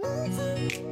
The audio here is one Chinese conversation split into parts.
你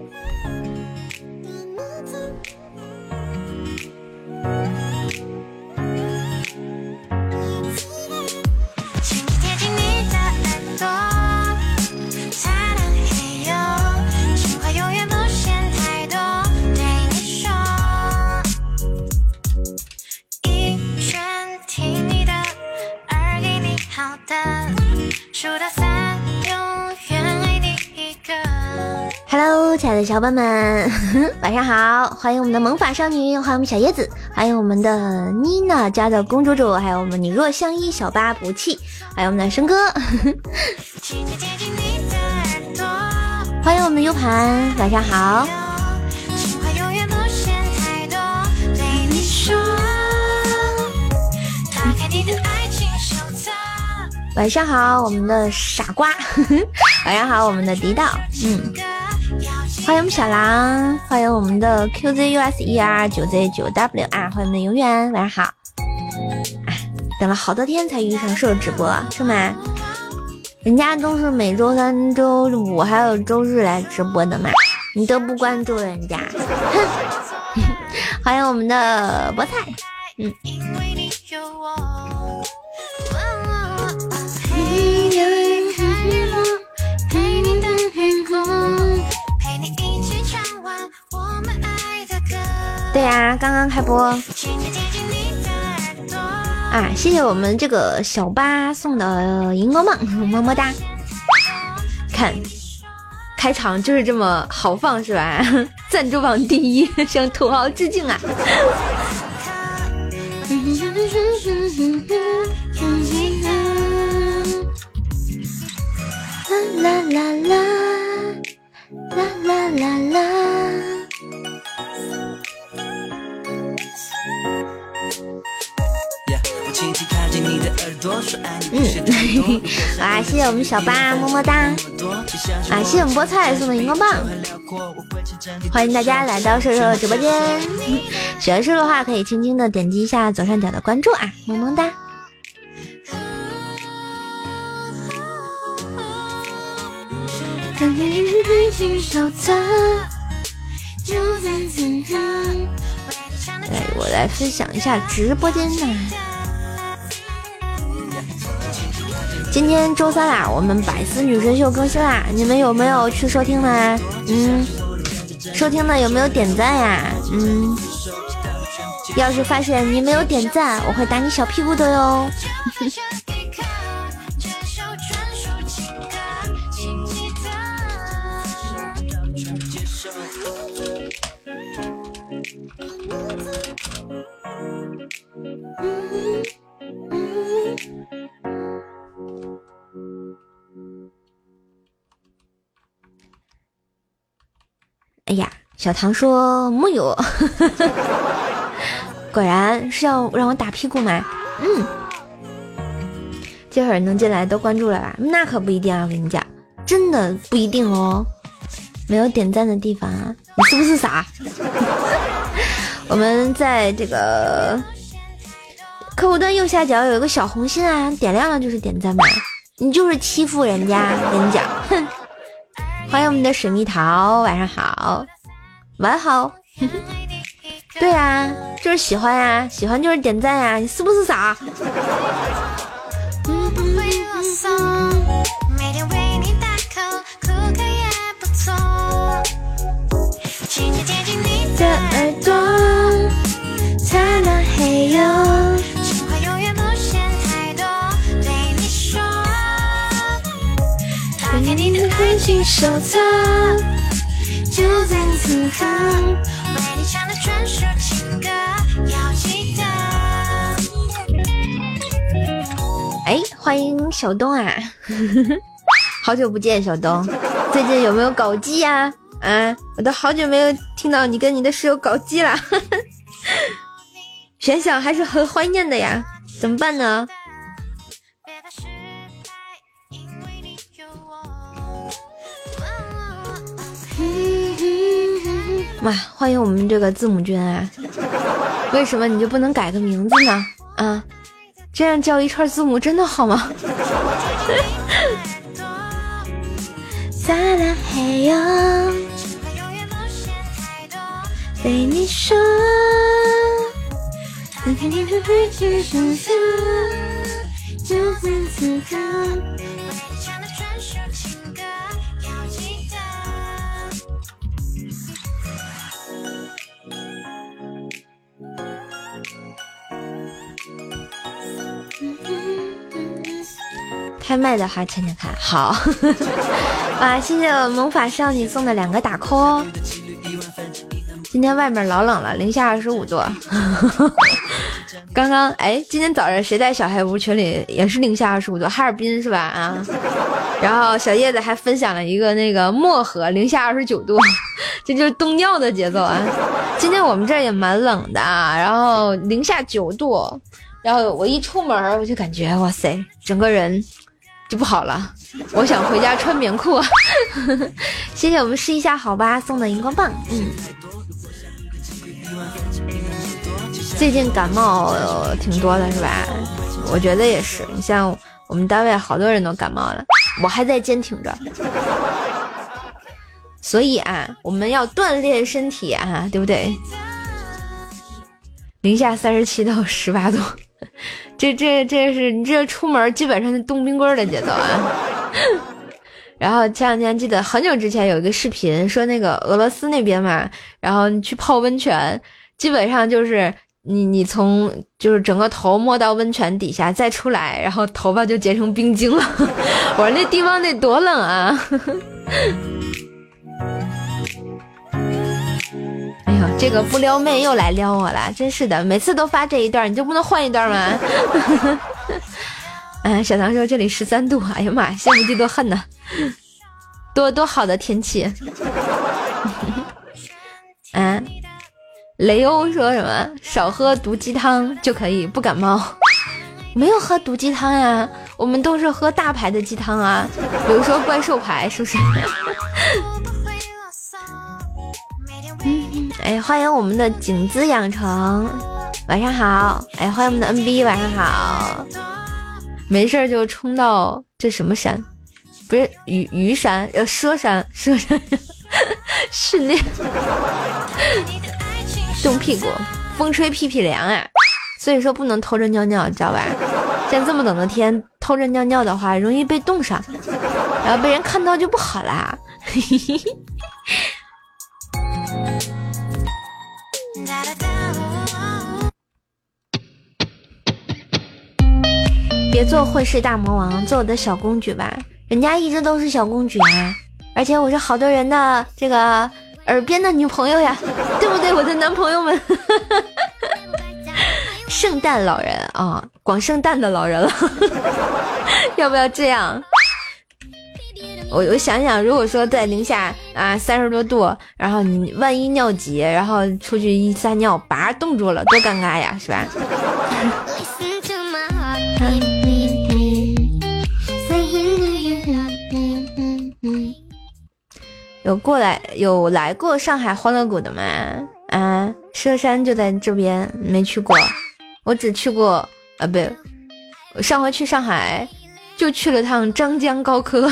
爱的小伙伴们，晚上好！欢迎我们的萌法少女，欢迎我们小叶子，欢迎我们的妮娜家的公主主，还有我们你若相依小八不弃，还有我们的生哥，欢迎我们的 U 盘，晚上好。晚上好，我们的傻瓜。晚上好，我们的迪道。嗯，欢迎我们小狼，欢迎我们的 QZUSER 九 Z 九 W 啊，欢迎我们永远。晚上好。哎，等了好多天才遇上兽直播，是吗？人家都是每周三、周五还有周日来直播的嘛，你都不关注人家。哼！欢迎我们的菠菜。嗯。对呀，刚刚开播。啊，谢谢我们这个小八送的荧光棒，么么哒。看，开场就是这么豪放是吧？赞助榜第一，向土豪致敬啊！啦啦啦啦啦啦啦！嗯，哇，谢谢我们小八，么么哒！啊，谢谢我们菠菜送的荧光棒，欢迎大家来到瘦瘦的直播间。喜欢瘦的话，可以轻轻的点击一下左上角的关注啊，么么哒！来，我来分享一下直播间呢。今天周三啦，我们百思女神秀更新啦，你们有没有去收听呢？嗯，收听的有没有点赞呀？嗯，要是发现你没有点赞，我会打你小屁股的哟。哎呀，小唐说木有，果然是要让我打屁股吗？嗯，这会儿能进来都关注了吧？那可不一定啊，我跟你讲，真的不一定哦。没有点赞的地方啊，你是不是傻？我们在这个客户端右下角有一个小红心啊，点亮了就是点赞嘛。你就是欺负人家，跟你讲，哼！欢迎我们的水蜜桃，晚上好，晚好。对呀，就是喜欢呀，喜欢就是点赞呀，你是不是傻？的耳朵，灿烂黑夜，你的爱情手册，就在此刻，为你唱的专属情歌，要记得。哎，欢迎小东啊，好久不见，小东，最近有没有搞基呀？啊，我都好久没有听到你跟你的室友搞基了，想想还是很怀念的呀，怎么办呢？哇，欢迎我们这个字母君啊！为什么你就不能改个名字呢？啊，这样叫一串字母真的好吗？对你说，打开你的日记手册，就在此刻，开麦的话，倩倩看好。啊，谢谢魔法少女送的两个打 call。今天外面老冷了，零下二十五度。刚刚哎，今天早上谁在小黑屋群里也是零下二十五度？哈尔滨是吧？啊，然后小叶子还分享了一个那个漠河零下二十九度，这就是冻尿的节奏啊！今天我们这也蛮冷的啊，然后零下九度，然后我一出门我就感觉哇塞，整个人就不好了，我想回家穿棉裤。谢谢我们试一下好吧送的荧光棒，嗯。最近感冒挺多的，是吧？我觉得也是。你像我们单位好多人都感冒了，我还在坚挺着。所以啊，我们要锻炼身体啊，对不对？零下三十七到十八度，这这这是你这出门基本上是冻冰棍的节奏啊。然后前两天记得很久之前有一个视频，说那个俄罗斯那边嘛，然后你去泡温泉，基本上就是。你你从就是整个头摸到温泉底下再出来，然后头发就结成冰晶了。我说那地方得多冷啊！这个不撩妹又来撩我了，真是的，每次都发这一段，你就不能换一段吗？嗯，小唐说这里十三度，哎呀妈，羡慕嫉妒恨呐！多多好的天气。嗯。雷欧说什么？少喝毒鸡汤就可以不感冒？没有喝毒鸡汤呀，我们都是喝大牌的鸡汤啊，比如说怪兽牌，是不是？哎，欢迎我们的景姿养成，晚上好。哎，欢迎我们的 NB，晚上好。没事就冲到这什么山？不是鱼鱼山，要佘山，佘山 训练。冻屁股，风吹屁屁凉啊！所以说不能偷着尿尿，知道吧？像这么冷的天，偷着尿尿的话，容易被冻上，然后被人看到就不好啦。别做混世大魔王，做我的小公举吧。人家一直都是小公举啊，而且我是好多人的这个。耳边的女朋友呀，对不对？我的男朋友们，圣诞老人啊，广圣诞的老人了，要不要这样？我我想想，如果说在零下啊三十多度，然后你万一尿急，然后出去一撒尿，叭冻住了，多尴尬呀，是吧？有过来有来过上海欢乐谷的吗？啊，佘山就在这边，没去过。我只去过啊，不，上回去上海就去了趟张江高科，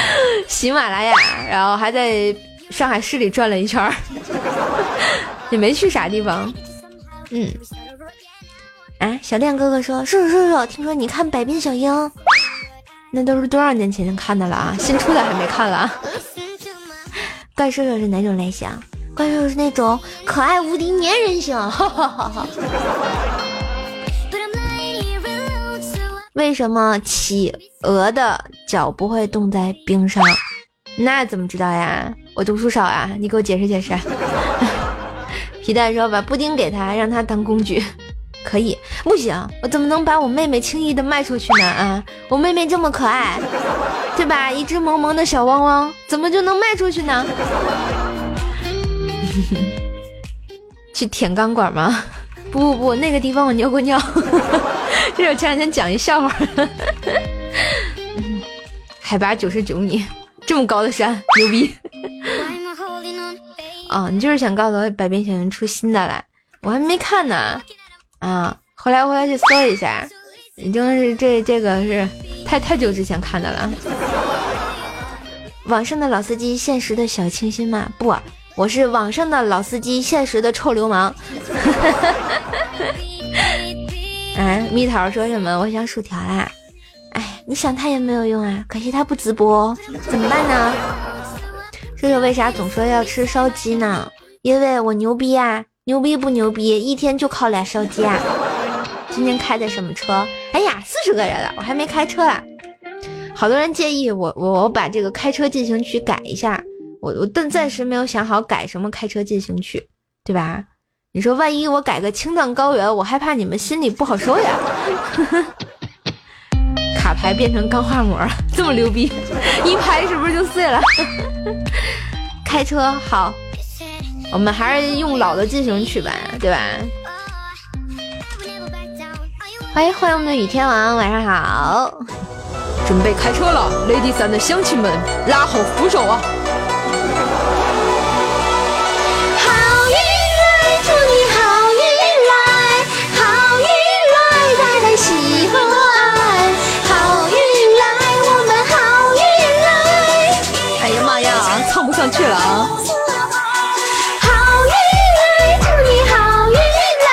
喜马拉雅，然后还在上海市里转了一圈儿，也没去啥地方。嗯，啊，小亮哥哥说，叔叔叔叔，听说你看《百变小樱》。那都是多少年前看的了啊！新出的还没看了。怪兽兽是哪种类型？怪兽兽是那种可爱无敌粘人型。为什么企鹅的脚不会冻在冰上？那怎么知道呀？我读书少啊！你给我解释解释。皮蛋说：“把布丁给他，让他当工具。”可以，不行，我怎么能把我妹妹轻易的卖出去呢？啊，我妹妹这么可爱，对吧？一只萌萌的小汪汪，怎么就能卖出去呢？去舔钢管吗？不不不，那个地方我尿过尿。这是我前两天讲一笑话。海拔九十九米，这么高的山，牛逼！哦，你就是想告诉我百变小樱出新的来，我还没看呢。啊，后来我要去搜一下，已经是这这个是太太久之前看的了。网上的老司机，现实的小清新吗？不，我是网上的老司机，现实的臭流氓。哎，蜜桃说什么？我想薯条啦。你想他也没有用啊，可惜他不直播，怎么办呢？叔叔为啥总说要吃烧鸡呢？因为我牛逼啊。牛逼不牛逼？一天就靠俩烧鸡啊！今天开的什么车？哎呀，四十个人了，我还没开车啊！好多人建议我，我把这个开车进行曲改一下。我我但暂时没有想好改什么开车进行曲，对吧？你说万一我改个青藏高原，我害怕你们心里不好受呀。还变成钢化膜，这么牛逼，一拍是不是就碎了？开车好，我们还是用老的进行曲吧，对吧？欢迎欢迎我们的雨天王，晚上好，准备开车了，Lady 三的乡亲们拉好扶手啊！上去了啊！好运来，祝你好运来。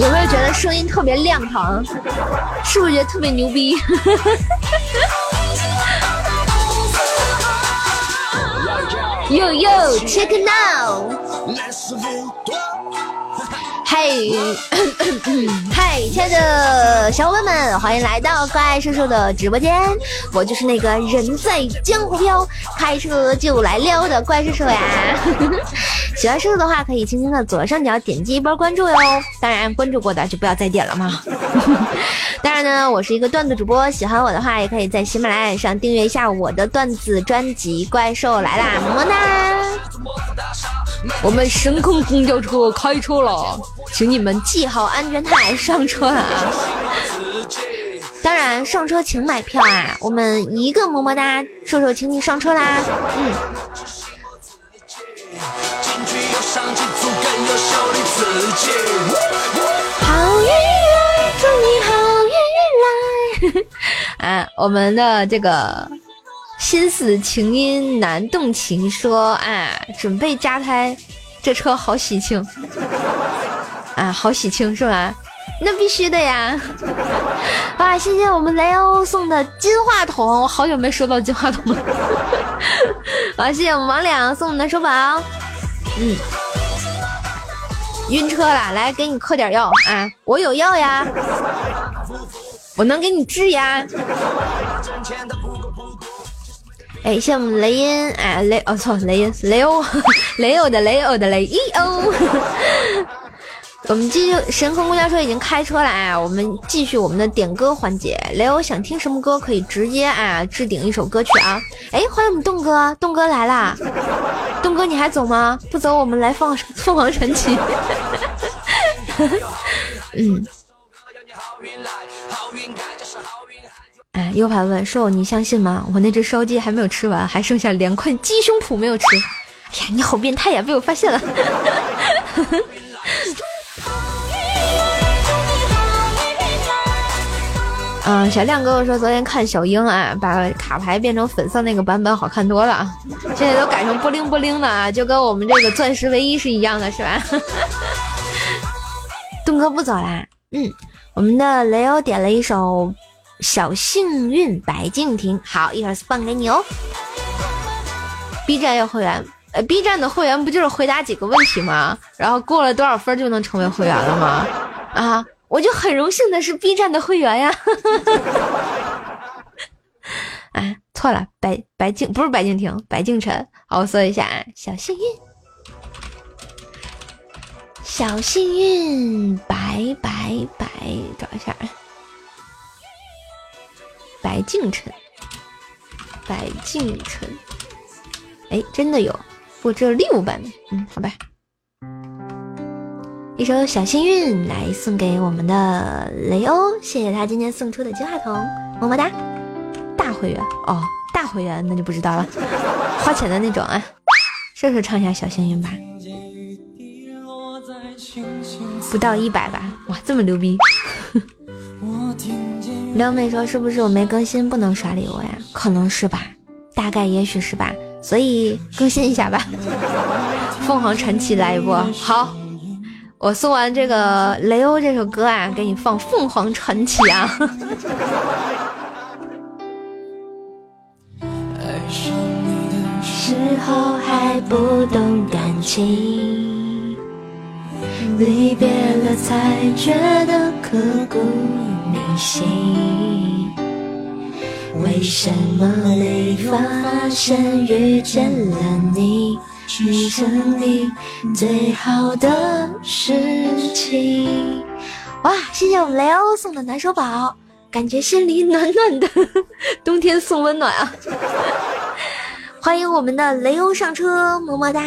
有没有觉得声音特别亮堂？是不是觉得特别牛逼？Yo yo, check now！嘿，嗨，亲爱的小伙伴们，欢迎来到怪兽兽的直播间。我就是那个人在江湖飘，开车就来撩的怪兽兽呀。喜欢兽兽的话，可以轻轻的左上角点击一波关注哟。当然，关注过的就不要再点了嘛。当然呢，我是一个段子主播，喜欢我的话，也可以在喜马拉雅上订阅一下我的段子专辑《怪兽来啦》，么么哒。我们神空公交车开车了，请你们系好安全带，上车啊！当然，上车请买票啊！我们一个么么哒，瘦瘦请你上车啦！嗯。好运来，祝你好运来！啊，我们的这个心思情音难动情说啊，准备加胎，这车好喜庆啊，好喜庆是吧？那必须的呀！哇，谢谢我们雷欧送的金话筒，我好久没收到金话筒了。啊，谢谢我们王两送的手宝，嗯，晕车了，来给你嗑点药啊！我有药呀，我能给你治呀。哎，谢我们雷音，哎雷，哦错，雷音雷欧，雷欧的雷欧的雷伊欧。我们继续，神空公交车已经开车了啊！我们继续我们的点歌环节。雷欧想听什么歌，可以直接啊置顶一首歌曲啊！哎，欢迎我们栋哥，栋哥来啦！栋哥你还走吗？不走，我们来放凤凰传奇。嗯。哎，U 盘问瘦，你相信吗？我那只烧鸡还没有吃完，还剩下两块鸡胸脯没有吃。哎呀，你好变态呀！被我发现了。嗯，小亮哥哥说昨天看小樱啊，把卡牌变成粉色那个版本好看多了，现在都改成布灵布灵的啊，就跟我们这个钻石唯一是一样的，是吧？东哥不走啦，嗯，我们的雷欧点了一首小幸运白敬亭，好，一会儿放给你哦。B 站要会员，呃，B 站的会员不就是回答几个问题吗？然后过了多少分就能成为会员了吗？啊？我就很荣幸的是 B 站的会员呀，哎，错了，白白敬不是白敬亭，白敬晨，好，我搜一下啊，小幸运，小幸运，白白白，找一下啊，白敬晨，白敬晨，哎，真的有，不，只有六版，嗯，好吧。一首小幸运来送给我们的雷欧，谢谢他今天送出的金话筒，么么哒！大会员哦，大会员那就不知道了，花钱的那种啊。射手唱一下小幸运吧，不到一百吧？哇，这么牛逼！撩妹说是不是我没更新不能刷礼物呀？可能是吧，大概也许是吧，所以更新一下吧。凤凰传奇来一波，好。我送完这个雷欧这首歌啊，给你放凤凰传奇啊。爱上你的时候还不懂感情，离别了才觉得刻骨铭心。为什么没发现遇见了你是生命最好的事情？哇，谢谢我们雷欧送的暖手宝，感觉心里暖暖的，冬天送温暖啊！欢迎我们的雷欧上车，么么哒。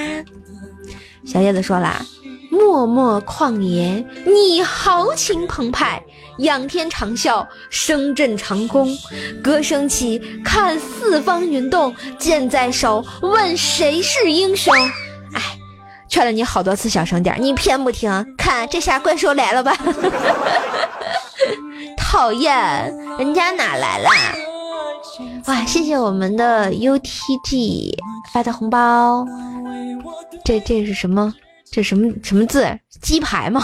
小叶子说啦。默默旷野，你豪情澎湃；仰天长啸，声震长空。歌声起，看四方云动，剑在手，问谁是英雄？哎，劝了你好多次，小声点，你偏不听。看这下怪兽来了吧？讨厌，人家哪来啦？哇，谢谢我们的 UTG 发的红包。这这是什么？这什么什么字？鸡排吗？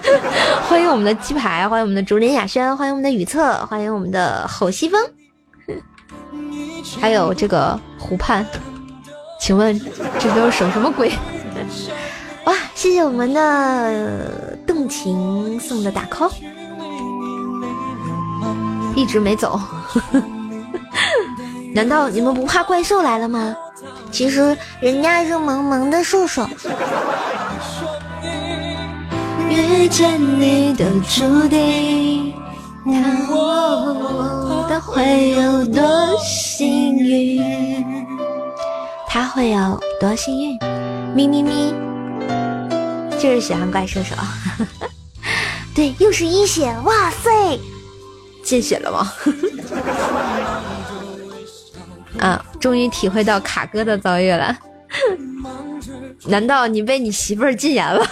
欢迎我们的鸡排，欢迎我们的竹林雅轩，欢迎我们的雨策，欢迎我们的吼西风，还有这个湖畔，请问这都是什么鬼？哇，谢谢我们的动情送的大 call，一直没走，难道你们不怕怪兽来了吗？其实人家是萌萌的射手。遇见你的注定，看我的会有多幸运，他会有多幸运？咪咪咪，就是喜欢怪兽手。对，又是一血，哇塞，见血了吗？啊，终于体会到卡哥的遭遇了。难道你被你媳妇儿禁言了？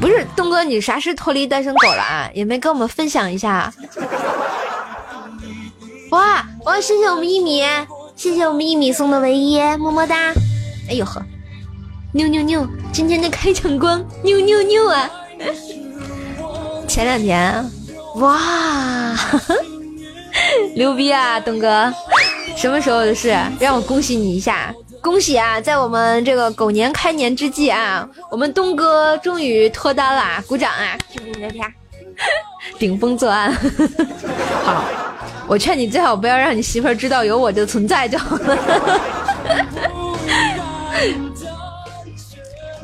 不是东哥，你啥时脱离单身狗了啊？也没跟我们分享一下。哇哇！谢谢我们一米，谢谢我们一米送的唯一，么么哒！哎呦呵，妞妞妞！今天的开场光，妞妞妞啊！前两天，哇，牛逼啊，东哥！什么时候的事？让我恭喜你一下！恭喜啊，在我们这个狗年开年之际啊，我们东哥终于脱单了，鼓掌啊！顶风作案。好，我劝你最好不要让你媳妇儿知道有我的存在就好了。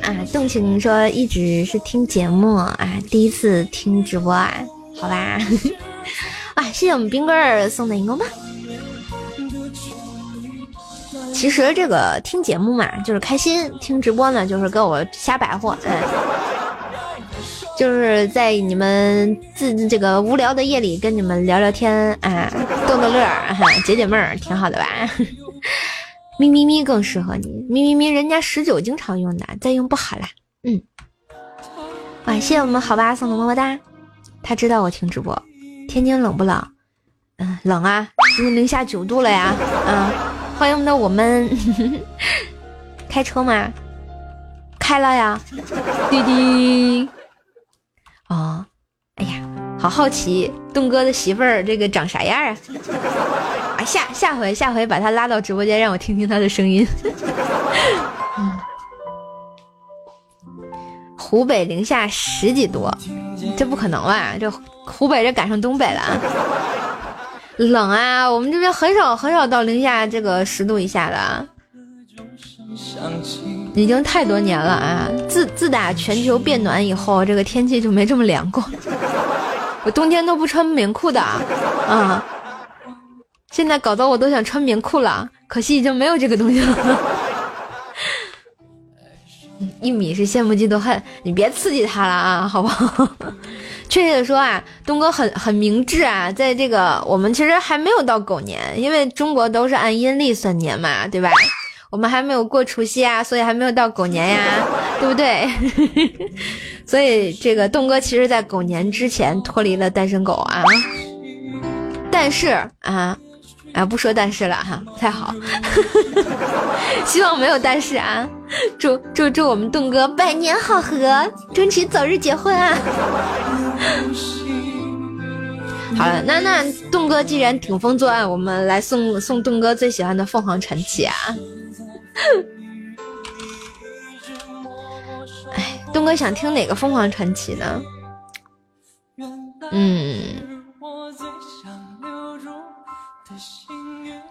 啊，动情说一直是听节目啊，第一次听直播啊，好吧。啊，谢谢我们冰棍儿送的荧光棒。其实这个听节目嘛，就是开心；听直播呢，就是跟我瞎白活。哎，就是在你们自这个无聊的夜里跟你们聊聊天，哎，逗逗乐儿，解解闷儿，挺好的吧？咪咪咪更适合你，咪咪咪人家十九经常用的，再用不好啦。嗯，感谢我们好吧送的么么哒。他知道我听直播。天津冷不冷？嗯，冷啊，今天零下九度了呀。嗯。欢迎我们的我们，开车吗？开了呀，滴滴。哦，哎呀，好好奇，东哥的媳妇儿这个长啥样啊？啊，下下回下回把他拉到直播间，让我听听他的声音。嗯湖北零下十几度，这不可能吧？这湖北这赶上东北了。冷啊，我们这边很少很少到零下这个十度以下的，已经太多年了啊！自自打全球变暖以后，这个天气就没这么凉过。我冬天都不穿棉裤的啊，现在搞得我都想穿棉裤了，可惜已经没有这个东西了。一米是羡慕嫉妒恨，你别刺激他了啊，好不好？确切的说啊，东哥很很明智啊，在这个我们其实还没有到狗年，因为中国都是按阴历算年嘛，对吧？我们还没有过除夕啊，所以还没有到狗年呀，对不对？所以这个东哥其实在狗年之前脱离了单身狗啊，但是啊啊不说但是了哈，不太好，希望没有但是啊，祝祝祝我们栋哥百年好合，争取早日结婚啊！好了，那那栋哥既然顶风作案，我们来送送栋哥最喜欢的凤凰传奇啊！哎，栋哥想听哪个凤凰传奇呢？嗯，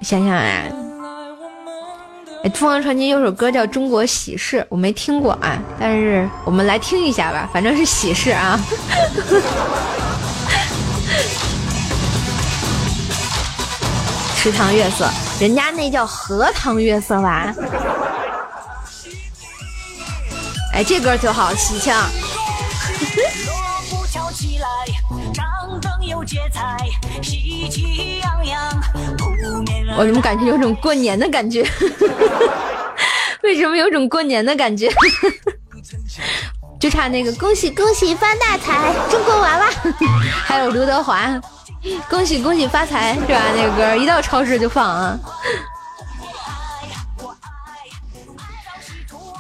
想想啊，哎，凤凰传奇有首歌叫《中国喜事》，我没听过啊，但是我们来听一下吧，反正是喜事啊。池塘月色，人家那叫荷塘月色吧？哎，这歌就好，喜庆。喜气洋洋我怎么感觉有种过年的感觉？为什么有种过年的感觉？就差那个恭喜恭喜发大财，中国娃娃，还有刘德华，恭喜恭喜发财是吧？那个歌一到超市就放啊。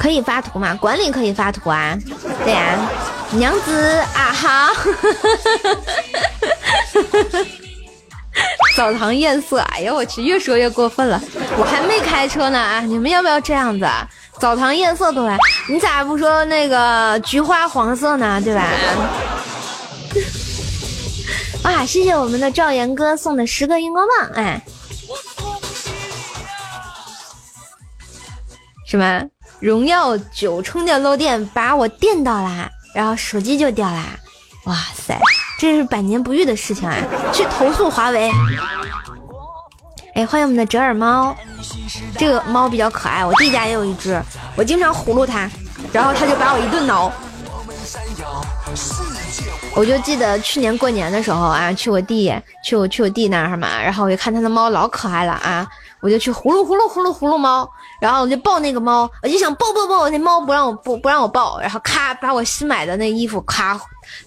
可以发图吗？管理可以发图啊。对呀，娘子啊哈。澡堂艳色，哎呀我去，越说越过分了。我还没开车呢啊，你们要不要这样子？澡堂艳色都来，你咋不说那个菊花黄色呢？对吧？哇，谢谢我们的赵岩哥送的十个荧光棒，哎，什么？荣耀九充电漏电把我电到啦，然后手机就掉啦，哇塞！这是百年不遇的事情啊！去投诉华为。哎，欢迎我们的折耳猫，这个猫比较可爱，我弟家也有一只，我经常呼噜它，然后它就把我一顿挠。我就记得去年过年的时候啊，去我弟去我去我弟那儿嘛，然后我就看他的猫老可爱了啊，我就去呼噜呼噜呼噜呼噜猫，然后我就抱那个猫，我就想抱抱抱，那猫不让我不不让我抱，然后咔把我新买的那衣服咔。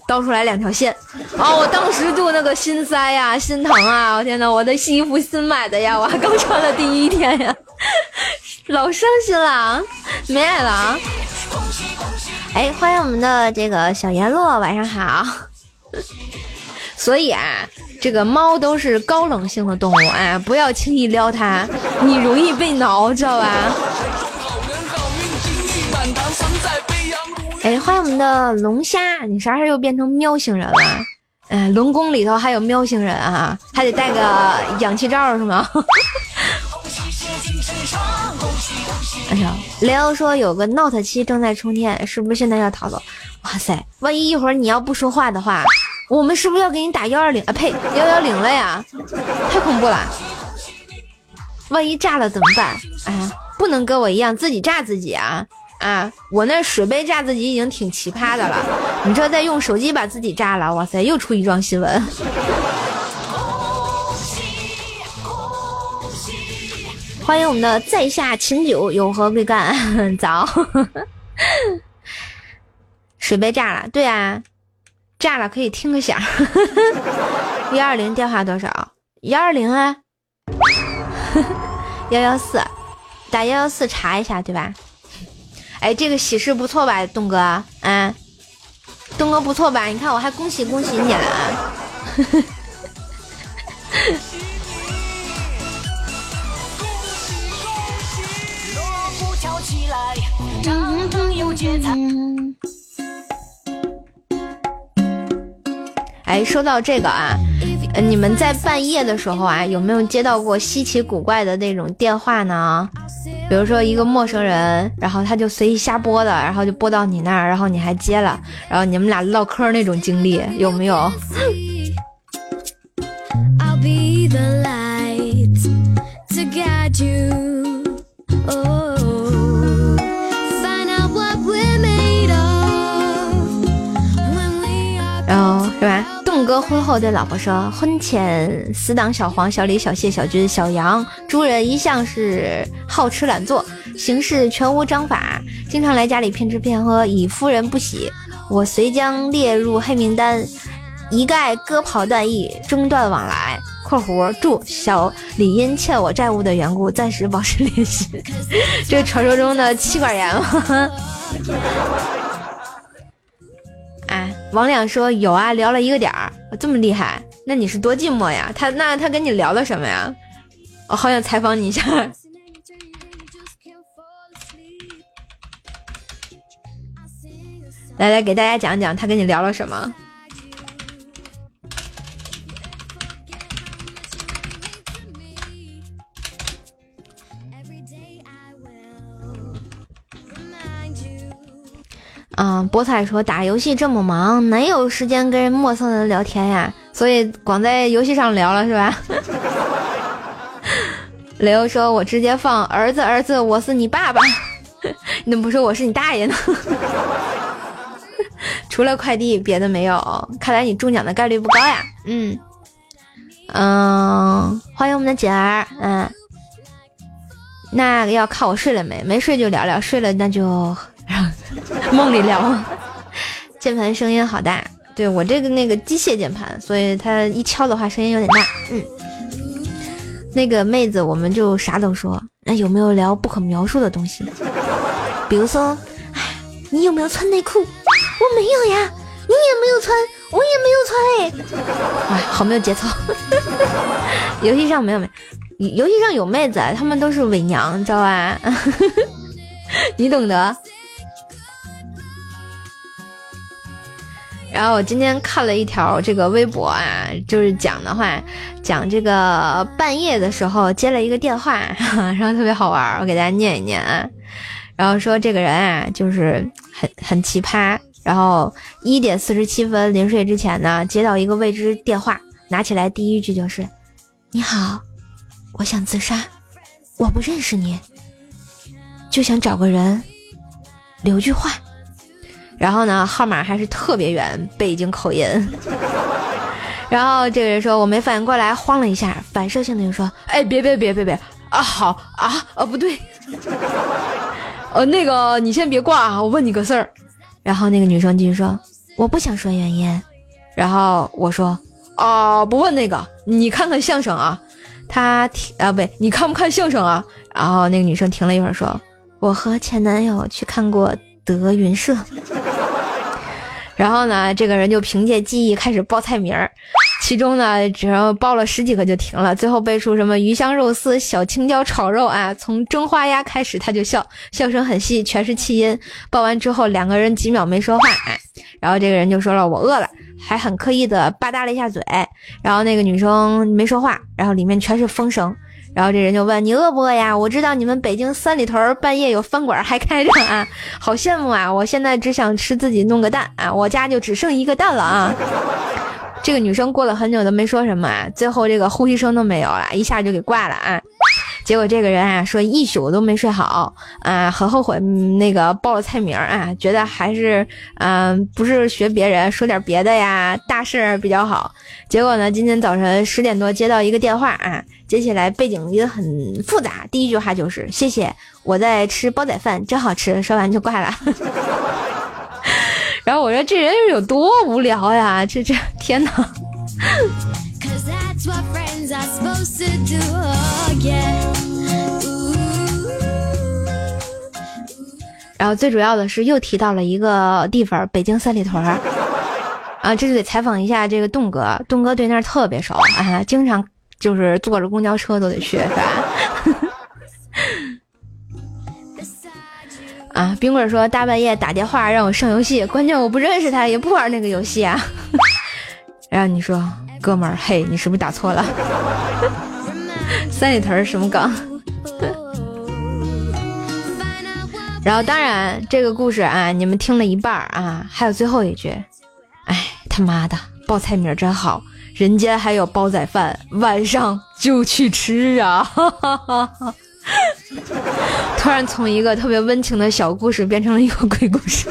倒出来两条线，啊！我当时就那个心塞呀，心疼啊！我天呐，我的新衣服新买的呀，我还刚穿了第一天呀，老伤心了，没爱了！哎，欢迎我们的这个小阎罗，晚上好。所以啊，这个猫都是高冷性的动物哎，不要轻易撩它，你容易被挠，知道吧？哎，欢迎我们的龙虾！你啥时候又变成喵星人了？哎，龙宫里头还有喵星人啊，还得带个氧气罩是吗？哎呀，雷欧说有个 Note 七正在充电，是不是现在要逃走？哇塞，万一一会儿你要不说话的话，我们是不是要给你打幺二零啊？呸，幺幺零了呀！太恐怖了，万一炸了怎么办？哎，不能跟我一样自己炸自己啊！啊，我那水杯炸自己已经挺奇葩的了，你这再用手机把自己炸了，哇塞，又出一桩新闻。欢迎我们的在下秦九，有何贵干？早。水杯炸了，对啊，炸了可以听个响。幺二零电话多少？幺二零啊，幺幺四，打幺幺四查一下，对吧？哎，这个喜事不错吧，东哥？啊，东哥不错吧？你看我还恭喜恭喜你了。哎，说到这个啊。你们在半夜的时候啊，有没有接到过稀奇古怪的那种电话呢？比如说一个陌生人，然后他就随意瞎拨的，然后就拨到你那儿，然后你还接了，然后你们俩唠嗑那种经历有没有？然后是吧？栋哥婚后对老婆说：“婚前死党小黄、小李、小谢、小军、小杨诸人一向是好吃懒做，行事全无章法，经常来家里骗吃骗喝，以夫人不喜，我遂将列入黑名单，一概割袍断义，中断往来。（括弧祝小李因欠我债务的缘故，暂时保持联系。）这传说中的妻管严吗？哎，王亮说有啊，聊了一个点儿，这么厉害，那你是多寂寞呀？他那他跟你聊了什么呀？我好想采访你一下。来来，给大家讲讲他跟你聊了什么。嗯，菠菜说打游戏这么忙，哪有时间跟陌生人聊天呀？所以光在游戏上聊了是吧？雷欧说：“我直接放儿子，儿子，我是你爸爸。你怎么不说我是你大爷呢？除了快递，别的没有。看来你中奖的概率不高呀。嗯嗯，欢迎我们的姐儿。嗯，那要看我睡了没，没睡就聊聊，睡了那就。” 梦里聊，键盘声音好大，对我这个那个机械键盘，所以它一敲的话声音有点大。嗯，那个妹子，我们就啥都说。那有没有聊不可描述的东西？比如说，哎，你有没有穿内裤？我没有呀。你也没有穿，我也没有穿哎。哎，好没有节操。游戏上没有没，游戏上有妹子，她们都是伪娘，知道吧？你懂得。然后我今天看了一条这个微博啊，就是讲的话，讲这个半夜的时候接了一个电话，然后特别好玩，我给大家念一念啊。然后说这个人啊，就是很很奇葩。然后一点四十七分临睡之前呢，接到一个未知电话，拿起来第一句就是：“你好，我想自杀，我不认识你，就想找个人留句话。”然后呢，号码还是特别远，北京口音。然后这个人说：“我没反应过来，慌了一下，反射性的就说：‘哎，别别别别别啊，好啊，啊，不对，呃，那个你先别挂啊，我问你个事儿。’然后那个女生继续说：‘我不想说原因。’然后我说：‘啊，不问那个，你看看相声啊。’他停啊，不，你看不看相声啊？然后那个女生停了一会儿说：‘我和前男友去看过德云社。’”然后呢，这个人就凭借记忆开始报菜名儿，其中呢，只要报了十几个就停了，最后背出什么鱼香肉丝、小青椒炒肉啊，从蒸花鸭开始他就笑，笑声很细，全是气音。报完之后，两个人几秒没说话，哎，然后这个人就说了我饿了，还很刻意的吧嗒了一下嘴，然后那个女生没说话，然后里面全是风声。然后这人就问你饿不饿呀？我知道你们北京三里屯半夜有饭馆还开着啊，好羡慕啊！我现在只想吃自己弄个蛋啊，我家就只剩一个蛋了啊。这个女生过了很久都没说什么啊，最后这个呼吸声都没有了，一下就给挂了啊。结果这个人啊说一宿都没睡好啊，很后悔那个报了菜名啊，觉得还是嗯不是学别人说点别的呀，大事比较好。结果呢，今天早晨十点多接到一个电话啊，接起来背景音很复杂，第一句话就是谢谢，我在吃煲仔饭，真好吃。说完就挂了。然后我说这人有多无聊呀，这这天哪！What friends are supposed to do again 然后最主要的是又提到了一个地方，北京三里屯儿啊，这就得采访一下这个栋哥，栋哥对那儿特别熟啊，经常就是坐着公交车都得去，是吧？啊，冰棍说大半夜打电话让我上游戏，关键我不认识他，也不玩那个游戏啊。然后你说。哥们儿，嘿，你是不是打错了？三里屯什么梗？然后当然这个故事啊，你们听了一半啊，还有最后一句，哎，他妈的，报菜名真好，人间还有煲仔饭，晚上就去吃啊！突然从一个特别温情的小故事变成了一个鬼故事。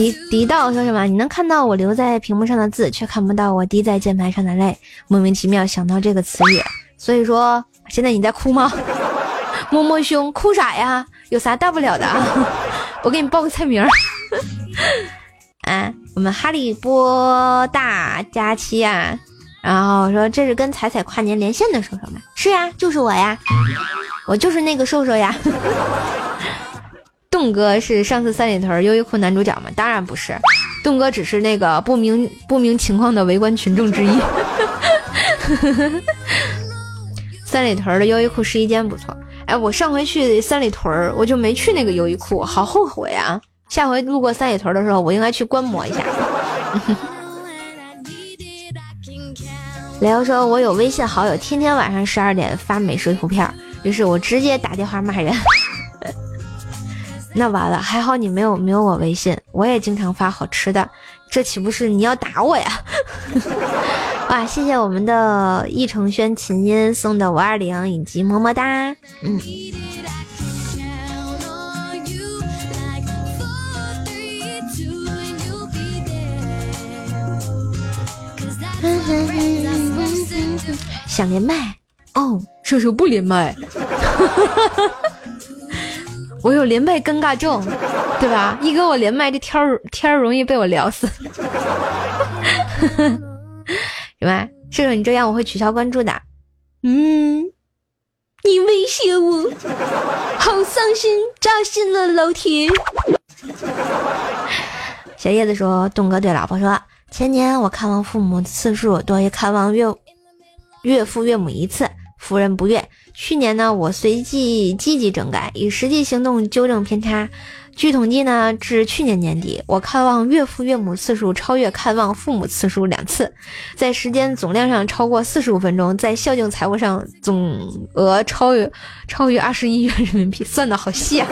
迪迪道说什么？你能看到我留在屏幕上的字，却看不到我滴在键盘上的泪。莫名其妙想到这个词语，所以说现在你在哭吗？摸摸胸，哭啥呀？有啥大不了的啊？我给你报个菜名。啊，我们哈利波大假期啊，然后说这是跟彩彩跨年连线的瘦瘦吗？是呀，就是我呀，我就是那个瘦瘦呀。栋哥是上次三里屯优衣库男主角吗？当然不是，栋哥只是那个不明不明情况的围观群众之一。三里屯的优衣库试衣间不错。哎，我上回去三里屯，我就没去那个优衣库，好后悔啊！下回路过三里屯的时候，我应该去观摩一下。雷欧说：“我有微信好友，天天晚上十二点发美食图片，于是我直接打电话骂人。那完了，还好你没有没有我微信，我也经常发好吃的，这岂不是你要打我呀？” 哇，谢谢我们的易成轩琴音送的五二零以及么么哒，嗯。想连麦哦，射手不连麦，我有连麦尴尬症，对吧？一跟我连麦，这天儿天儿容易被我聊死。什么？射手，你这样我会取消关注的。嗯，你威胁我，好伤心，扎心了，老铁。小叶子说：“东哥对老婆说，前年我看望父母次数多于看望岳岳父岳母一次，夫人不悦。去年呢，我随即积极整改，以实际行动纠正偏差。”据统计呢，至去年年底，我看望岳父岳母次数超越看望父母次数两次，在时间总量上超过四十五分钟，在孝敬财务上总额超越超越二十亿元人民币，算的好细啊！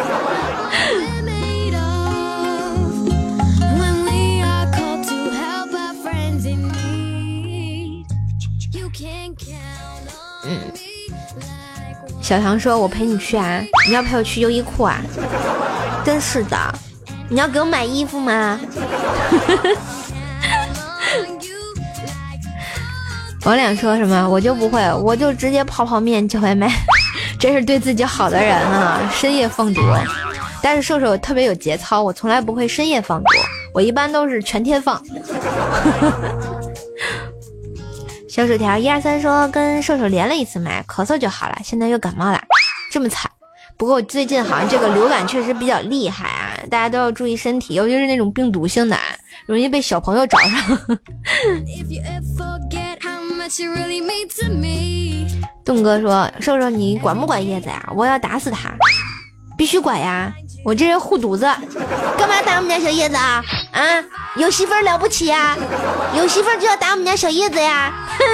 小唐说：“我陪你去啊，你要陪我去优衣库啊。”真是的，你要给我买衣服吗？王俩说什么？我就不会，我就直接泡泡面叫外卖。这是对自己好的人啊，深夜放毒。但是瘦瘦特别有节操，我从来不会深夜放毒，我一般都是全天放。小薯条一二三说跟瘦瘦连了一次麦，咳嗽就好了，现在又感冒了，这么惨。不过最近好像这个流感确实比较厉害啊，大家都要注意身体，尤其是那种病毒性的，容易被小朋友找上。栋哥说：“瘦瘦，你管不管叶子呀？我要打死他，必须管呀！我这人护犊子，干嘛打我们家小叶子啊？啊，有媳妇儿了不起呀？有媳妇儿就要打我们家小叶子呀？哼！”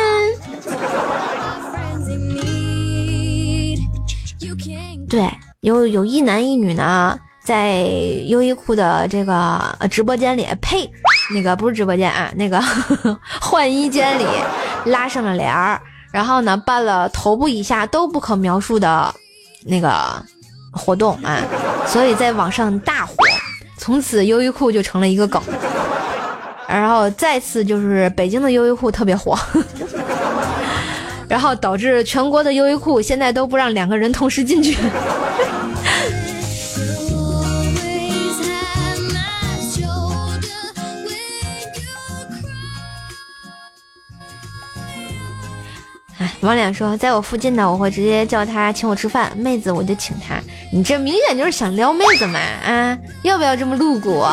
对，有有一男一女呢，在优衣库的这个直播间里，呸，那个不是直播间啊，那个 换衣间里拉上了帘儿，然后呢办了头部以下都不可描述的那个活动啊，所以在网上大火，从此优衣库就成了一个梗，然后再次就是北京的优衣库特别火。然后导致全国的优衣库现在都不让两个人同时进去。王脸说，在我附近的我会直接叫他请我吃饭，妹子我就请他。你这明显就是想撩妹子嘛啊？要不要这么露骨？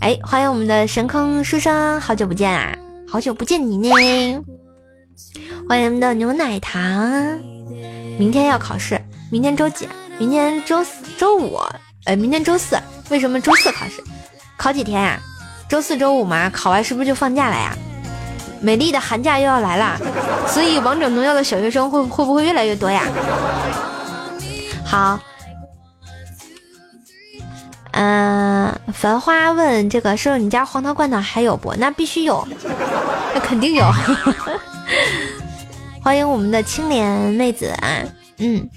哎，欢迎我们的神坑书生，好久不见啊！好久不见你呢，欢迎我们的牛奶糖。明天要考试，明天周几？明天周四、周五。哎，明天周四，为什么周四考试？考几天呀？周四周五嘛，考完是不是就放假了呀？美丽的寒假又要来了，所以王者荣耀的小学生会会不会越来越多呀？好。嗯，繁花问这个说你家黄桃罐头还有不？那必须有，那肯定有。欢迎我们的青莲妹子啊，嗯，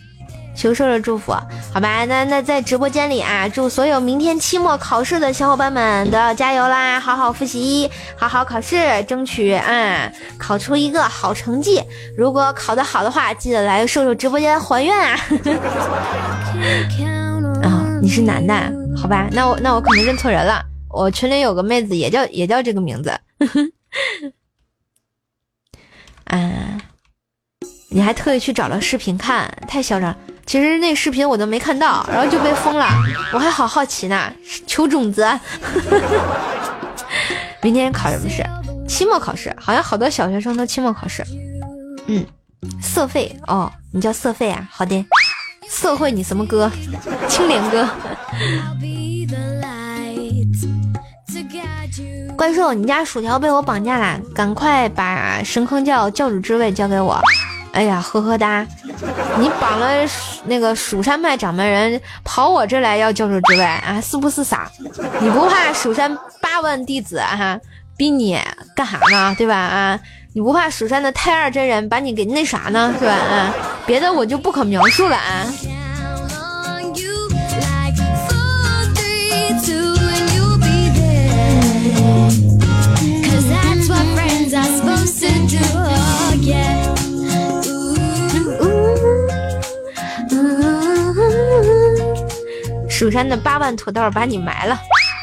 求兽兽祝福，好吧？那那在直播间里啊，祝所有明天期末考试的小伙伴们都要加油啦，好好复习，好好考试，争取啊考出一个好成绩。如果考得好的话，记得来瘦瘦直播间还愿啊。啊，你是男的。好吧，那我那我可能认错人了。我群里有个妹子也叫也叫这个名字。啊，你还特意去找了视频看，太嚣张！其实那视频我都没看到，然后就被封了。我还好好奇呢，求种子。明天考什么试？期末考试，好像好多小学生都期末考试。嗯，色费哦，你叫色费啊？好的，社会你什么哥？青莲哥。怪兽，你家薯条被我绑架了，赶快把神坑教教主之位交给我。哎呀，呵呵哒，你绑了那个蜀山派掌门人，跑我这来要教主之位啊？是不是傻？你不怕蜀山八万弟子啊逼你干啥呢？对吧？啊，你不怕蜀山的太二真人把你给那啥呢？是吧？啊，别的我就不可描述了啊。蜀山的八万土豆把你埋了，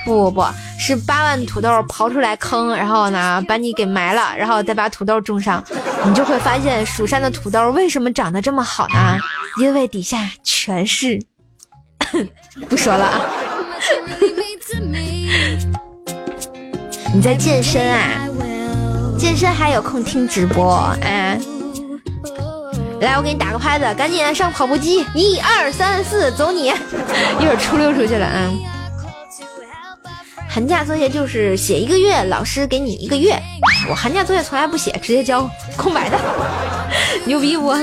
不不不是八万土豆刨出来坑，然后呢把你给埋了，然后再把土豆种上，你就会发现蜀山的土豆为什么长得这么好呢？因为底下全是，不说了啊。你在健身啊？健身还有空听直播啊？来，我给你打个拍子，赶紧上跑步机，一二三四，走你！一会儿出溜出去了啊！寒假作业就是写一个月，老师给你一个月。我寒假作业从来不写，直接交空白的，牛逼不？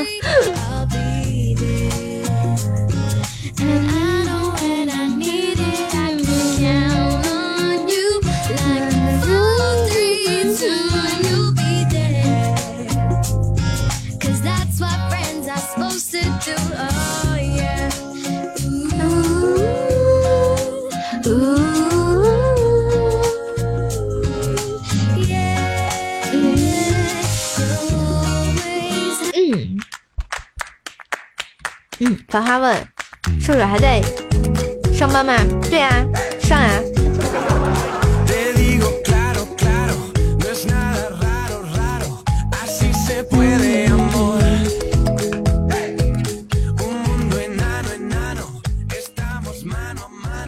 嗯，繁花问，瘦瘦还在上班吗？对啊，上啊。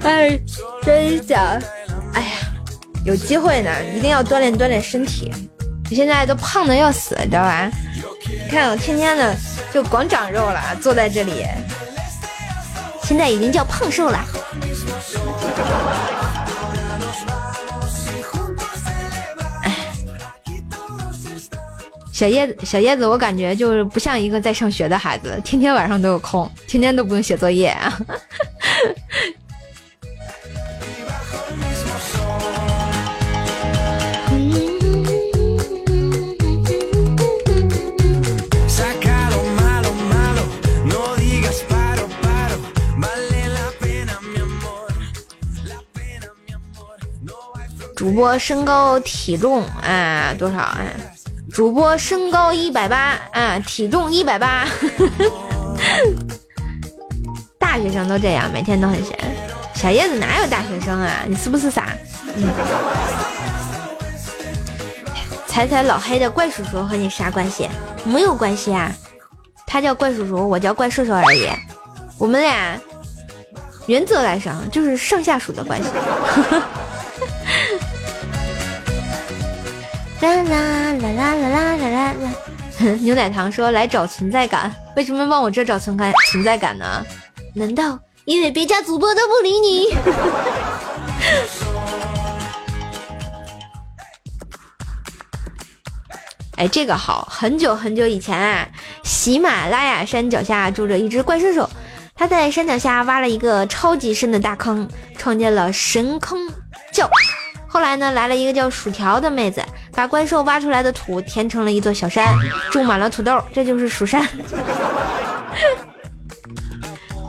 哎，真想，哎呀，有机会呢，一定要锻炼锻炼身体。你现在都胖的要死，你知道吧？你看我天天的。就光长肉了，坐在这里，现在已经叫胖瘦了。小叶子，小叶子，我感觉就是不像一个在上学的孩子，天天晚上都有空，天天都不用写作业。主播身高体重啊多少啊？主播身高一百八啊，体重一百八。大学生都这样，每天都很闲。小叶子哪有大学生啊？你是不是傻？嗯。猜猜老黑的怪叔叔和你啥关系？没有关系啊，他叫怪叔叔，我叫怪兽兽而已。我们俩原则来上就是上下属的关系。啦啦啦啦啦啦啦啦啦！牛奶糖说来找存在感，为什么往我这找存感存在感呢？难道因为别家主播都不理你？哎，这个好，很久很久以前啊，喜马拉雅山脚下住着一只怪兽兽，他在山脚下挖了一个超级深的大坑，创建了神坑教。后来呢，来了一个叫薯条的妹子，把怪兽挖出来的土填成了一座小山，种满了土豆，这就是蜀山。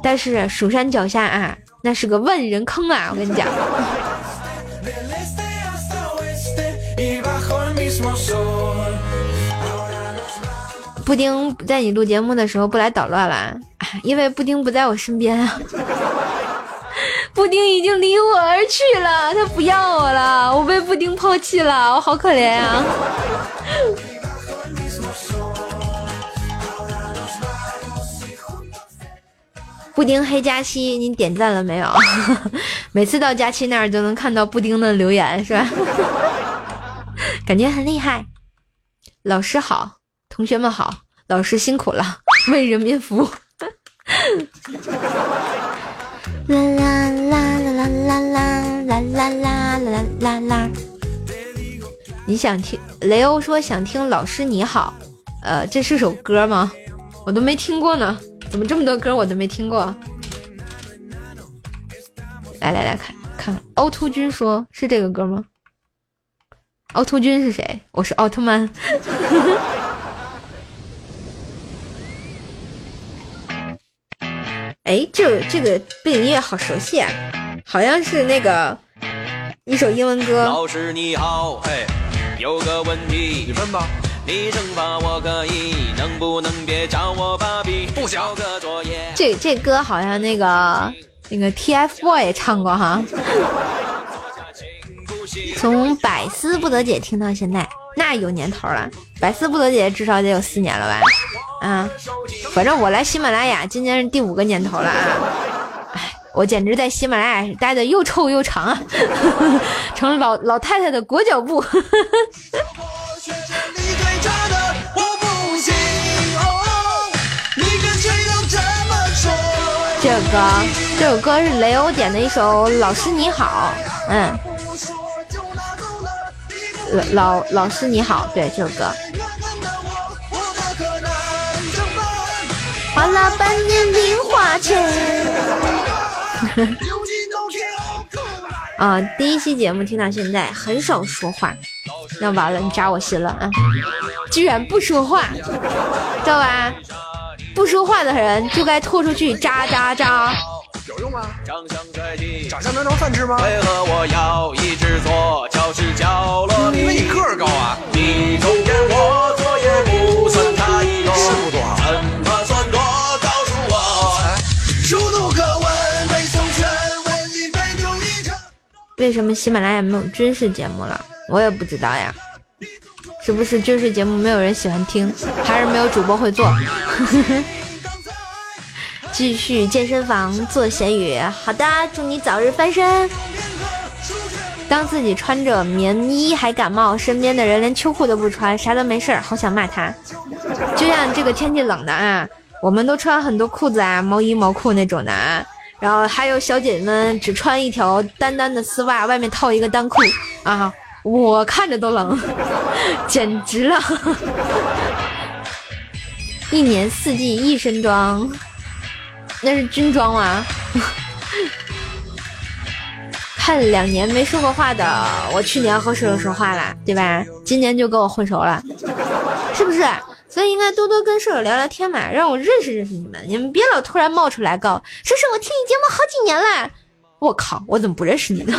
但是蜀山脚下啊，那是个万人坑啊！我跟你讲。布丁在你录节目的时候不来捣乱了，因为布丁不在我身边啊。布丁已经离我而去了，他不要我了，我被布丁抛弃了，我好可怜啊！布丁黑佳期，你点赞了没有？每次到佳期那儿都能看到布丁的留言，是吧？感觉很厉害。老师好，同学们好，老师辛苦了，为人民服务。啦啦啦啦啦啦啦啦啦啦啦啦！你想听？雷欧说想听《老师你好》，呃，这是首歌吗？我都没听过呢，怎么这么多歌我都没听过？来来来看看，凹凸君说是这个歌吗？凹凸君是谁？我是奥特曼。哎，这这个背景音乐好熟悉啊，好像是那个一首英文歌。老师你好，嘿，有个问题，你问吧。你惩罚我可以，能不能别叫我爸比？不交个作业。这这歌好像那个那个 TFBOY 唱过哈。从百思不得解听到现在，那有年头了。百思不得解至少得有四年了吧？啊，反正我来喜马拉雅今年是第五个年头了啊！我简直在喜马拉雅待的又臭又长啊，成了老老太太的裹脚布。这首歌，这首歌是雷欧点的一首《老师你好》，嗯，老老师你好，对这首歌。花了半年零花钱。啊，第一期节目听到现在很少说话，那完了，你扎我心了啊！居然不说话，知道吧？不说话的人就该拖出去扎扎扎。长相帅气，长相能当饭吃吗？为何我要一直坐教室角落里？因为你个儿高啊。你中间我坐也不算太多，是不多，怎么算多？告诉我。书读课文背诵全文，一杯酒一场。为什么喜马拉雅没有军事节目了？我也不知道呀。是不是军事节目没有人喜欢听，还是没有主播会做？继续健身房做咸鱼，好的，祝你早日翻身。当自己穿着棉衣还感冒，身边的人连秋裤都不穿，啥都没事儿，好想骂他。就像这个天气冷的啊，我们都穿很多裤子啊，毛衣毛裤那种的啊，然后还有小姐姐们只穿一条单单的丝袜，外面套一个单裤啊，我看着都冷，简直了。一年四季一身装。那是军装吗？看两年没说过话的，我去年和舍友说话了，对吧？今年就跟我混熟了，是不是？所以应该多多跟舍友聊聊天嘛，让我认识认识你们。你们别老突然冒出来告，说是我听你节目好几年了。我靠，我怎么不认识你呢？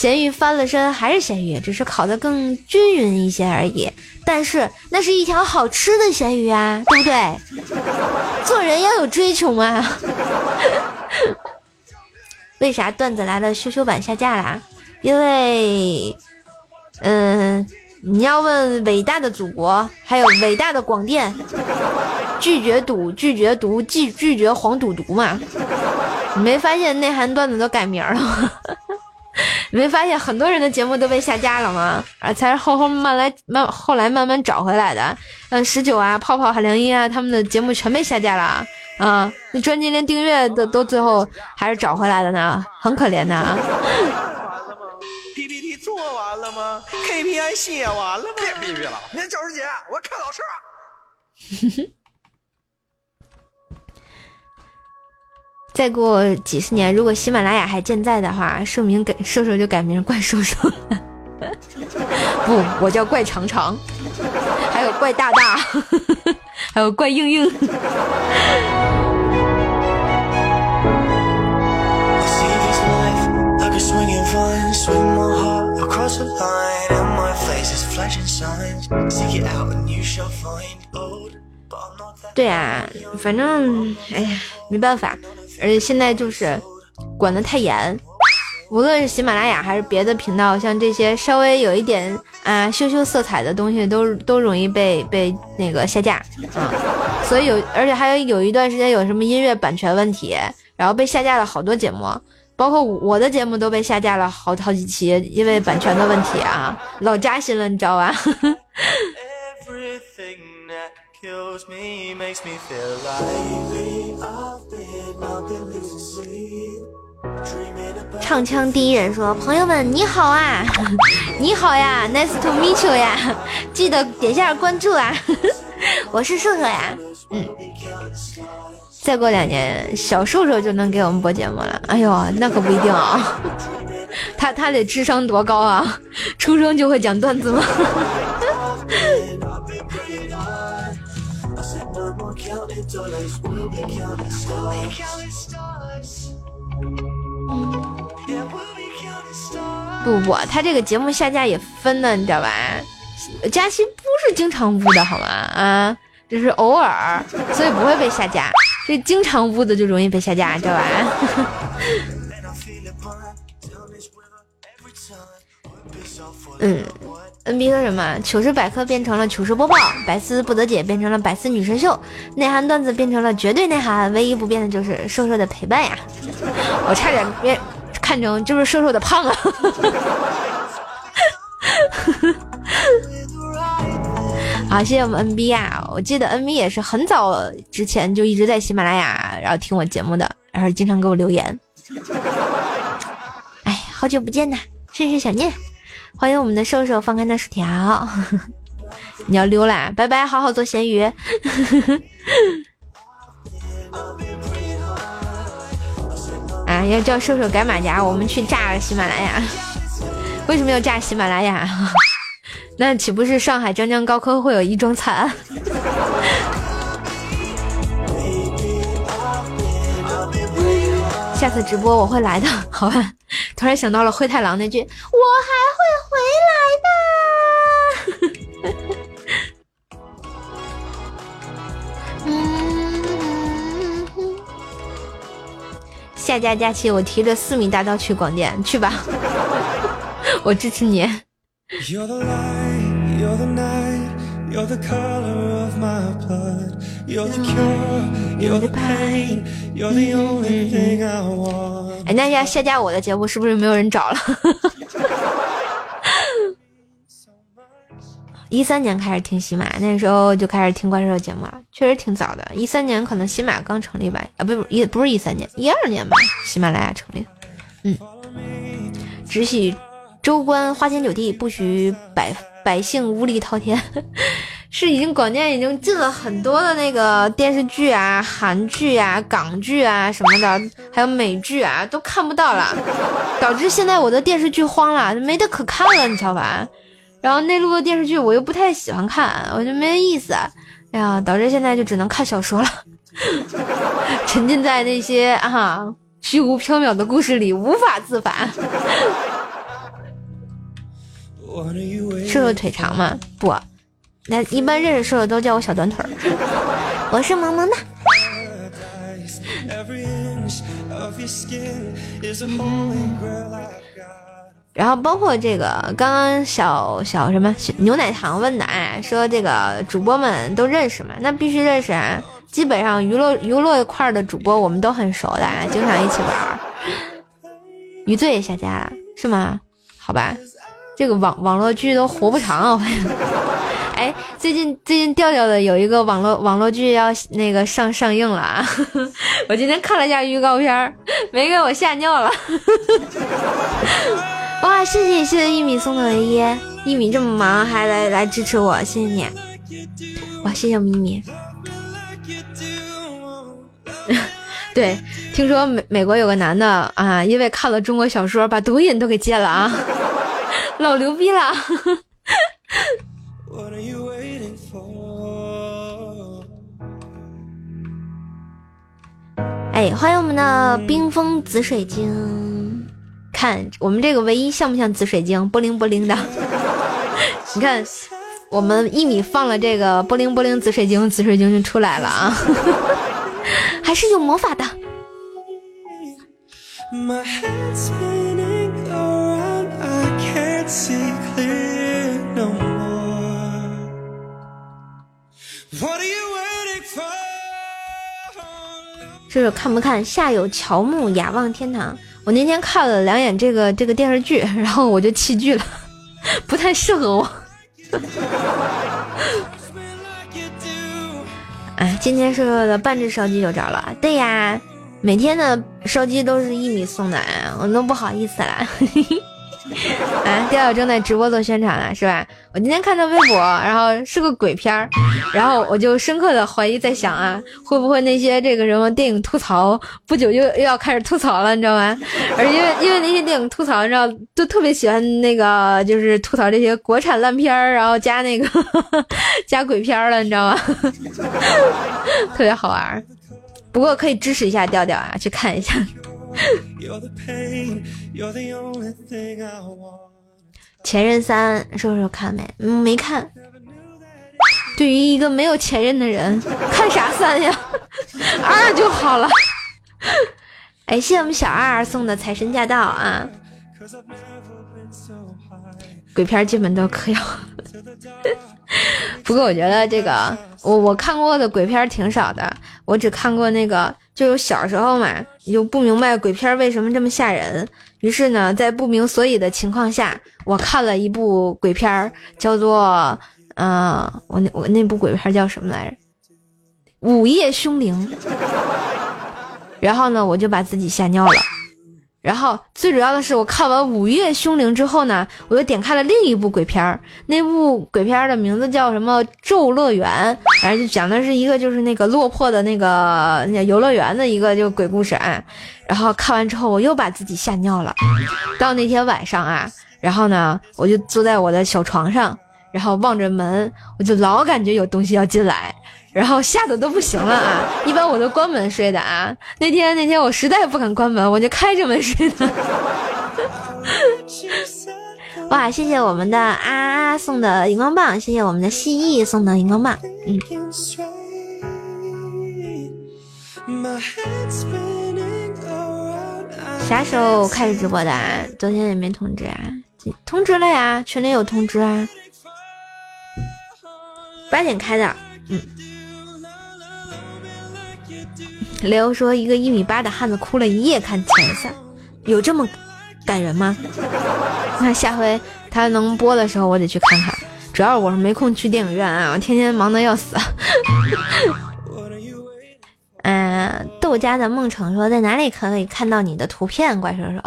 咸鱼翻了身还是咸鱼，只是烤的更均匀一些而已。但是那是一条好吃的咸鱼啊，对不对？做人要有追求嘛。为啥段子来了羞羞版下架啦？因为，嗯，你要问伟大的祖国，还有伟大的广电，拒绝赌，拒绝毒，拒拒绝黄赌毒嘛。你没发现内涵段子都改名了吗？你没发现很多人的节目都被下架了吗？啊，才是后后慢来慢后来慢慢找回来的。嗯，十九啊，泡泡、海良音啊，他们的节目全被下架了啊！那专辑连订阅都都最后还是找回来的呢，很可怜的。完了吗？PPT 做完了吗？KPI 写完了吗？别逼逼了，明天教师节我要看老师。再过几十年，如果喜马拉雅还健在的话，寿名改兽兽就改名怪兽兽了。不，我叫怪长长，还有怪大大，还有怪硬硬。对啊，反正哎呀，没办法。而且现在就是管得太严，无论是喜马拉雅还是别的频道，像这些稍微有一点啊羞羞色彩的东西，都都容易被被那个下架啊。所以有，而且还有有一段时间有什么音乐版权问题，然后被下架了好多节目，包括我的节目都被下架了好好几期，因为版权的问题啊，老扎心了，你知道吧？唱腔第一人说：“朋友们，你好啊，你好呀，Nice to meet you 呀，记得点下关注啊，我是瘦瘦呀，嗯，再过两年小瘦瘦就能给我们播节目了，哎呦，那可不一定啊，他他得智商多高啊，出生就会讲段子吗？”不不，他这个节目下架也分的，你知道吧？佳期不是经常污的好吗？啊，就是偶尔，所以不会被下架。这经常污的就容易被下架，知道吧？嗯。N B 说什么？糗事百科变成了糗事播报，百思不得解变成了百思女神秀，内涵段子变成了绝对内涵，唯一不变的就是瘦瘦的陪伴呀！我差点变看成就是瘦瘦的胖啊！好，谢谢我们 N B 啊！我记得 N B 也是很早之前就一直在喜马拉雅，然后听我节目的，然后经常给我留言。哎，好久不见呐，甚是想念。欢迎我们的瘦瘦，放开那薯条，你要溜啦，拜拜，好好做咸鱼。啊，要叫瘦瘦改马甲，我们去炸喜马拉雅。为什么要炸喜马拉雅？那岂不是上海张江高科会有一桩惨？下次直播我会来的，好吧？突然想到了灰太狼那句“我还会回来的”。嗯，下架假期我提着四米大刀去广电，去吧，我支持你。You're the You're the pain. You're the only thing I want. 哎，那要下架我的节目，是不是没有人找了？一三年开始听喜马，那时候就开始听怪兽节目了，确实挺早的。一三年可能喜马刚成立吧？啊，不不，一不是一三年，一二年吧，喜马拉雅成立。嗯，只许州官花天酒地，不许百。百姓无力滔天，是已经广电已经进了很多的那个电视剧啊、韩剧啊、港剧啊什么的，还有美剧啊，都看不到了，导致现在我的电视剧荒了，没得可看了，你知道吧？然后内陆的电视剧我又不太喜欢看，我就没意思，哎呀，导致现在就只能看小说了，沉浸在那些啊虚无缥缈的故事里无法自拔。瘦瘦腿长吗？不，那一般认识瘦瘦都叫我小短腿儿。我是萌萌的。然后包括这个刚刚小小什么牛奶糖问的，哎，说这个主播们都认识吗？那必须认识啊！基本上娱乐娱乐块的主播我们都很熟的，经常一起玩。余罪下架了是吗？好吧。这个网网络剧都活不长啊！哎，最近最近调调的有一个网络网络剧要那个上上映了啊！我今天看了一下预告片，没给我吓尿了。哇，谢谢谢谢一米送的唯一，一米这么忙还来来支持我，谢谢你。哇，谢谢我们一米。对，听说美美国有个男的啊，因为看了中国小说，把毒瘾都给戒了啊。老牛逼了！哎，欢迎我们的冰封紫水晶，看我们这个唯一像不像紫水晶？波灵波灵的。你看，我们一米放了这个波灵波灵紫水晶，紫水晶就出来了啊！还是有魔法的。What are you 说说看不看？下有乔木，雅望天堂。我那天看了两眼这个这个电视剧，然后我就弃剧了，不太适合我。哎，今天说说的半只烧鸡就着了。对呀，每天的烧鸡都是一米送的，我都不好意思了。啊，调调正在直播做宣传了，是吧？我今天看到微博，然后是个鬼片儿，然后我就深刻的怀疑，在想啊，会不会那些这个什么电影吐槽，不久又又要开始吐槽了，你知道吗？而因为因为那些电影吐槽，你知道，都特别喜欢那个，就是吐槽这些国产烂片儿，然后加那个 加鬼片儿了，你知道吗？特别好玩儿。不过可以支持一下调调啊，去看一下。前任三，说说看没？嗯，没看。对于一个没有前任的人，看啥三呀？二就好了。哎，谢我们小二送的财神驾到啊！鬼片基本都嗑药。不过我觉得这个，我我看过的鬼片挺少的，我只看过那个。就是小时候嘛，就不明白鬼片为什么这么吓人。于是呢，在不明所以的情况下，我看了一部鬼片，叫做……嗯，我那我那部鬼片叫什么来着？《午夜凶铃》。然后呢，我就把自己吓尿了。然后最主要的是，我看完《午夜凶铃》之后呢，我又点开了另一部鬼片儿。那部鬼片儿的名字叫什么？《咒乐园》，反正就讲的是一个就是那个落魄的那个那游乐园的一个就鬼故事啊。然后看完之后，我又把自己吓尿了。到那天晚上啊，然后呢，我就坐在我的小床上，然后望着门，我就老感觉有东西要进来。然后吓得都不行了啊！一般我都关门睡的啊。那天那天我实在不敢关门，我就开着门睡的。哇！谢谢我们的啊啊送的荧光棒，谢谢我们的蜥蜴送的荧光棒。嗯。啥时候开始直播的啊？昨天也没通知啊？通知了呀，群里有通知啊。八点开的，嗯。雷欧说：“一个一米八的汉子哭了一夜看前三，有这么感人吗？那下回他能播的时候，我得去看看。主要我是没空去电影院啊，我天天忙的要死。”嗯，豆家的梦城说：“在哪里可以看到你的图片？”怪兽兽，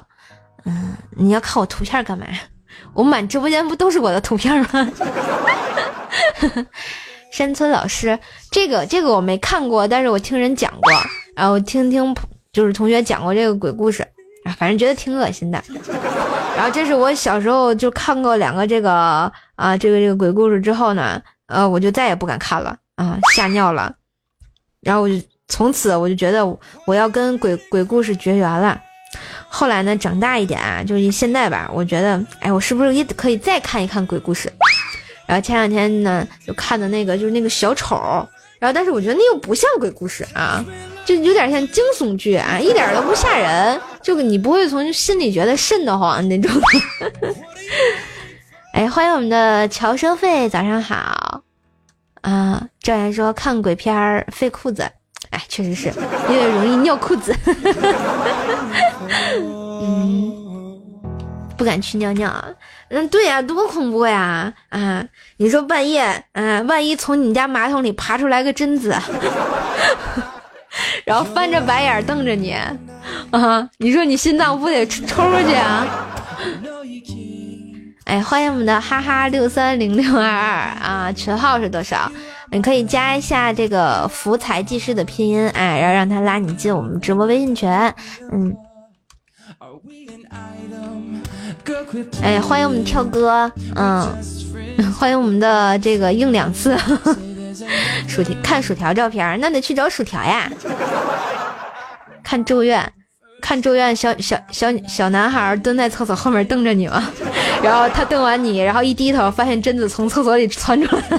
嗯，你要看我图片干嘛？我满直播间不都是我的图片吗？山村老师，这个这个我没看过，但是我听人讲过。然后听听就是同学讲过这个鬼故事，啊，反正觉得挺恶心的。然后这是我小时候就看过两个这个啊这个这个鬼故事之后呢，呃，我就再也不敢看了啊，吓尿了。然后我就从此我就觉得我要跟鬼鬼故事绝缘了。后来呢，长大一点啊，就是现在吧，我觉得，哎，我是不是也可以再看一看鬼故事？然后前两天呢，就看的那个就是那个小丑，然后但是我觉得那又不像鬼故事啊。就有点像惊悚剧啊，一点都不吓人，就你不会从心里觉得瘆得慌那种。哎，欢迎我们的乔生费，早上好啊！赵岩说看鬼片儿费裤子，哎，确实是因为容易尿裤子。嗯，不敢去尿尿。嗯，对呀，多恐怖呀！啊，你说半夜，嗯，万一从你家马桶里爬出来个贞子。然后翻着白眼瞪着你，啊！你说你心脏不得抽出去啊？哎，欢迎我们的哈哈六三零六二二啊，群号是多少？你可以加一下这个福财技师的拼音，哎，然后让他拉你进我们直播微信群。嗯，哎，欢迎我们跳哥，嗯，欢迎我们的这个应两次。薯条看薯条照片，那得去找薯条呀。看咒怨，看咒怨，小小小小男孩蹲在厕所后面瞪着你吗？然后他瞪完你，然后一低头，发现贞子从厕所里窜出来。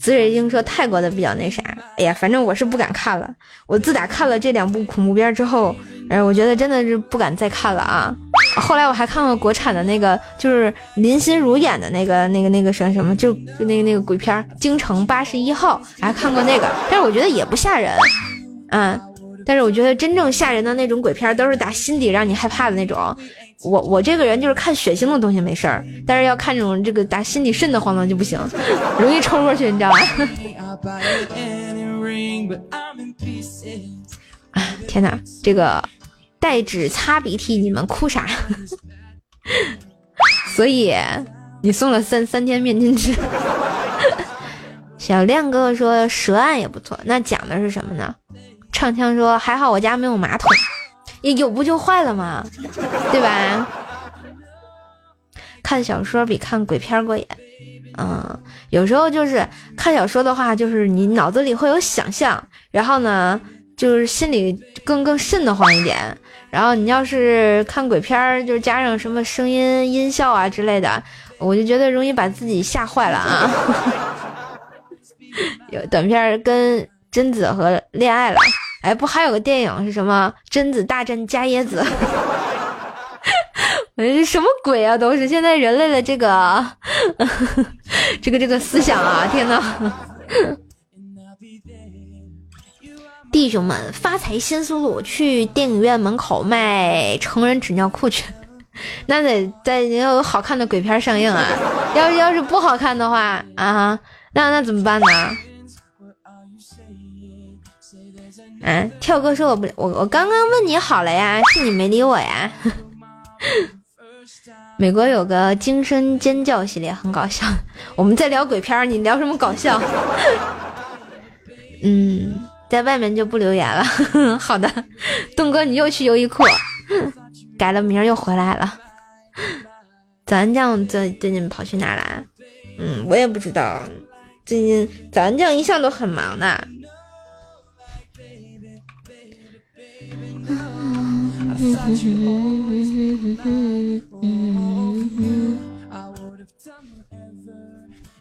紫水晶说泰国的比较那啥，哎呀，反正我是不敢看了。我自打看了这两部恐怖片之后，哎，我觉得真的是不敢再看了啊。后来我还看过国产的那个，就是林心如演的那个、那个、那个什么什么，就就那个那个鬼片《京城八十一号》，还看过那个，但是我觉得也不吓人，嗯。但是我觉得真正吓人的那种鬼片，都是打心底让你害怕的那种。我我这个人就是看血腥的东西没事儿，但是要看这种这个打心里瘆得慌的就不行，容易抽过去，你知道吧？啊天哪，这个带纸擦鼻涕，你们哭啥？所以你送了三三天面巾纸。小亮哥哥说蛇案也不错，那讲的是什么呢？唱腔说还好我家没有马桶，有不就坏了吗？对吧？看小说比看鬼片过瘾。嗯，有时候就是看小说的话，就是你脑子里会有想象，然后呢，就是心里更更瘆得慌一点。然后你要是看鬼片，就是加上什么声音音效啊之类的，我就觉得容易把自己吓坏了啊。有短片跟贞子和恋爱了。哎，不还有个电影是什么？贞子大战伽椰子？哎，什么鬼啊？都是现在人类的这个，这个这个思想啊！天呐！弟兄们，发财新思路，去电影院门口卖成人纸尿裤去。那得在要有好看的鬼片上映啊！要是要是不好看的话啊，那那怎么办呢？嗯，跳哥说我不我我刚刚问你好了呀，是你没理我呀。美国有个惊声尖叫系列很搞笑，我们在聊鬼片，你聊什么搞笑？嗯，在外面就不留言了。好的，东哥你又去优衣库，改了名又回来了。早安酱最最近跑去哪了？嗯，我也不知道，最近早安酱一向都很忙的。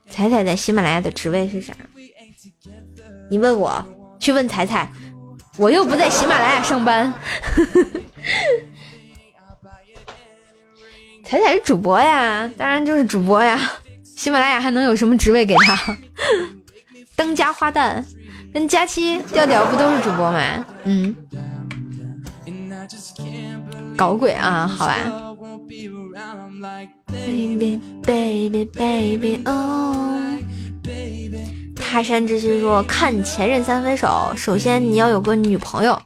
彩彩在喜马拉雅的职位是啥？你问我，去问彩彩，我又不在喜马拉雅上班。彩彩是主播呀，当然就是主播呀。喜马拉雅还能有什么职位给他？当家花旦，跟佳期调调不都是主播吗？嗯。搞鬼啊，好吧。baby baby baby oh。他山之心说看前任三分手，首先你要有个女朋友。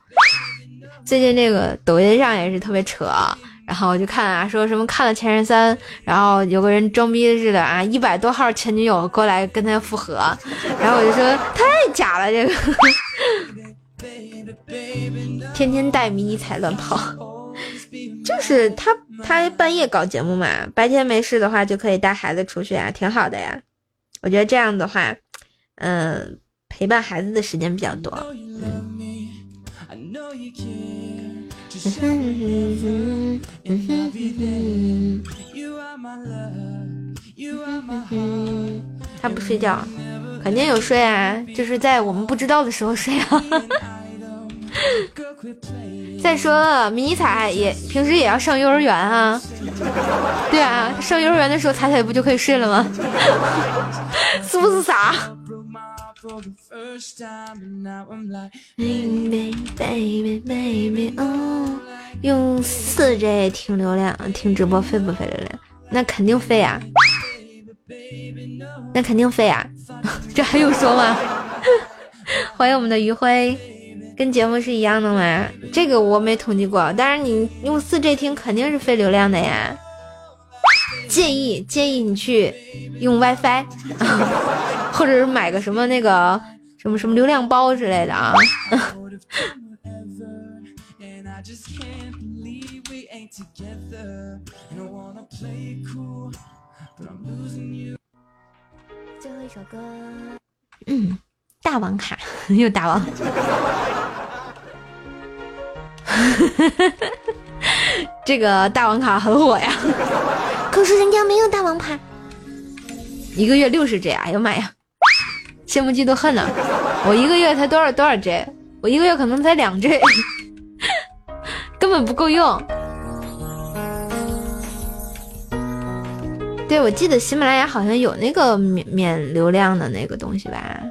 最近这个抖音上也是特别扯，然后我就看啊，说什么看了前任三，然后有个人装逼似的啊，一百多号前女友过来跟他复合，然后我就说太假了，这个。天天带迷你彩乱跑，就是他他半夜搞节目嘛，白天没事的话就可以带孩子出去啊，挺好的呀。我觉得这样的话，嗯，陪伴孩子的时间比较多。他不睡觉，肯定有睡啊，就是在我们不知道的时候睡啊。再说了，迷彩也平时也要上幼儿园啊。对啊，上幼儿园的时候，彩彩不就可以睡了吗？是不是傻，用四 G 听流量，听直播费不费流量？那肯定费啊，那肯定费啊，这还用说吗？欢迎我们的余辉。跟节目是一样的吗？这个我没统计过，但是你用四 G 听肯定是费流量的呀。建议建议你去用 WiFi，或者是买个什么那个什么什么流量包之类的啊。最后一首歌，嗯。大王卡 又大王，这个大王卡很火呀。可是人家没有大王牌，一个月六十 G，哎呀妈呀，羡慕嫉妒恨呢。我一个月才多少多少 G？我一个月可能才两 G，根本不够用。对，我记得喜马拉雅好像有那个免免流量的那个东西吧。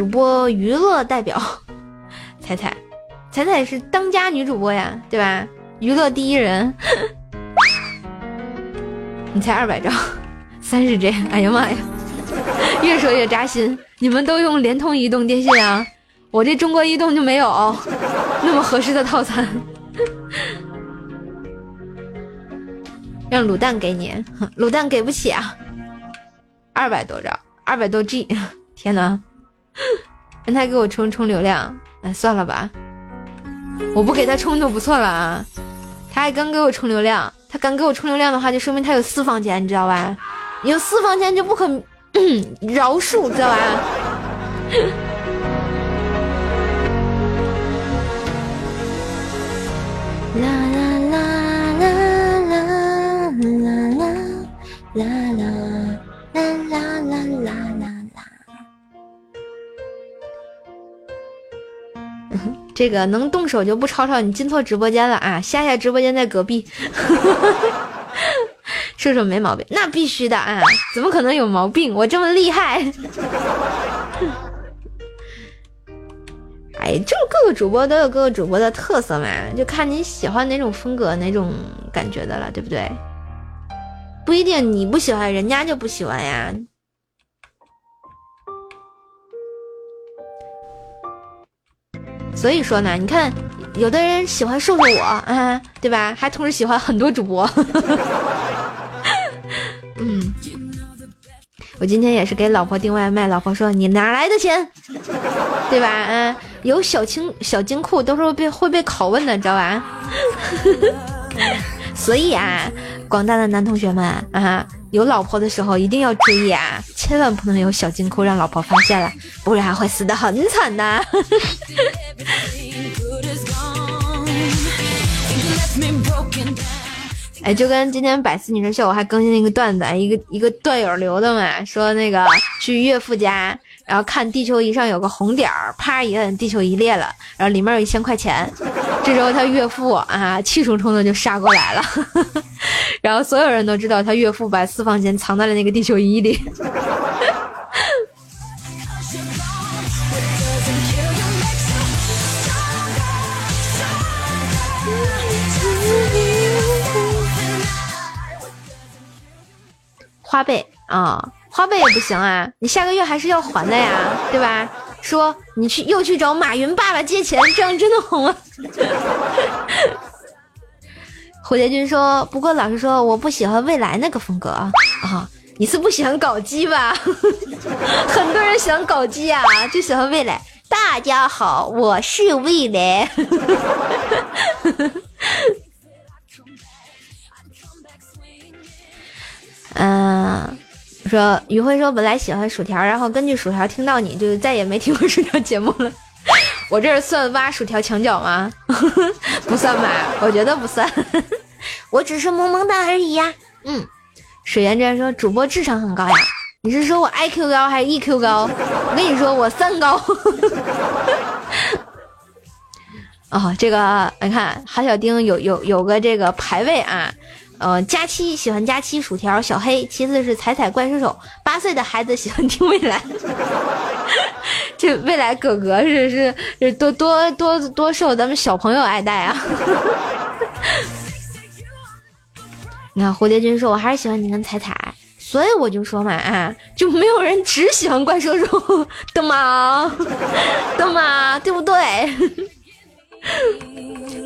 主播娱乐代表，彩彩，彩彩是当家女主播呀，对吧？娱乐第一人。你才二百兆，三十 G，哎呀妈呀，越说越扎心。你们都用联通、移动、电信啊，我这中国移动就没有那么合适的套餐。让卤蛋给你，卤蛋给不起啊，二百多兆，二百多 G，天哪！让他给我充充流量，哎，算了吧，我不给他充就不错了啊。他还刚给我充流量，他刚给我充流量的话，就说明他有私房钱，你知道吧？有私房钱就不可 饶恕，知道吧？这个能动手就不吵吵，你进错直播间了啊！夏夏直播间在隔壁，射手没毛病，那必须的啊！怎么可能有毛病？我这么厉害！哎，就各个主播都有各个主播的特色嘛，就看你喜欢哪种风格、哪种感觉的了，对不对？不一定你不喜欢，人家就不喜欢呀。所以说呢，你看，有的人喜欢瘦瘦我啊，对吧？还同时喜欢很多主播。嗯，我今天也是给老婆订外卖，老婆说你哪来的钱，对吧？嗯，有小金小金库都是被会被拷问的，知道吧？所以啊，广大的男同学们啊，有老婆的时候一定要注意啊，千万不能有小金库让老婆发现了，不然会死的很惨的。哎，就跟今天百思女神秀我还更新了一个段子，一个一个段友留的嘛，说那个去岳父家，然后看地球仪上有个红点儿，啪一摁，地球仪裂了，然后里面有一千块钱。这时候他岳父啊，气冲冲的就杀过来了，然后所有人都知道他岳父把私房钱藏在了那个地球仪里。花呗啊，花呗也不行啊，你下个月还是要还的呀，对吧？说你去又去找马云爸爸借钱，这样真的红吗？蝴蝶君说，不过老实说，我不喜欢未来那个风格啊。你是不喜欢搞基吧？很多人喜欢搞基啊，就喜欢未来。大家好，我是未来。嗯，说于辉说本来喜欢薯条，然后根据薯条听到你就再也没听过薯条节目了。我这是算挖薯条墙角吗？不算吧，我觉得不算。我只是萌萌哒而已呀。嗯，水源这说主播智商很高呀。你是说我 IQ 高还是 EQ 高？我跟你说我三高。哦，这个你看韩小丁有有有个这个排位啊。呃，佳期喜欢佳期薯条小黑，其次是彩彩怪兽手，八岁的孩子喜欢听未来，这未来哥哥是是是多多多多受咱们小朋友爱戴啊！你看蝴蝶君说，我还是喜欢你跟彩彩，所以我就说嘛啊，就没有人只喜欢怪兽手的吗？的吗？对不对？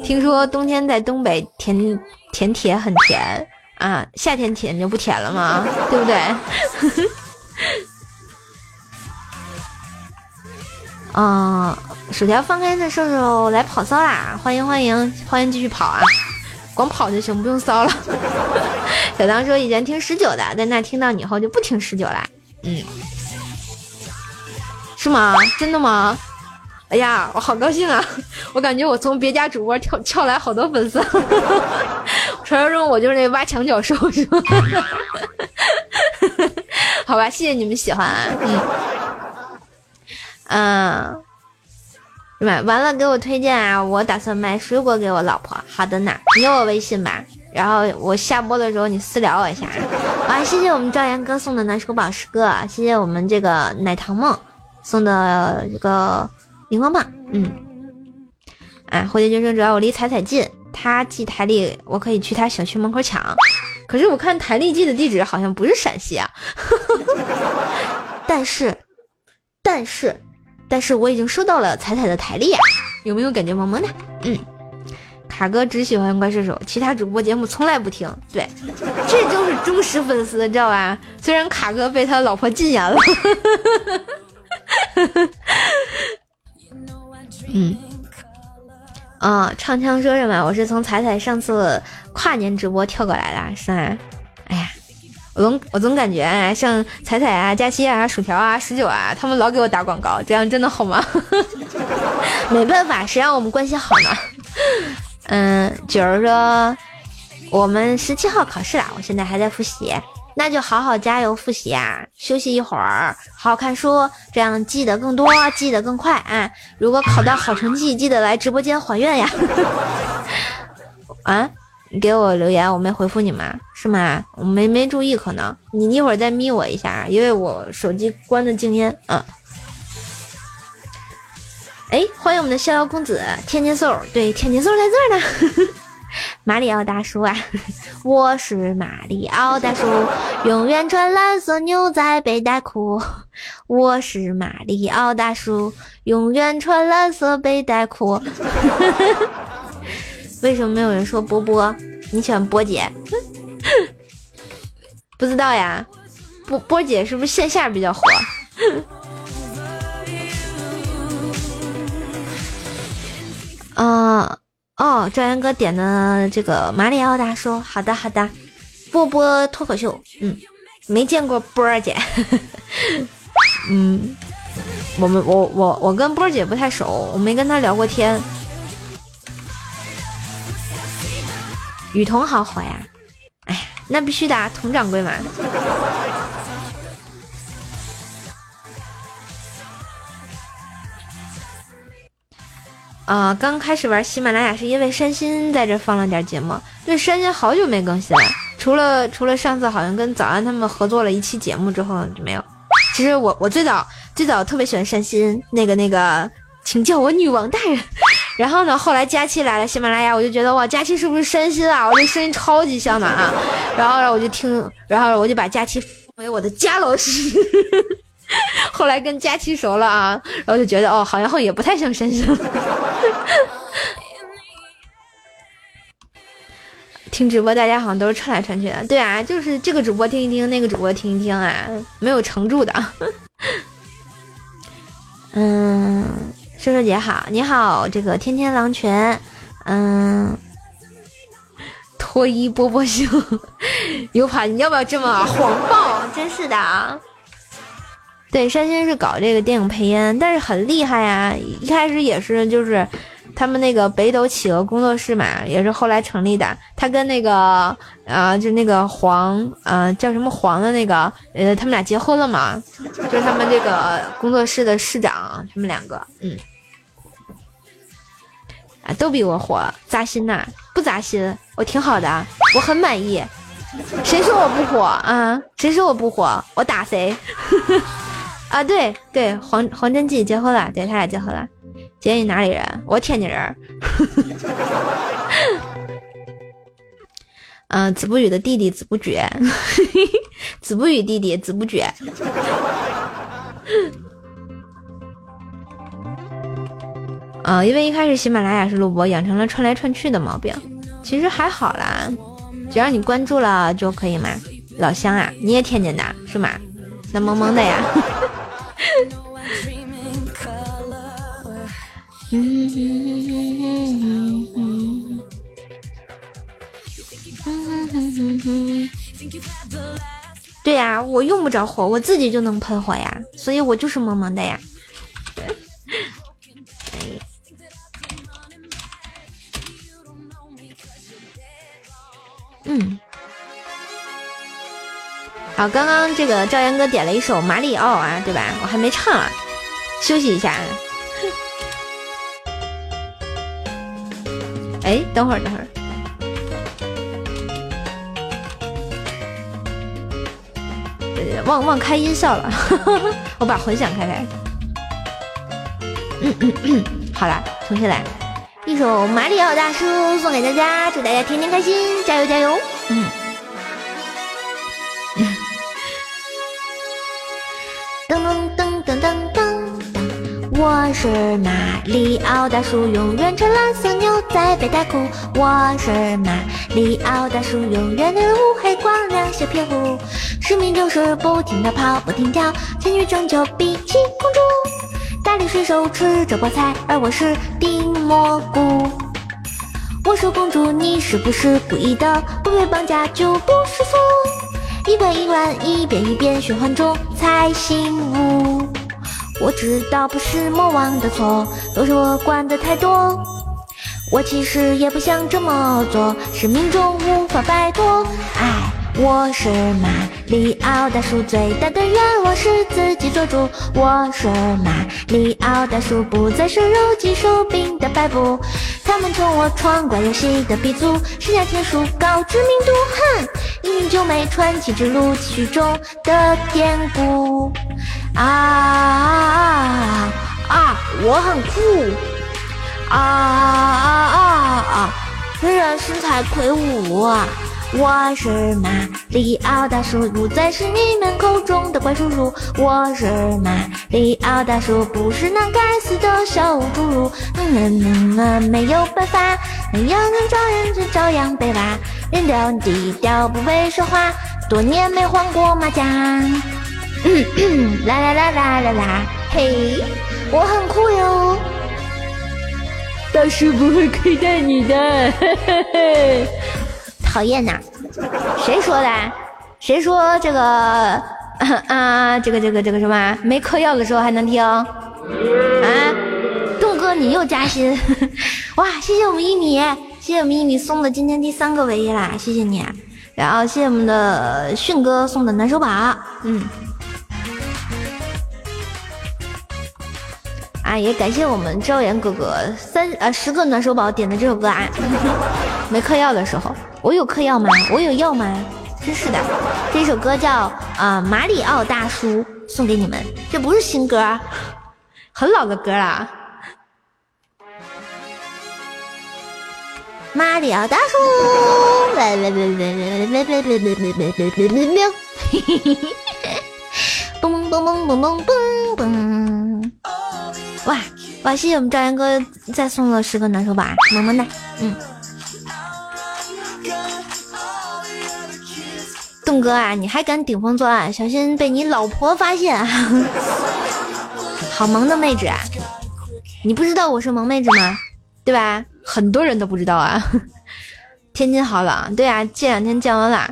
听说冬天在东北甜甜很甜啊，夏天甜就不甜了吗？对不对？啊，薯条放开的瘦瘦来跑骚啦！欢迎欢迎欢迎继续跑啊！光跑就行，不用骚了。小唐说以前听十九的，但那听到你后就不听十九啦。嗯，是吗？真的吗？哎呀，我好高兴啊！我感觉我从别家主播跳跳来好多粉丝。传说中我就是那挖墙脚兽是吗？好吧，谢谢你们喜欢。嗯，嗯，买完了给我推荐啊！我打算买水果给我老婆。好的呢，你有我微信吧？然后我下播的时候你私聊我一下。啊，谢谢我们赵岩哥送的暖手宝十个，谢谢我们这个奶糖梦送的这个荧光棒。嗯，哎，火箭军生主要我离彩彩近，他寄台历，我可以去他小区门口抢。可是我看台历寄的地址好像不是陕西啊。但是，但是，但是我已经收到了彩彩的台历，有没有感觉萌萌的？嗯。卡哥只喜欢怪兽手，其他主播节目从来不听。对，这就是忠实粉丝，知道吧？虽然卡哥被他老婆禁言了。嗯，啊，唱腔说什么？我是从彩彩上次跨年直播跳过来的，是吧？哎呀，我总我总感觉像彩彩啊、佳期啊、薯条啊、十九啊，他们老给我打广告，这样真的好吗？没办法，谁让我们关系好呢？嗯，九儿说我们十七号考试了，我现在还在复习，那就好好加油复习啊，休息一会儿，好好看书，这样记得更多，记得更快啊！如果考到好成绩，记得来直播间还愿呀！啊，你给我留言，我没回复你吗？是吗？我没没注意，可能你一会儿再眯我一下，因为我手机关的静音，嗯。哎，欢迎我们的逍遥公子天津嗖，对，天津嗖在这儿呢。马里奥大叔啊，我是马里奥大叔，永远穿蓝色牛仔背带裤。我是马里奥大叔，永远穿蓝色背带裤。为什么没有人说波波？你喜欢波姐？不知道呀，波波姐是不是线下比较火？啊哦，赵岩哥点的这个马里奥大叔，好的好的，波波脱口秀，嗯，没见过波儿姐，嗯，我们我我我跟波儿姐不太熟，我没跟她聊过天。雨桐好火呀，哎，那必须的，佟掌柜嘛。啊，刚开始玩喜马拉雅是因为山新在这放了点节目。对，山新好久没更新了，除了除了上次好像跟早安他们合作了一期节目之后就没有。其实我我最早最早特别喜欢山新那个那个，请叫我女王大人。然后呢，后来佳期来了喜马拉雅，我就觉得哇，佳期是不是山新啊？我这声音超级像的啊。然后我就听，然后我就把佳期封为我的佳老师。后来跟佳期熟了啊，然后就觉得哦，好像也不太像山新。听直播大家好像都是串来串去的，对啊，就是这个主播听一听，那个主播听一听啊，没有成住的。嗯，瘦瘦姐好，你好，这个天天狼群，嗯，脱衣波波秀，有盘你要不要这么黄暴？真是的啊。对，山新是搞这个电影配音，但是很厉害呀。一开始也是就是他们那个北斗企鹅工作室嘛，也是后来成立的。他跟那个啊，就那个黄啊，叫什么黄的那个，呃，他们俩结婚了嘛，就是他们这个工作室的市长，他们两个，嗯，啊，都比我火，扎心呐？不扎心，我挺好的，我很满意。谁说我不火啊？谁说我不火？我打谁？啊，对对，黄黄真纪结婚了，对他俩结婚了。姐，你哪里人？我天津人。嗯，子不语的弟弟子不觉，子不语弟弟子不觉。嗯，因为一开始喜马拉雅是录播，养成了串来串去的毛病。其实还好啦，只要你关注了就可以嘛。老乡啊，你也天津的是吗？那萌萌的呀。对呀，我用不着火，我自己就能喷火呀，所以我就是萌萌的呀。嗯。好，刚刚这个赵岩哥点了一首马里奥啊，对吧？我还没唱啊，休息一下啊。哎，等会儿，等会儿。忘忘开音效了，我把混响开开。嗯嗯，好了，重新来，一首《马里奥大叔》送给大家，祝大家天天开心，加油加油！嗯。我是马里奥大叔，永远穿蓝色牛仔背带裤。我是马里奥大叔，永远的乌黑光亮小屁股。使命就是不停的跑，不停跳，前去拯救碧琪公主。大力水手吃着菠菜，而我是顶蘑菇。我说公主，你是不是故意的？不被绑架就不舒服。一关一关，一遍一遍循环中才醒悟。我知道不是魔王的错，都是我管的太多。我其实也不想这么做，是命中无法摆脱。唉。我是马里奥大叔，最大的愿望是自己做主。我是马里奥大叔，不再是肉鸡手柄的摆布。他们称我闯关游戏的鼻祖，身价天数高知名度，哼！英雄救美传奇之路剧中的典故。啊啊！我很酷！啊啊啊啊！虽然身材魁梧。我是马里奥大叔，不再是你们口中的怪叔叔。我是马里奥大叔，不是那该死的小侏儒。嗯嗯嗯，没有办法，那样能照样就照样被挖。人调低调，不会说话，多年没换过马甲。啦啦啦啦啦啦，嘿，我很酷哟，大叔不会亏待你的，嘿嘿嘿。讨厌呐！谁说的？谁说这个啊？这个这个这个什么？没嗑药的时候还能听？啊？栋哥，你又加薪！哇，谢谢我们一米，谢谢我们一米送的今天第三个唯一啦，谢谢你。然后谢谢我们的迅哥送的暖手宝，嗯。啊，也感谢我们昭言哥哥三呃十个暖手宝点的这首歌啊。没嗑药的时候。我有嗑药吗？我有药吗？真是的，这首歌叫啊马里奥大叔送给你们，这不是新歌，很老的歌了。马里奥大叔，来来来来来来来来来来来来，嘣嘣嘣嘣嘣嘣嘣！哇哇！谢谢我们朝阳哥再送了十个暖手宝，么么哒，嗯。栋哥啊，你还敢顶风作案，小心被你老婆发现！好萌的妹纸啊，你不知道我是萌妹纸吗？对吧？很多人都不知道啊。天津好冷，对啊，这两天降温了。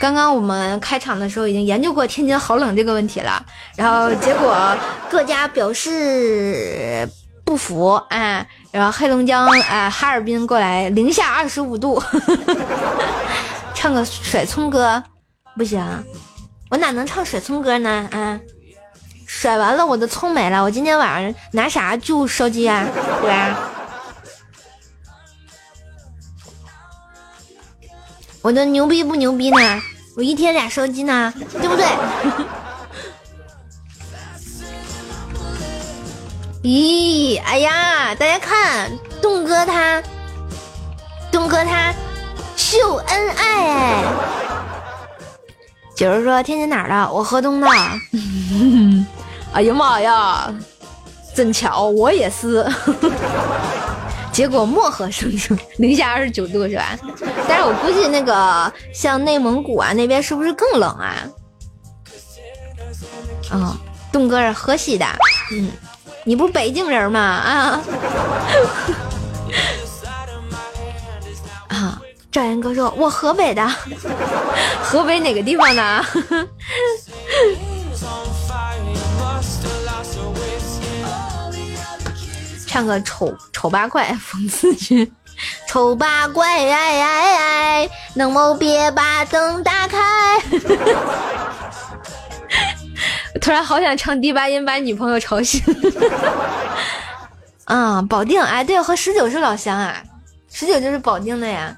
刚刚我们开场的时候已经研究过天津好冷这个问题了，然后结果各家表示不服啊，然后黑龙江啊哈尔滨过来零下二十五度，唱个甩葱歌。不行，我哪能唱甩葱歌呢？啊，甩完了我的葱没了，我今天晚上拿啥救烧鸡啊？对吧？我的牛逼不牛逼呢？我一天俩烧鸡呢，对不对？咦，哎呀，大家看，东哥他，东哥他秀恩爱哎。就是说天津哪儿的？我河东的。哎呀妈呀，真巧，我也是。结果漠河生生零下二十九度是吧？但是我估计那个像内蒙古啊那边是不是更冷啊？啊，东哥是河西的，嗯，你不北京人吗？啊。赵岩哥说：“我河北的，河北哪个地方的？” 唱个丑丑八怪讽刺句，丑八怪，哎哎哎，能否别把灯打开？突然好想唱低八音把女朋友吵醒。啊，保定，哎，对，和十九是老乡啊，十九就是保定的呀。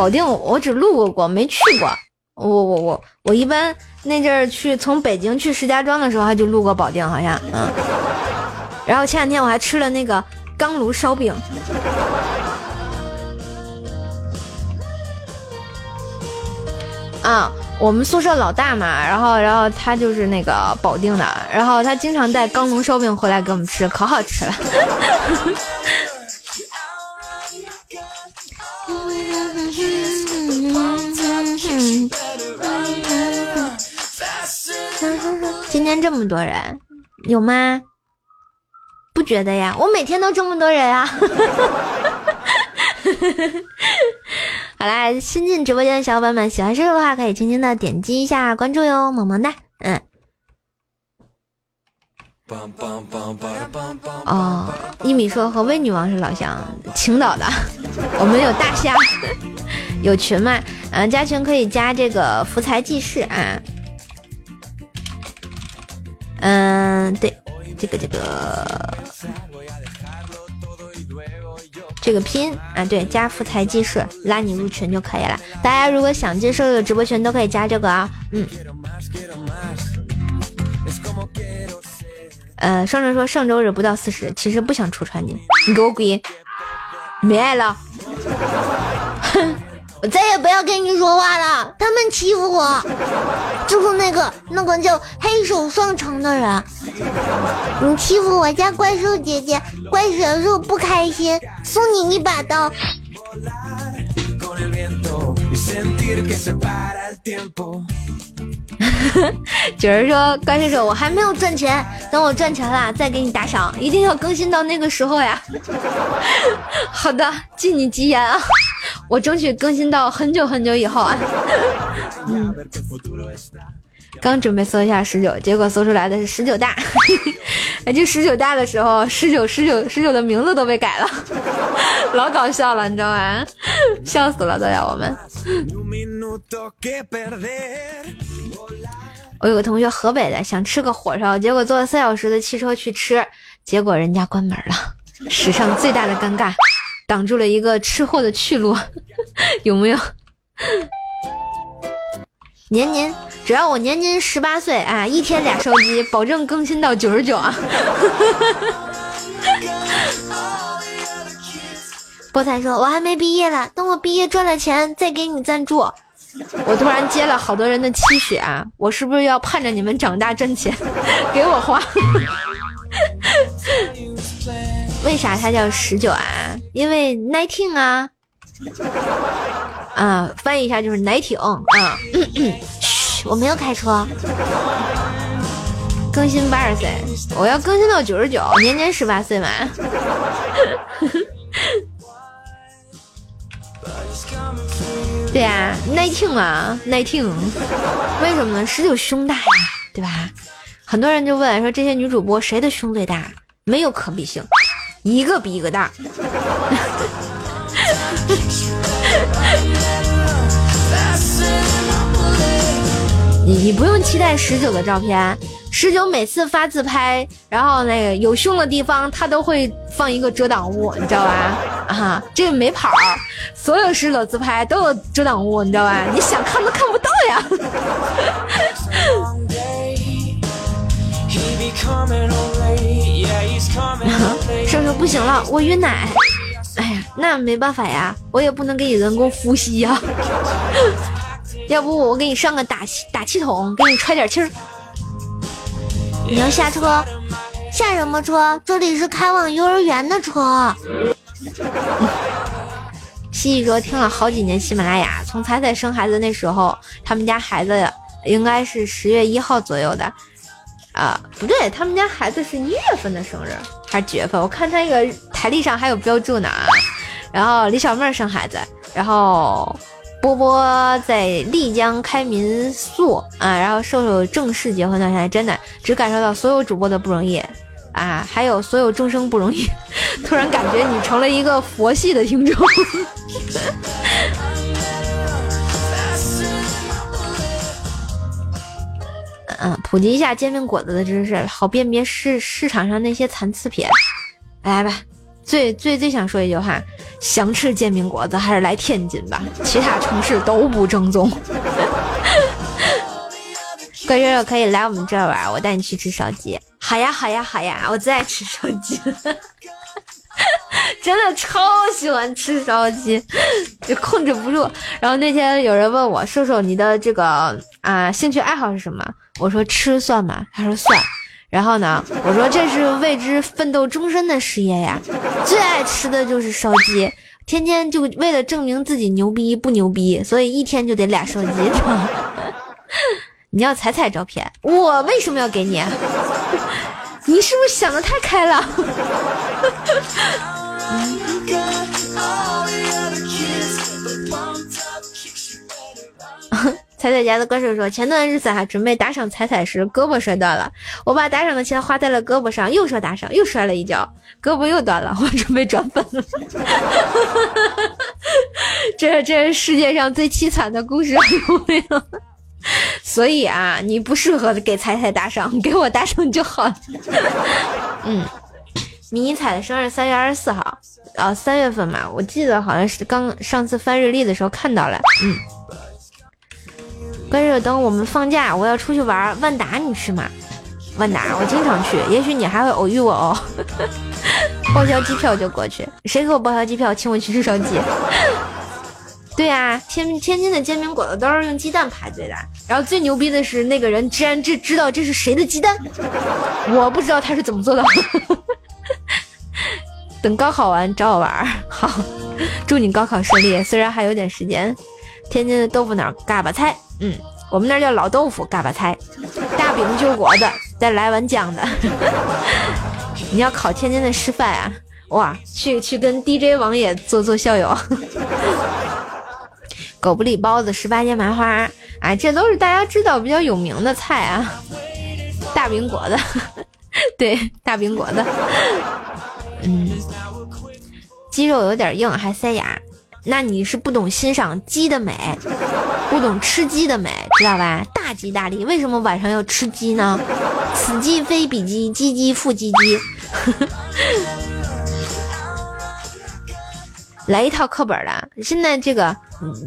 保定我只路过过，没去过。我我我我一般那阵儿去从北京去石家庄的时候，还就路过保定，好像嗯。然后前两天我还吃了那个钢炉烧饼。啊，我们宿舍老大嘛，然后然后他就是那个保定的，然后他经常带钢炉烧饼回来给我们吃，可好吃了。今天这么多人，有吗？不觉得呀，我每天都这么多人啊。好啦，新进直播间的小伙伴们，喜欢瘦瘦的话，可以轻轻的点击一下关注哟，萌萌哒。嗯。哦，一米说和魏女王是老乡，青岛的。我们有大虾，有群吗？嗯，加群可以加这个福财济世啊。嗯，对，这个这个这个拼啊，对，加福财济世拉你入群就可以了。大家如果想进瘦瘦的直播群，都可以加这个啊。嗯。呃，上周说上周日不到四十，其实不想戳穿你，你给我滚，没爱了，哼，我再也不要跟你说话了。他们欺负我，就是那个那个叫黑手双城的人，你欺负我家怪兽姐姐，怪神兽不开心，送你一把刀。九儿 说：“关先生，我还没有赚钱，等我赚钱了再给你打赏，一定要更新到那个时候呀。”好的，敬你吉言啊，我争取更新到很久很久以后啊。嗯。刚准备搜一下十九，结果搜出来的是十九大。哎，就十九大的时候，十九十九十九的名字都被改了，老搞笑了，你知道吗？笑死了都要我们。我有个同学河北的，想吃个火烧，结果坐了三小时的汽车去吃，结果人家关门了，史上最大的尴尬，挡住了一个吃货的去路，有没有？年年，只要我年年十八岁啊，一天俩烧鸡，保证更新到九十九啊！菠菜说：“我还没毕业了，等我毕业赚了钱再给你赞助。”我突然接了好多人的期许啊！我是不是要盼着你们长大挣钱 给我花？为啥它叫十九啊？因为 nineteen 啊。啊，翻译一下就是奶挺啊！嘘，我没有开车。更新八十岁，我要更新到九十九，年年十八岁嘛。对呀，耐听啊，耐听。为什么呢？十九胸大呀，对吧？很多人就问说，这些女主播谁的胸最大？没有可比性，一个比一个大。你你不用期待十九的照片，十九每次发自拍，然后那个有胸的地方，他都会放一个遮挡物，你知道吧？啊，这个没跑，所有十九自拍都有遮挡物，你知道吧？你想看都看不到呀。瘦瘦不行了，我晕奶。哎呀，那没办法呀，我也不能给你人工呼吸呀。要不我给你上个打气打气筒，给你揣点气儿。你要下车？下什么车？这里是开往幼儿园的车。西西说听了好几年喜马拉雅，从彩彩生孩子那时候，他们家孩子应该是十月一号左右的。啊，不对，他们家孩子是一月份的生日还是几月份？我看他那个台历上还有标注呢。然后李小妹生孩子，然后波波在丽江开民宿啊，然后瘦瘦正式结婚那天，真的只感受到所有主播的不容易啊，还有所有众生不容易。突然感觉你成了一个佛系的听众。嗯 普及一下煎饼果子的知识，好辨别市市场上那些残次品。来吧，最最最想说一句话：想吃煎饼果子还是来天津吧，其他城市都不正宗。怪叔叔可以来我们这玩，我带你去吃烧鸡。好呀，好呀，好呀，我最爱吃烧鸡了。真的超喜欢吃烧鸡，就控制不住。然后那天有人问我，瘦瘦你的这个啊兴趣爱好是什么？我说吃算吗？他说算。然后呢，我说这是为之奋斗终身的事业呀。最爱吃的就是烧鸡，天天就为了证明自己牛逼不牛逼，所以一天就得俩烧鸡。你要彩彩照片，我为什么要给你？你是不是想的太开了？彩彩家的歌手说：“前段日子还准备打赏彩彩时，胳膊摔断了。我把打赏的钱花在了胳膊上，又说打赏，又摔了一跤，胳膊又断了。我准备转粉了。这这是世界上最凄惨的故事，有没有？所以啊，你不适合给彩彩打赏，给我打赏就好了。嗯。”迷你彩的生日三月二十四号，啊，三月份嘛，我记得好像是刚上次翻日历的时候看到了。嗯，关着等我们放假，我要出去玩。万达你去吗？万达我经常去，也许你还会偶遇我哦。报销机票就过去，谁给我报销机票，请我去吃烧鸡。对呀，天天津的煎饼果子都是用鸡蛋排队的。然后最牛逼的是，那个人居然知知道这是谁的鸡蛋，我不知道他是怎么做到的。等高考完找我玩儿，好，祝你高考顺利。虽然还有点时间。天津的豆腐脑嘎巴菜，嗯，我们那叫老豆腐嘎巴菜，大饼就裹的，再来碗酱的。你要考天津的师范啊？哇，去去跟 DJ 王爷做做校友。狗不理包子、十八街麻花，哎，这都是大家知道比较有名的菜啊。大饼果子，对，大饼果子。嗯，鸡肉有点硬，还塞牙，那你是不懂欣赏鸡的美，不懂吃鸡的美，知道吧？大吉大利，为什么晚上要吃鸡呢？此鸡非彼鸡，鸡鸡复鸡鸡。来一套课本的，现在这个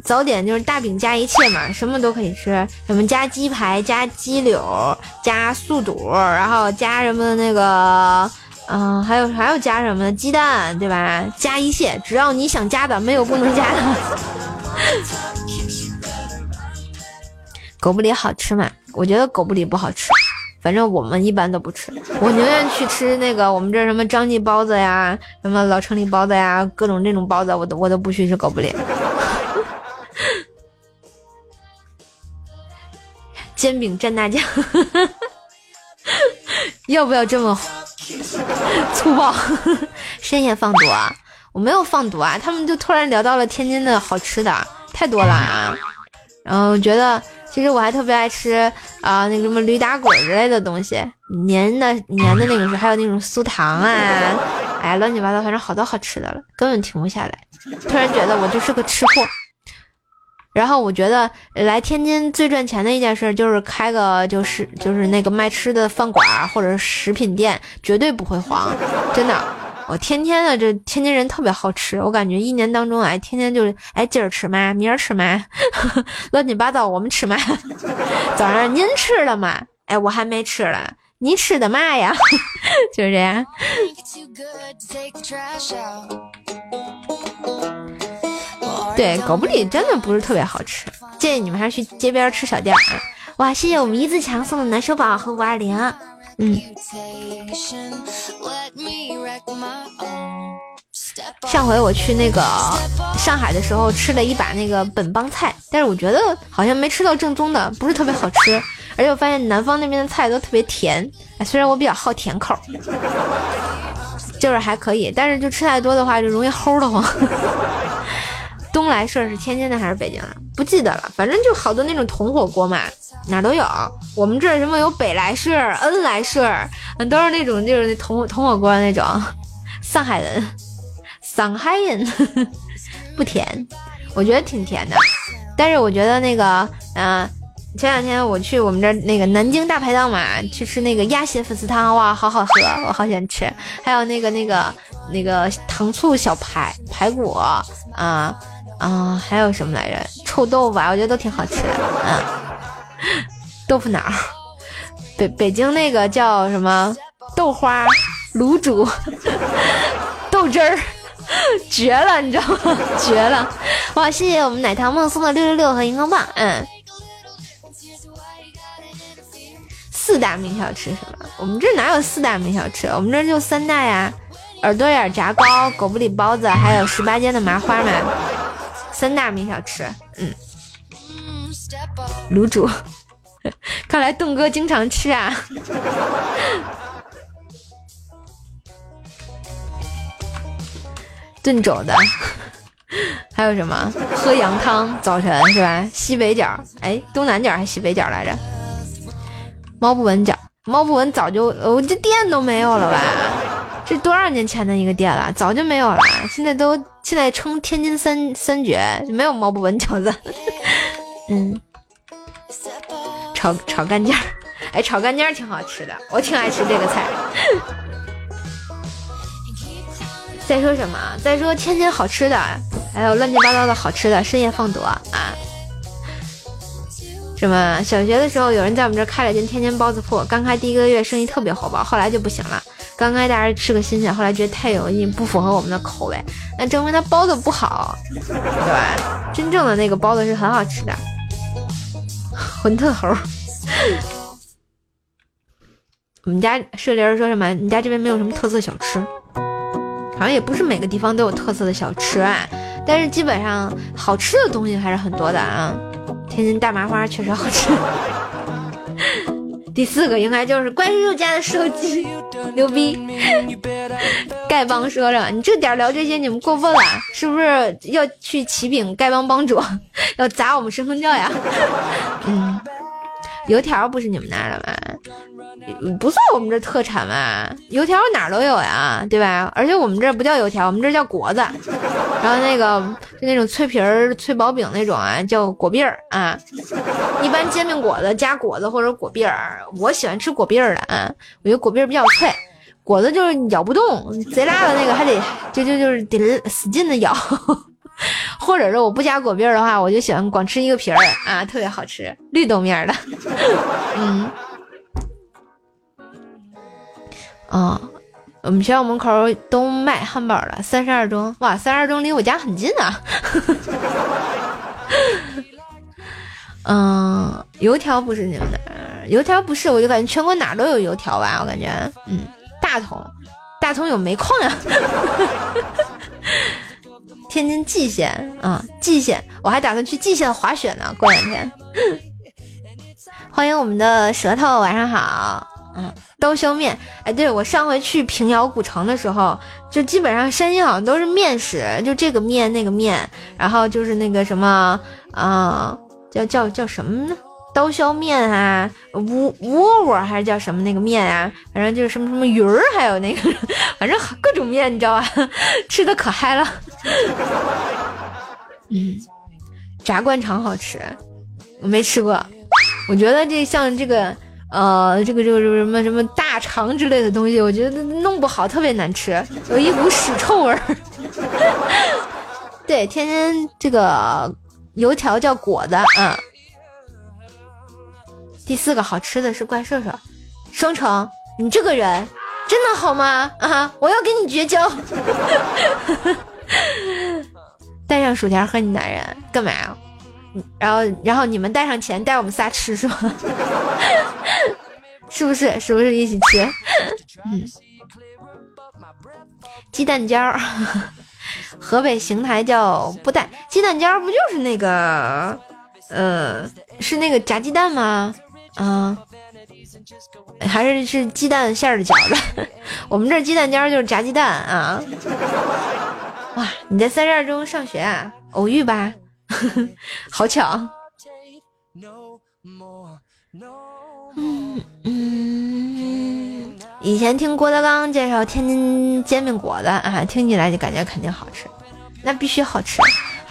早点就是大饼加一切嘛，什么都可以吃，什么加鸡排、加鸡柳、加素肚，然后加什么那个。嗯，还有还要加什么鸡蛋，对吧？加一切，只要你想加的，没有不能加的。狗不理好吃吗？我觉得狗不理不好吃，反正我们一般都不吃。我宁愿去吃那个我们这什么张记包子呀，什么老城里包子呀，各种那种包子，我都我都不去吃狗不理。煎饼蘸大酱，要不要这么？粗暴，深夜放毒啊！我没有放毒啊！他们就突然聊到了天津的好吃的，太多了啊！然后觉得，其实我还特别爱吃啊，那个什么驴打滚之类的东西，粘的粘的那个是，还有那种酥糖啊，哎，乱七八糟，反正好多好吃的了，根本停不下来。突然觉得我就是个吃货。然后我觉得来天津最赚钱的一件事就是开个就是就是那个卖吃的饭馆或者食品店，绝对不会黄，真的。我天天的这天津人特别好吃，我感觉一年当中哎，天天就是哎今儿吃嘛，明儿吃嘛，乱七八糟我们吃嘛。早上您吃了吗？哎，我还没吃了，你吃的嘛呀？就是这样。对，狗不理真的不是特别好吃，建议你们还是去街边吃小店啊。哇，谢谢我们一字强送的暖手宝和五二零，嗯。上回我去那个上海的时候，吃了一把那个本帮菜，但是我觉得好像没吃到正宗的，不是特别好吃。而且我发现南方那边的菜都特别甜，哎，虽然我比较好甜口，就是还可以，但是就吃太多的话就容易齁的慌。东来顺是天津的还是北京的？不记得了，反正就好多那种铜火锅嘛，哪都有。我们这儿什么有北来顺、恩来顺，嗯，都是那种就是铜铜火锅那种。上海人，上海人 不甜，我觉得挺甜的。但是我觉得那个，嗯，前两天我去我们这儿那个南京大排档嘛，去吃那个鸭血粉丝汤，哇，好好喝，我好喜欢吃。还有那个那个那个糖醋小排排骨啊啊，还有什么来着？臭豆腐啊，我觉得都挺好吃的。嗯，豆腐脑，北北京那个叫什么豆花卤煮 豆汁儿，绝了，你知道吗？绝了！哇，谢谢我们奶糖梦送的六六六和荧光棒，嗯。四大名小吃是吧？我们这哪有四大名小吃？我们这就三大呀：耳朵眼炸糕、狗不理包子，还有十八间的麻花嘛。三大名小吃，嗯。卤煮，看来栋哥经常吃啊。炖肘子，还有什么？喝羊汤，早晨是吧？西北角，哎，东南角还是西北角来着？猫不闻脚，猫不闻早就，我这店都没有了吧？这多少年前的一个店了，早就没有了。现在都现在称天津三三绝，没有猫不闻饺子。嗯，炒炒干尖儿，哎，炒干尖儿挺好吃的，我挺爱吃这个菜。再说什么？再说天津好吃的，还有乱七八糟的好吃的，深夜放毒啊。什么？小学的时候，有人在我们这儿开了间天津包子铺，刚开第一个月生意特别火爆，后来就不行了。刚开大家吃个新鲜，后来觉得太油腻，不符合我们的口味，那证明他包的不好，对吧？真正的那个包子是很好吃的。混特猴，我们家舍莲说什么？你家这边没有什么特色小吃？好像也不是每个地方都有特色的小吃啊，但是基本上好吃的东西还是很多的啊。天津大麻花确实好吃。第四个应该就是怪叔叔家的手机，牛逼。丐帮说着，你这点聊这些，你们过分了，是不是要去启禀丐帮帮主，要砸我们神风教呀？嗯，油条不是你们那儿的吗？不算我们这特产吧，油条哪都有呀，对吧？而且我们这不叫油条，我们这叫果子。然后那个就那种脆皮儿、脆薄饼那种啊，叫果篦儿啊。一般煎饼果子加果子或者果篦儿，我喜欢吃果篦儿的啊，我觉得果篦儿比较脆，果子就是咬不动，贼辣的那个还得就就就是得使劲的咬。或者是我不加果篦儿的话，我就喜欢光吃一个皮儿啊，特别好吃，绿豆面的，嗯。啊，我们学校门口都卖汉堡了。三十二中，哇，三十二中离我家很近啊。嗯，油条不是你们那，油条不是，我就感觉全国哪都有油条吧，我感觉。嗯，大同，大同有煤矿呀。天津蓟县啊，蓟县，我还打算去蓟县滑雪呢，过两天。欢迎我们的舌头，晚上好。嗯，刀削面，哎，对我上回去平遥古城的时候，就基本上山西好像都是面食，就这个面那个面，然后就是那个什么啊，叫叫叫什么呢？刀削面啊，窝窝窝还是叫什么那个面啊？反正就是什么什么鱼儿，还有那个，反正各种面，你知道吧？吃的可嗨了。嗯，炸灌肠好吃，我没吃过，我觉得这像这个。呃，这个这个什么什么大肠之类的东西，我觉得弄不好特别难吃，有一股屎臭味儿。对，天津这个油条叫果子，嗯。第四个好吃的是怪兽兽，双城，你这个人真的好吗？啊，我要跟你绝交。带上薯条和你男人干嘛呀？然后，然后你们带上钱带我们仨吃是吧？是不是？是不是一起吃？嗯，鸡蛋饺，河北邢台叫不带鸡蛋饺，不就是那个，呃，是那个炸鸡蛋吗？啊，还是是鸡蛋馅儿的饺子？我们这鸡蛋尖就是炸鸡蛋啊。哇，你在三十二中上学啊？偶遇吧。好巧，嗯嗯，以前听郭德纲介绍天津煎饼果子啊，听起来就感觉肯定好吃，那必须好吃，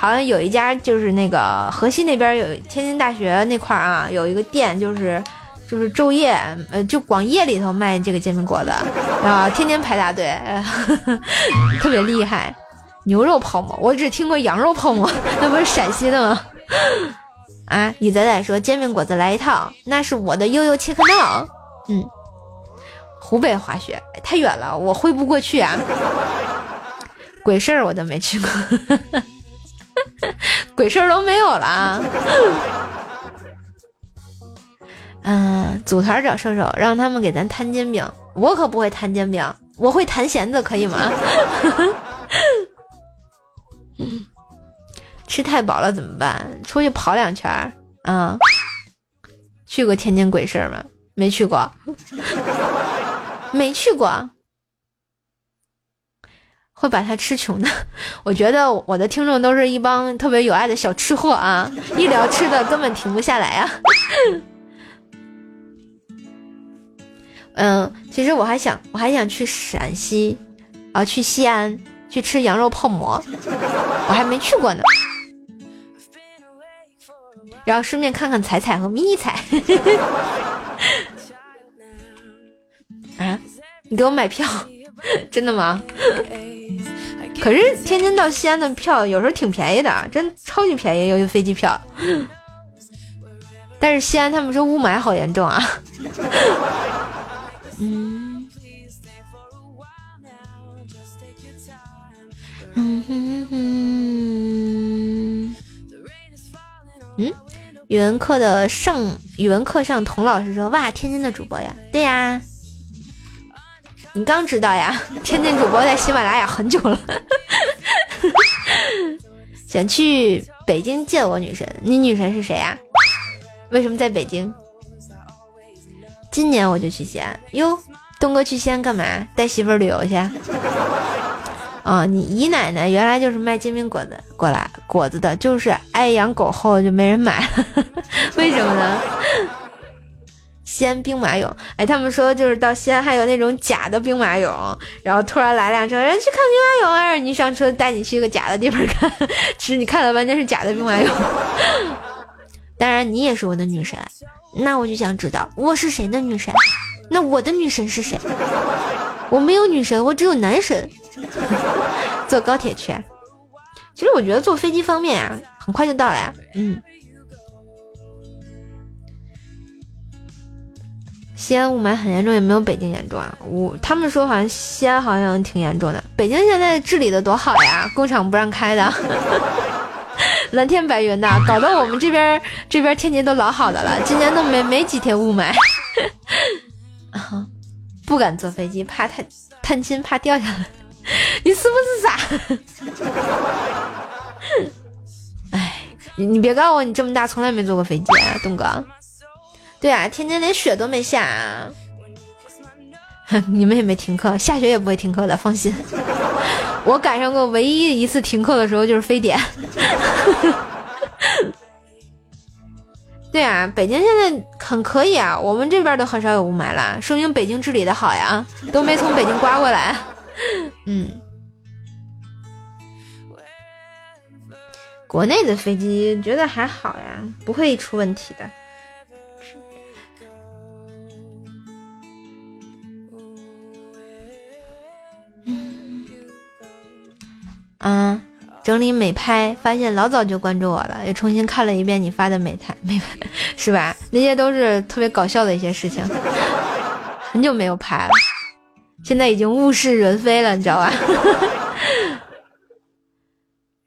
好像有一家就是那个河西那边有天津大学那块儿啊，有一个店就是就是昼夜呃就光夜里头卖这个煎饼果子，然后天天排大队，特别厉害。牛肉泡馍，我只听过羊肉泡馍，那不是陕西的吗？啊，李仔仔说煎饼果子来一套，那是我的悠悠切克闹。嗯，湖北滑雪太远了，我挥不过去啊。鬼市儿我都没去过，鬼事儿都没有了。嗯，组团找射手，让他们给咱摊煎饼。我可不会摊煎饼，我会弹弦子，可以吗？吃太饱了怎么办？出去跑两圈儿啊？去过天津鬼市吗？没去过，没去过。会把他吃穷的。我觉得我的听众都是一帮特别有爱的小吃货啊，一聊吃的根本停不下来啊。嗯，其实我还想，我还想去陕西啊，去西安去吃羊肉泡馍，我还没去过呢。然后顺便看看彩彩和咪彩。啊，你给我买票，真的吗？可是天津到西安的票有时候挺便宜的，真超级便宜，尤其飞机票。但是西安他们说雾霾好严重啊。嗯。嗯。嗯，语文课的上语文课上，童老师说：“哇，天津的主播呀，对呀。”你刚知道呀？天津主播在喜马拉雅很久了，想去北京见我女神。你女神是谁呀？为什么在北京？今年我就去西安。哟，东哥去西安干嘛？带媳妇儿旅游去？啊，你姨奶奶原来就是卖煎饼果子过来果子的，就是爱养狗后就没人买了，为什么呢？西安兵马俑，哎，他们说就是到西安还有那种假的兵马俑，然后突然来辆车，人去看兵马俑，哎，你上车带你去一个假的地方看，其实你看了半天是假的兵马俑。当然你也是我的女神，那我就想知道我是谁的女神？那我的女神是谁？我没有女神，我只有男神。坐高铁去，其实我觉得坐飞机方便啊，很快就到了呀，嗯。西安雾霾很严重，也没有北京严重啊。我他们说好像西安好像挺严重的，北京现在治理的多好呀，工厂不让开的，蓝天白云的，搞得我们这边这边天气都老好的了，今年都没没几天雾霾。不敢坐飞机，怕探探亲，怕掉下来。你是不是傻？哎，你你别告诉我你这么大从来没坐过飞机啊，东哥。对啊，天津连雪都没下，啊，你们也没停课，下雪也不会停课的，放心。我赶上过唯一一次停课的时候就是非典。对啊，北京现在很可以啊，我们这边都很少有雾霾了，说明北京治理的好呀，都没从北京刮过来。嗯，国内的飞机觉得还好呀，不会出问题的。啊，整理美拍，发现老早就关注我了，又重新看了一遍你发的美 拍，美拍是吧？那些都是特别搞笑的一些事情，很久没有拍了，现在已经物是人非了，你知道吧？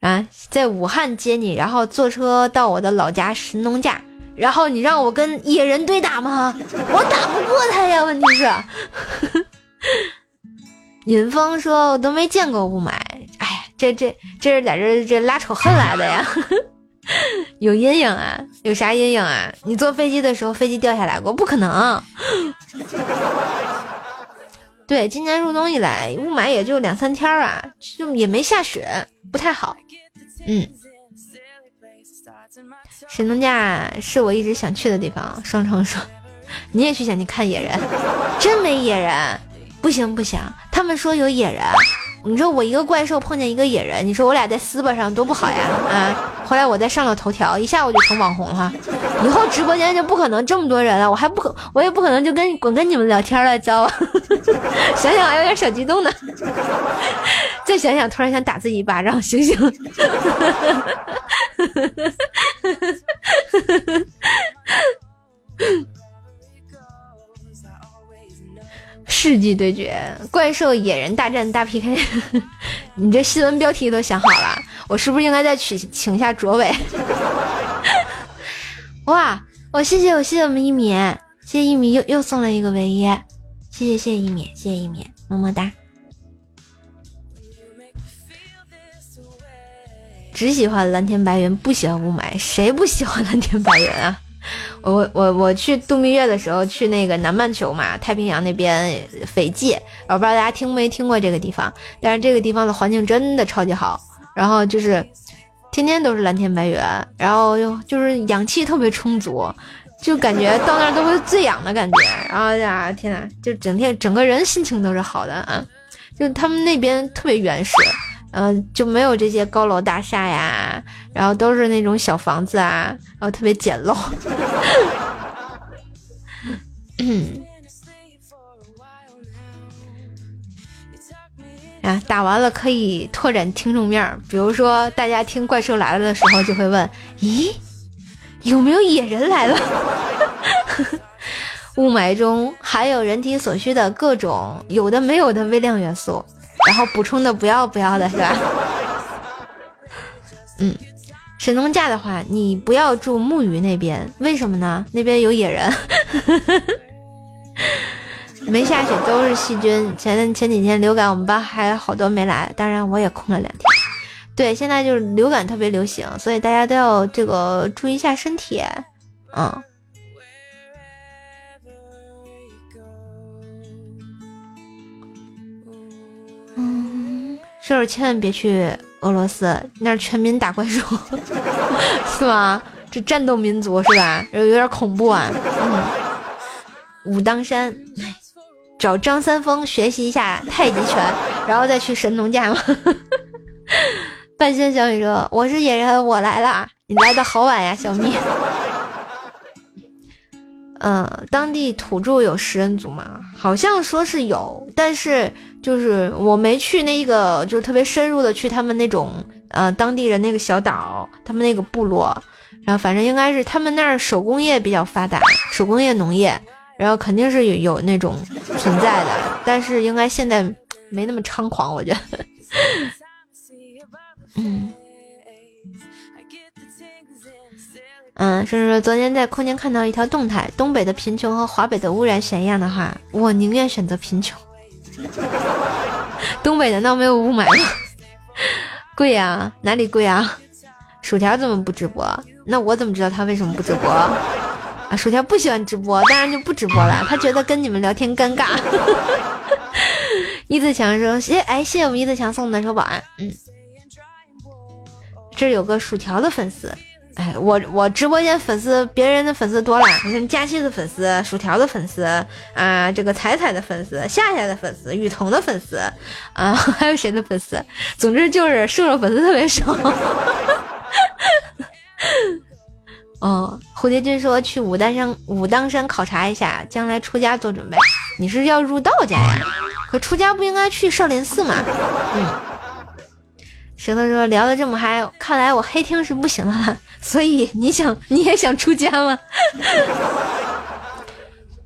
啊，在武汉接你，然后坐车到我的老家神农架，然后你让我跟野人对打吗？我打不过他呀，问题是。尹峰说：“我都没见过雾霾。”哎这这这是在这这拉仇恨来的呀？有阴影啊？有啥阴影啊？你坐飞机的时候飞机掉下来过？不可能。对，今年入冬以来雾霾也就两三天啊，就也没下雪，不太好。嗯，神农架是我一直想去的地方。双城说，你也去想去看野人？真没野人？不行不行，他们说有野人。你说我一个怪兽碰见一个野人，你说我俩在撕巴上多不好呀啊！后来我再上了头条，一下我就成网红了。以后直播间就不可能这么多人了，我还不可，我也不可能就跟滚跟你们聊天了，知道吧？想想还有点小激动呢。再想想，突然想打自己一巴掌，醒醒。世纪对决，怪兽野人大战大 PK，你这新闻标题都想好了，我是不是应该再请请下卓伟？哇，我谢谢我谢谢我们一米，谢谢一米又又送了一个唯一，谢谢谢谢一米，谢谢一米，么么哒。只喜欢蓝天白云，不喜欢雾霾，谁不喜欢蓝天白云啊？我我我去度蜜月的时候去那个南半球嘛，太平洋那边斐济，我不知道大家听没听过这个地方，但是这个地方的环境真的超级好，然后就是天天都是蓝天白云，然后又就是氧气特别充足，就感觉到那儿都会醉氧的感觉，然后呀天呐，就整天整个人心情都是好的啊，就他们那边特别原始。嗯，就没有这些高楼大厦呀，然后都是那种小房子啊，然后特别简陋。啊，打完了可以拓展听众面儿，比如说大家听怪兽来了的时候，就会问：咦，有没有野人来了？雾霾中含有人体所需的各种有的没有的微量元素。然后补充的不要不要的是吧？嗯，神农架的话，你不要住木鱼那边，为什么呢？那边有野人。没下雪都是细菌。前前几天流感，我们班还有好多没来，当然我也空了两天。对，现在就是流感特别流行，所以大家都要这个注意一下身体。嗯。射手千万别去俄罗斯，那儿全民打怪兽，是吗？这战斗民族是吧？有有点恐怖啊。嗯，武当山，找张三丰学习一下太极拳，然后再去神农架吗？半仙小米说：“我是野人，我来了，你来的好晚呀，小蜜。”嗯，当地土著有食人族吗？好像说是有，但是。就是我没去那个，就是特别深入的去他们那种呃当地人那个小岛，他们那个部落，然后反正应该是他们那儿手工业比较发达，手工业农业，然后肯定是有有那种存在的，但是应该现在没那么猖狂，我觉得。嗯嗯，甚至说昨天在空间看到一条动态，东北的贫穷和华北的污染选一样的话，我宁愿选择贫穷。东北难道没有雾霾吗？贵呀，哪里贵啊？薯条怎么不直播？那我怎么知道他为什么不直播？啊，薯条不喜欢直播，当然就不直播了。他觉得跟你们聊天尴尬。一字强说：“谢哎，谢谢我们一字强送的手保安。”嗯，这有个薯条的粉丝。哎，我我直播间粉丝，别人的粉丝多了。你看佳期的粉丝，薯条的粉丝啊，这个彩彩的粉丝，夏夏的粉丝，雨桐的粉丝啊，还有谁的粉丝？总之就是射手粉丝特别少。哦，蝴蝶君说去武当山武当山考察一下，将来出家做准备。你是要入道家呀？可出家不应该去少林寺吗？嗯。石头说聊的这么嗨，看来我黑听是不行了。所以你想你也想出家吗？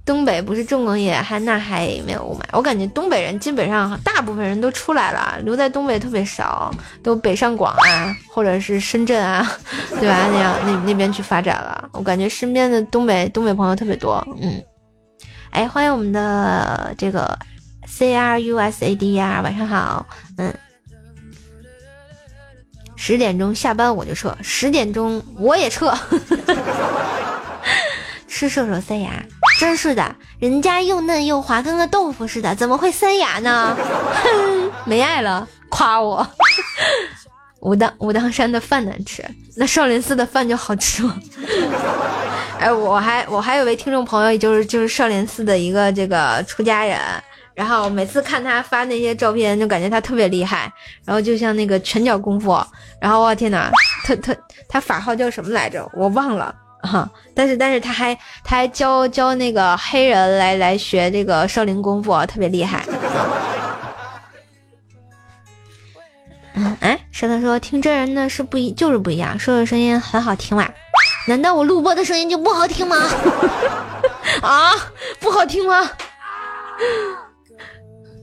东北不是重工业，还那还没有雾霾。我感觉东北人基本上大部分人都出来了，留在东北特别少，都北上广啊，或者是深圳啊，对吧？那样那那边去发展了。我感觉身边的东北东北朋友特别多。嗯，哎，欢迎我们的这个 C R U S A D 呀，晚上好。嗯。十点钟下班我就撤，十点钟我也撤。吃射手塞牙，真是的，人家又嫩又滑，跟个豆腐似的，怎么会塞牙呢？哼，没爱了，夸我。武当武当山的饭难吃，那少林寺的饭就好吃吗？哎，我还我还有位听众朋友，就是就是少林寺的一个这个出家人。然后每次看他发那些照片，就感觉他特别厉害，然后就像那个拳脚功夫，然后我天哪，他他他法号叫什么来着？我忘了哈。但是但是他还他还教教那个黑人来来学这个少林功夫，特别厉害。嗯，哎，舌头说听真人的是不一，就是不一样，说的声音很好听嘛。难道我录播的声音就不好听吗？啊，不好听吗？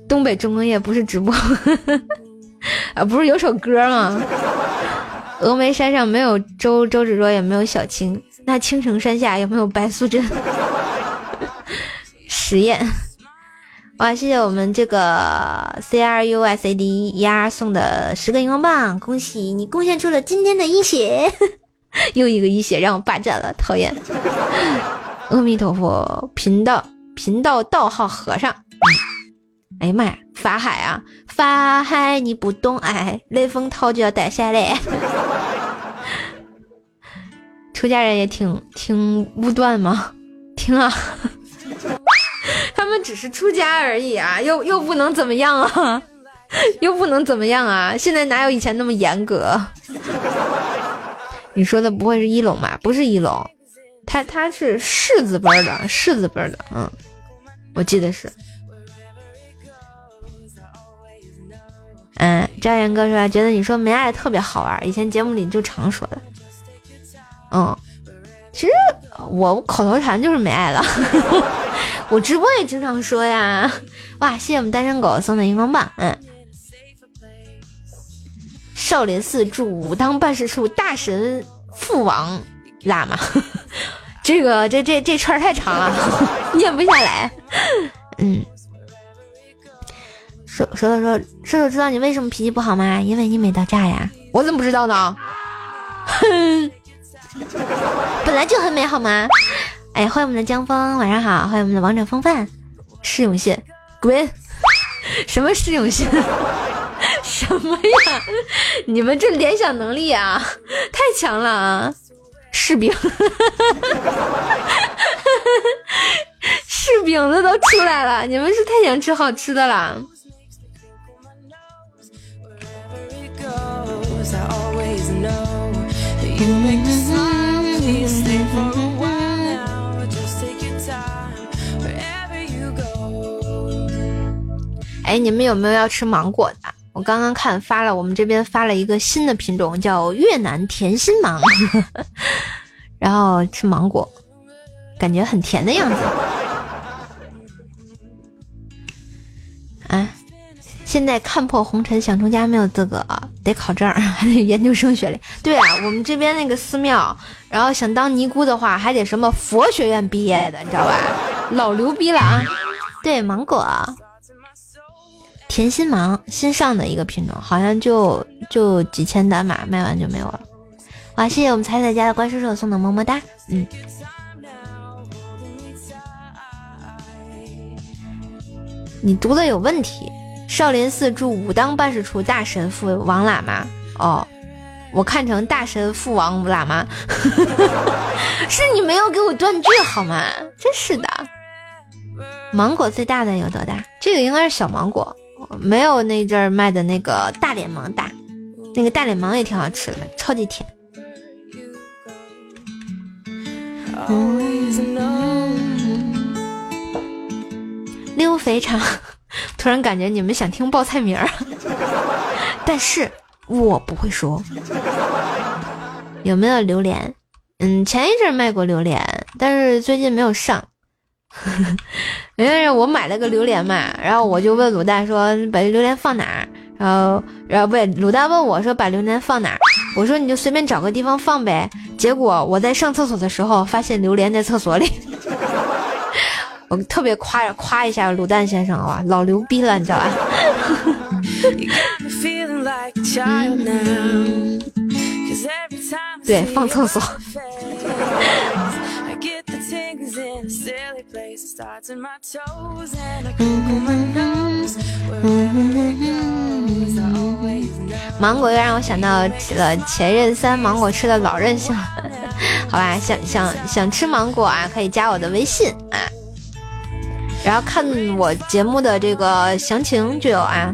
东北重工业不是直播 啊，不是有首歌吗？峨眉山上没有周周芷若，也没有小青，那青城山下有没有白素贞？实验。哇，谢谢我们这个 C R U S A D E R 送的十个荧光棒，恭喜你贡献出了今天的一血，又一个一血让我霸占了，讨厌。阿弥陀佛，贫道贫道道号和尚。哎呀妈呀，法海啊，法海你不懂爱，雷锋涛就要带下来。出家人也挺挺武断吗？听啊。他们只是出家而已啊，又又不能怎么样啊，又不能怎么样啊！现在哪有以前那么严格？你说的不会是一龙吧？不是一龙，他他是士字辈的，士字辈的，嗯，我记得是。嗯，张元哥说觉得你说没爱特别好玩，以前节目里就常说的。嗯，其实我口头禅就是没爱了。我直播也经常说呀，哇！谢谢我们单身狗送的荧光棒，嗯。少林寺驻武当办事处大神父王喇嘛，这个这这这串太长了，念不下来。嗯。说说说射手，知道你为什么脾气不好吗？因为你美到炸呀！我怎么不知道呢？哼，本来就很美好吗？哎，欢迎我们的江峰，晚上好！欢迎我们的王者风范，释永信，滚！什么释永信？什么呀？你们这联想能力啊，太强了啊！柿饼，柿饼子都出来了，你们是太想吃好吃的了。I always know that you make me smile. Please stay for a while just take your time wherever you go. 哎你们有没有要吃芒果的？我刚刚看发了我们这边发了一个新的品种叫越南甜心芒。然后吃芒果感觉很甜的样子。哎现在看破红尘想出家没有资格啊。得考证，还得研究生学历。对啊，我们这边那个寺庙，然后想当尼姑的话，还得什么佛学院毕业的，你知道吧？老牛逼了啊！对，芒果。甜心芒新上的一个品种，好像就就几千单吧，卖完就没有了。哇，谢谢我们彩彩家的乖叔叔送的么么哒。嗯，你读的有问题。少林寺驻武当办事处大神父王喇嘛。哦，我看成大神父王喇嘛。是你没有给我断句好吗？真是的。芒果最大的有多大？这个应该是小芒果。没有那阵儿卖的那个大脸芒大，那个大脸芒也挺好吃的，超级甜。溜肥肠，突然感觉你们想听报菜名儿，但是我不会说。有没有榴莲？嗯，前一阵卖过榴莲，但是最近没有上。因为我买了个榴莲嘛，然后我就问卤蛋说把榴莲放哪儿，然后然后不对，卤蛋问我说把榴莲放哪儿，我说你就随便找个地方放呗。结果我在上厕所的时候发现榴莲在厕所里，我特别夸夸一下卤蛋先生啊，老牛逼了，你知道吧？对，放厕所。芒果又让我想到了前任三芒果吃的老任性，好吧，想想想吃芒果啊，可以加我的微信啊。然后看我节目的这个详情就有啊。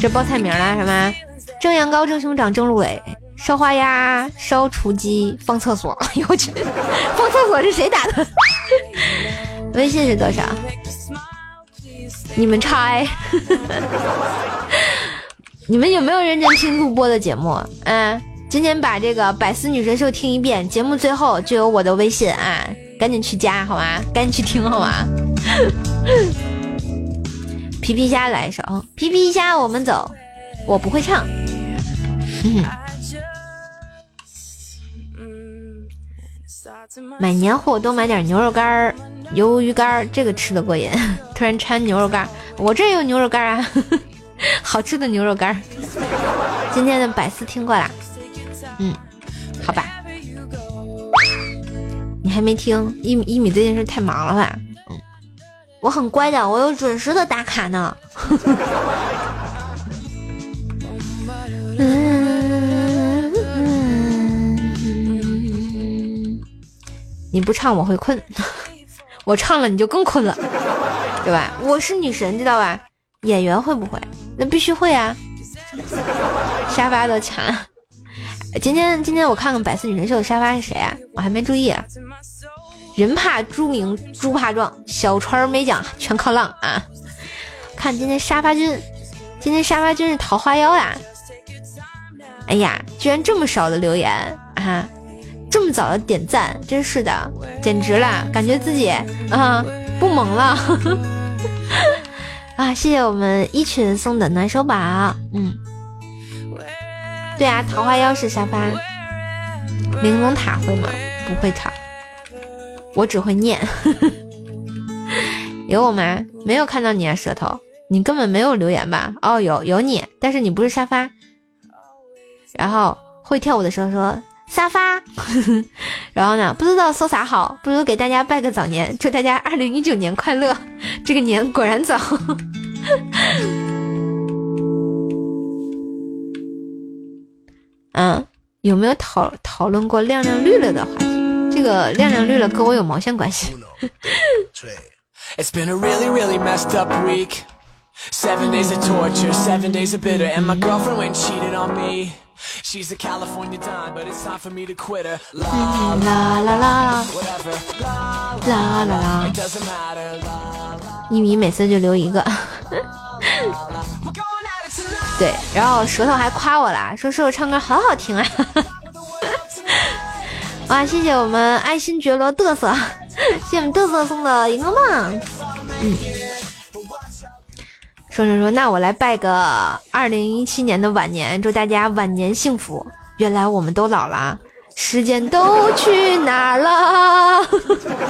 这报菜名了什么？蒸羊羔、蒸熊掌、蒸鹿尾、烧花鸭、烧雏鸡、放厕所。哎呦我去，放厕所是谁打的？微信是多少？你们猜？你们有没有认真听录播的节目？嗯，今天把这个《百思女神秀》听一遍，节目最后就有我的微信啊，赶紧去加好吗？赶紧去听好吗？皮皮虾来一首，皮皮虾我们走，我不会唱。买年货多买点牛肉干、鱿鱼干，这个吃的过瘾。突然馋牛肉干，我这有牛肉干啊，好吃的牛肉干。今天的百思听过啦，嗯，好吧。你还没听？一米一米最近是太忙了吧？嗯，我很乖的，我有准时的打卡呢。你不唱我会困，我唱了你就更困了，对吧？我是女神，知道吧？演员会不会？那必须会啊！沙发都抢。今天今天我看看百思女神秀的沙发是谁啊？我还没注意。人怕猪名猪怕壮，小船没桨全靠浪啊！看今天沙发君，今天沙发君是桃花妖呀！哎呀，居然这么少的留言啊！这么早的点赞，真是的，简直了，感觉自己啊不萌了 啊！谢谢我们一群送的暖手宝，嗯，对啊，桃花妖是沙发，玲珑塔会吗？不会唱，我只会念。有我吗？没有看到你啊，舌头，你根本没有留言吧？哦，有有你，但是你不是沙发。然后会跳舞的时候说。沙发，然后呢？不知道说啥好，不如给大家拜个早年，祝大家二零一九年快乐。这个年果然早。嗯，有没有讨讨论过亮亮绿了的话题？这个亮亮绿了跟我有毛线关系？啦啦啦，啦啦啦，一米每次就留一个，对，然后舌头还夸我啦，说舌头唱歌好好听啊，哇，谢谢我们爱新觉罗嘚瑟，谢谢我们嘚瑟送的荧光棒，嗯。说说说，那我来拜个二零一七年的晚年，祝大家晚年幸福。原来我们都老了，时间都去哪了？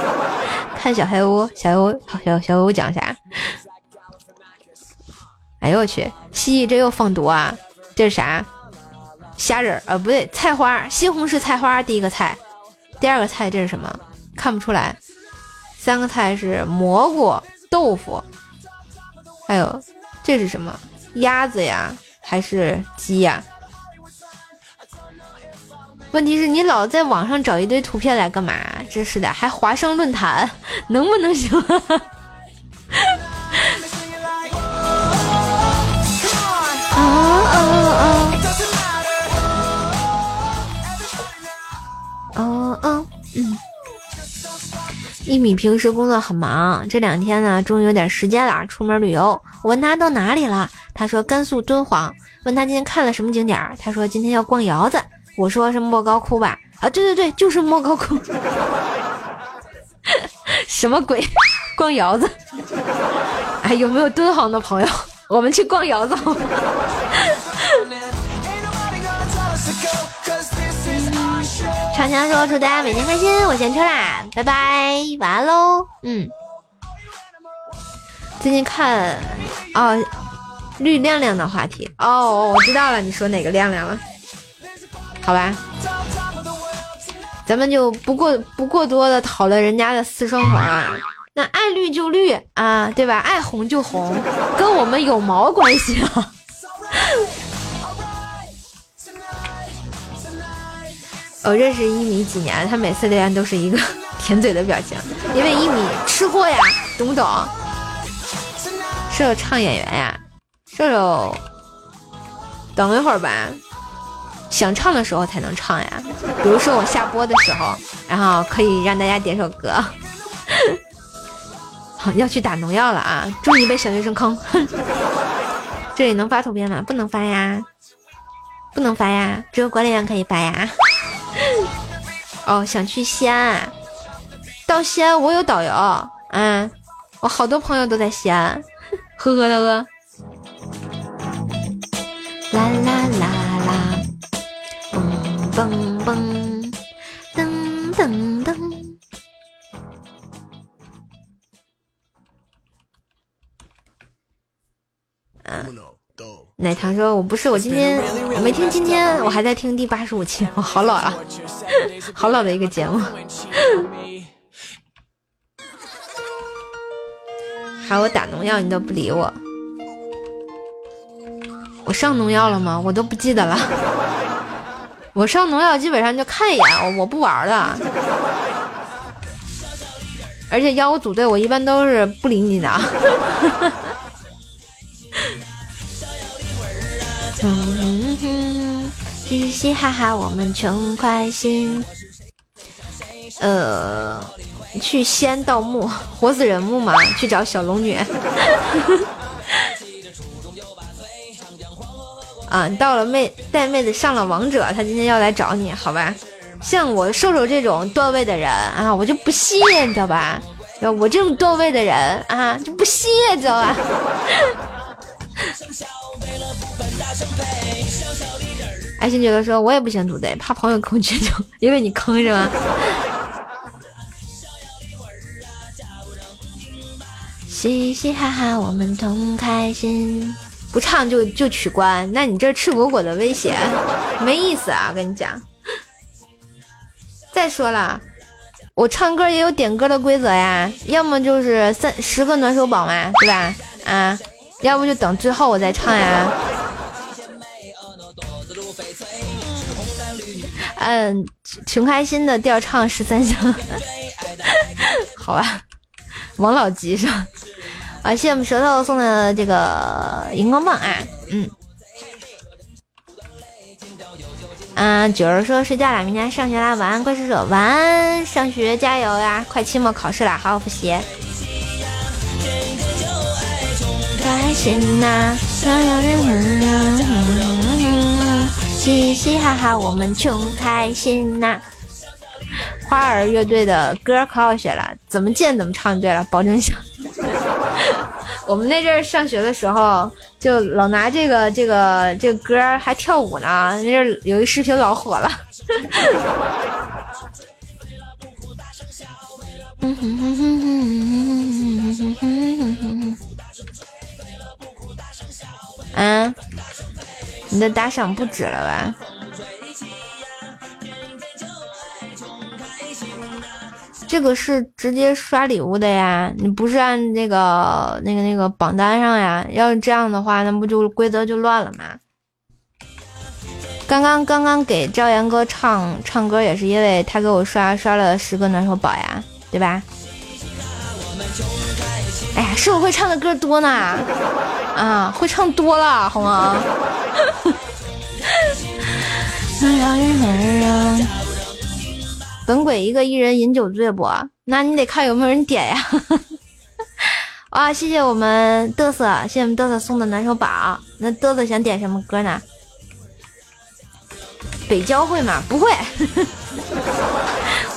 看小黑屋，小黑屋，小小黑屋讲啥？哎呦我去，蜥蜴这又放毒啊！这是啥？虾仁儿啊？不对，菜花，西红柿菜花，第一个菜，第二个菜这是什么？看不出来。三个菜是蘑菇、豆腐，还有。这是什么？鸭子呀，还是鸡呀？问题是你老在网上找一堆图片来干嘛？真是的，还华生论坛，能不能行？啊啊！哦哦，嗯。一米平时工作很忙，这两天呢，终于有点时间了，出门旅游。我问他到哪里了，他说甘肃敦煌。问他今天看了什么景点，他说今天要逛窑子。我说是莫高窟吧？啊，对对对，就是莫高窟。什么鬼？逛窑子？哎，有没有敦煌的朋友？我们去逛窑子。长强说：“祝大家每天开心，我先撤啦，拜拜，晚安喽。”嗯，最近看哦，绿亮亮的话题哦，我知道了，你说哪个亮亮了？好吧，咱们就不过不过多的讨论人家的私生活啊。那爱绿就绿啊，对吧？爱红就红，跟我们有毛关系啊？我认识一米几年，他每次留言都是一个 舔嘴的表情，因为一米吃货呀，懂不懂？射手唱演员呀，射手，等一会儿吧，想唱的时候才能唱呀。比如说我下播的时候，然后可以让大家点首歌。好，要去打农药了啊！祝你被小学生坑。这里能发图片吗？不能发呀，不能发呀，只有管理员可以发呀。哦，想去西安？到西安我有导游，嗯，我好多朋友都在西安，呵呵的呵。啦啦啦啦，嘣嘣嘣，噔噔噔。嗯。奶糖说：“我不是，我今天我没听，今天我还在听第八十五期，我好老啊，好老的一个节目。喊我打农药，你都不理我。我上农药了吗？我都不记得了。我上农药基本上就看一眼，我不玩了。而且邀我组队，我一般都是不理你的。”嘻嘻哈哈，我们穷开心。呃，去西安盗墓，活死人墓嘛，去找小龙女。啊，到了妹带妹子上了王者，他今天要来找你，好吧？像我瘦瘦这种段位的人啊，我就不屑，你知道吧？我这种段位的人啊，就不屑，知道吧？爱心觉得说，我也不想组队，怕朋友坑群主，因为你坑是吗？嘻嘻哈哈，我们同开心。不唱就就取关，那你这赤果果的威胁，没意思啊！我跟你讲。再说了，我唱歌也有点歌的规则呀，要么就是三十个暖手宝嘛，对吧？啊。要不就等最后我再唱呀。嗯，穷开心的调唱十三香，好吧。王老吉是吧？啊，谢我们舌头送的这个荧光棒啊，嗯。嗯，九儿说睡觉了，明天上学啦，晚安，怪叔叔，晚安，上学加油呀，快期末考试了，好好复习。开心呐，嘻嘻哈哈，我们穷开心呐。花儿乐队的歌可好学了，怎么见怎么唱对了，保证响。我们那阵儿上学的时候，就老拿这个这个这个歌还跳舞呢，那阵有一视频老火了。嗯，你的打赏不止了吧？这个是直接刷礼物的呀，你不是按那个那个那个榜单上呀？要是这样的话，那不就规则就乱了吗？刚刚刚刚给朝阳哥唱唱歌，也是因为他给我刷刷了十个暖手宝呀，对吧？哎呀，是我会唱的歌多呢，啊，会唱多了，好吗？本鬼一个一人饮酒醉不？那你得看有没有人点呀。哇，谢谢我们嘚瑟，谢谢我们嘚瑟送的暖手宝。那嘚瑟想点什么歌呢？北郊会吗？不会，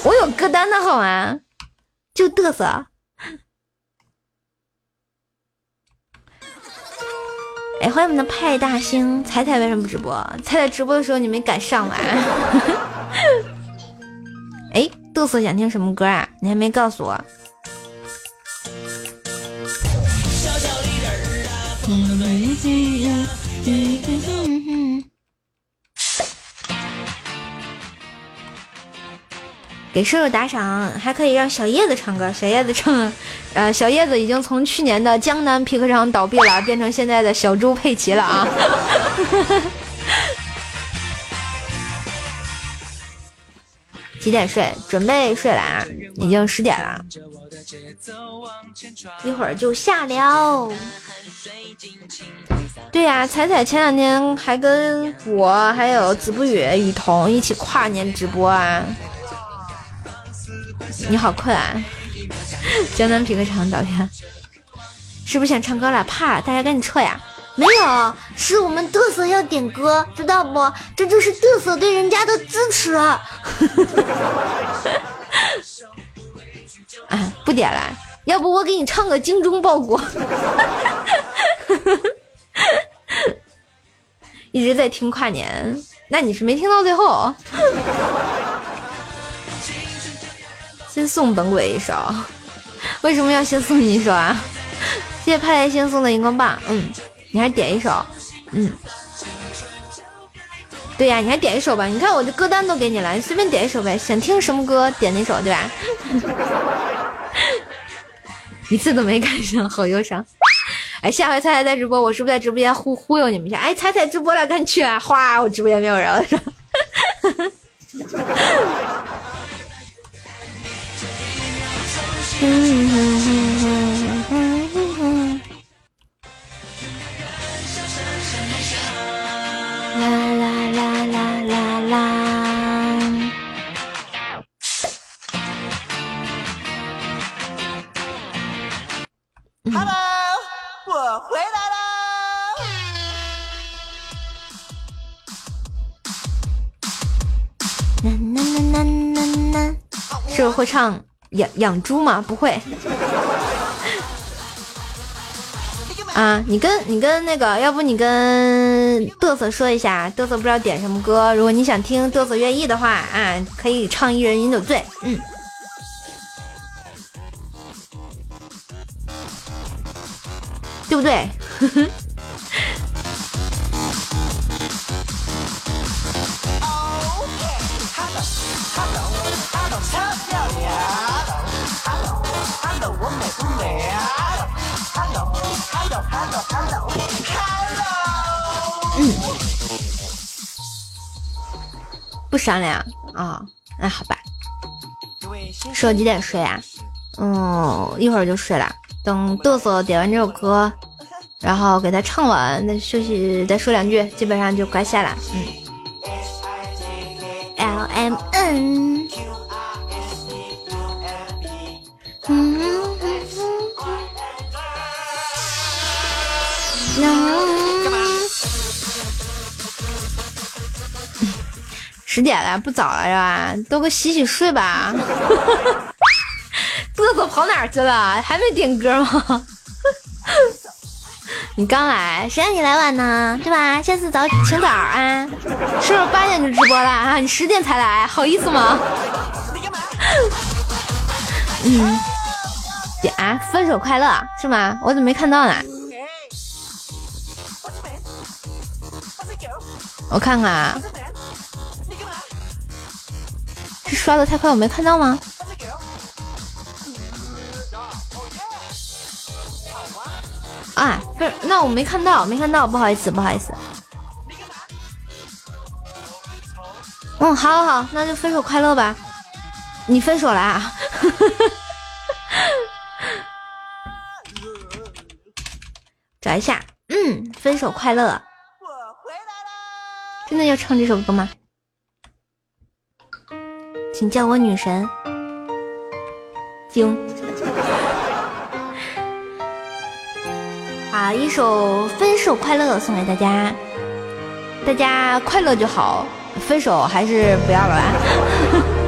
我有歌单的好吗？就嘚瑟。哎，欢迎我们的派大星，彩彩为什么不直播？彩彩直播的时候你没敢上来。哎，嘚瑟想听什么歌啊？你还没告诉我。给舍友打赏，还可以让小叶子唱歌。小叶子唱，呃，小叶子已经从去年的江南皮革厂倒闭了，变成现在的小猪佩奇了啊！几点睡？准备睡了啊，已经十点了，一会儿就下了。对呀，彩彩前两天还跟我还有子不语、雨桐一起跨年直播啊。你好困啊！江南皮革厂导演，是不是想唱歌了？怕大家赶紧撤呀！没有，是我们嘚瑟要点歌，知道不？这就是嘚瑟对人家的支持。哎，不点了，要不我给你唱个精忠报国。一直在听跨年，那你是没听到最后。先送本鬼一首，为什么要先送你一首啊？谢谢派来星送的荧光棒，嗯。你还点一首，嗯，对呀，你还点一首吧。你看我的歌单都给你了，你随便点一首呗。想听什么歌，点哪首，对吧？一次都没赶上，好忧伤。哎，下回彩彩在直播，我是不是在直播间忽忽悠你们一下？哎，彩彩直播了，赶紧去啊！哗，我直播间没有人了，会唱养养猪吗？不会。啊，你跟你跟那个，要不你跟嘚瑟说一下，嘚瑟不知道点什么歌。如果你想听，嘚瑟愿意的话，啊，可以唱《一人饮酒醉》。嗯，对不对？嗯，不商量啊？那好吧。说几点睡啊？嗯，一会儿就睡了。等嘚瑟点完这首歌，然后给他唱完，再休息，再说两句，基本上就该下了。嗯。M N。嗯。十点了，不早了是吧？都给洗洗睡吧。嘚瑟跑哪去了？还没点歌吗？你刚来，谁让你来晚呢？对吧？下次早请早啊！是不是八点就直播了啊？你十点才来，好意思吗？嗯，点分手快乐是吗？我怎么没看到呢？我看看啊。是刷的太快，我没看到吗？啊，不是，那我没看到，没看到，不好意思，不好意思。嗯，好，好，好，那就分手快乐吧。你分手了啊？找一下，嗯，分手快乐。真的要唱这首歌吗？请叫我女神，经。一首《分手快乐》送给大家，大家快乐就好，分手还是不要了吧。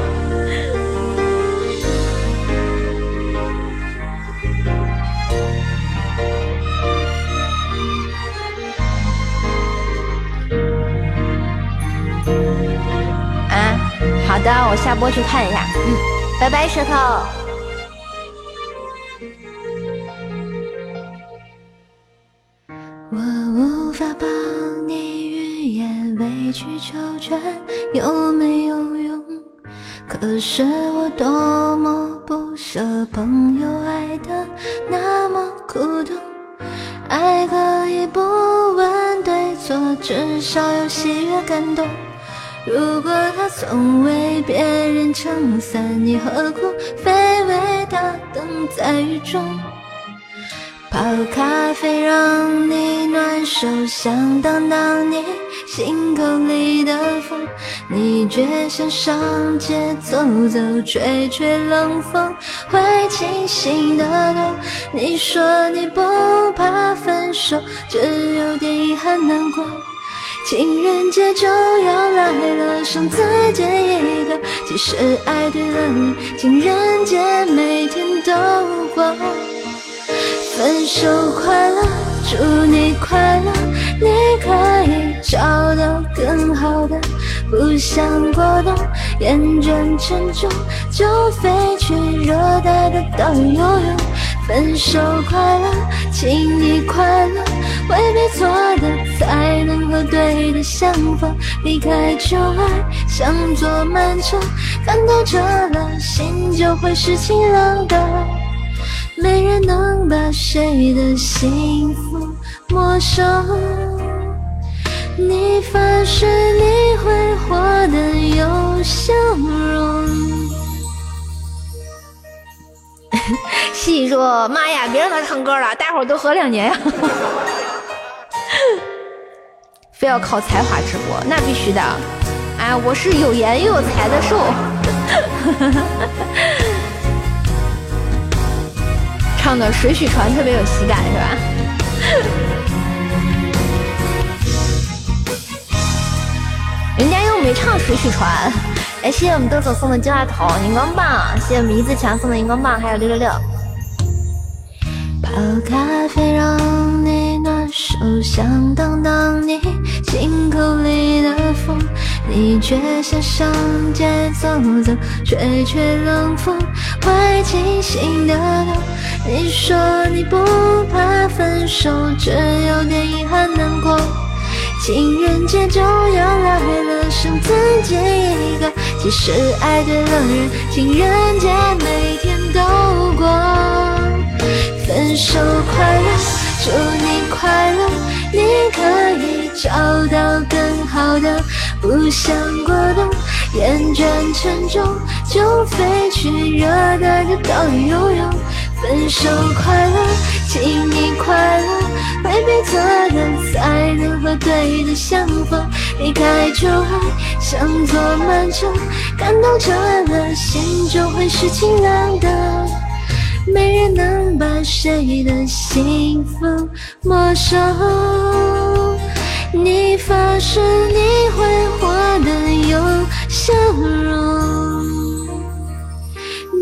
啊好的，我下播去看一下。嗯，拜拜，舌头。言委曲求全有没有用，可是我多么不舍朋友爱的那么苦痛，爱可以不问对错，至少有喜悦感动。如果他总为别人撑伞，你何苦非为他等在雨中？泡咖啡让你暖手，想当当你心口里的风。你却想上街走走，吹吹冷风，会清醒的多。你说你不怕分手，只有点遗憾难过。情人节就要来了，剩自己一个。即使爱对了人，情人节每天都过。分手快乐，祝你快乐，你可以找到更好的。不想过冬，厌倦沉重，就飞去热带的岛屿游泳。分手快乐，请你快乐，未必错的才能和对的相逢。离开旧爱，像坐慢车，看透彻了，心就会是晴朗的。没人能把谁的幸福陌生。你发誓你会活得有笑容。细说：“妈呀，别让他唱歌了，大伙儿都喝两年呀！非要靠才华直播，那必须的。哎，我是有颜又有才的兽。”唱的水浒传特别有喜感，是吧？人家又没唱水浒传。哎，谢谢我们豆豆送的金话筒、荧光棒，谢谢我们一字强送的荧光棒，还有六六六。泡咖啡让你暖手，想当当你心口里的风，你却想上街走走，吹吹冷风，会清醒的痛。你说你不怕分手，只有点遗憾难过。情人节就要来了，剩自己一个。即使爱对了人，情人节每天都过。分手快乐，祝你快乐，你可以找到更好的。不想过冬，厌倦沉重，就飞去热带的岛屿游泳。分手快乐，请你快乐，未必错的才能和对的相逢。离开旧爱，像坐慢车，感动彻了，心就会是晴朗的。没人能把谁的幸福没收。你发誓你会活得有笑容。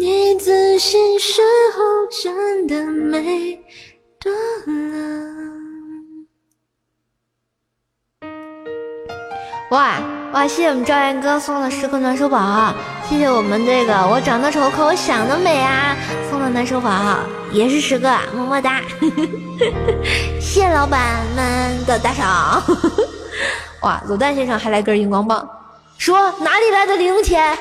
你自信时候真的美多了。哇哇！谢谢我们赵岩哥送的十个暖手宝，谢谢我们这个我长得丑可我想得美啊送的暖手宝也是十个，么么哒！谢 谢老板们的打赏。哇，卤蛋先生还来根荧光棒，说哪里来的零钱？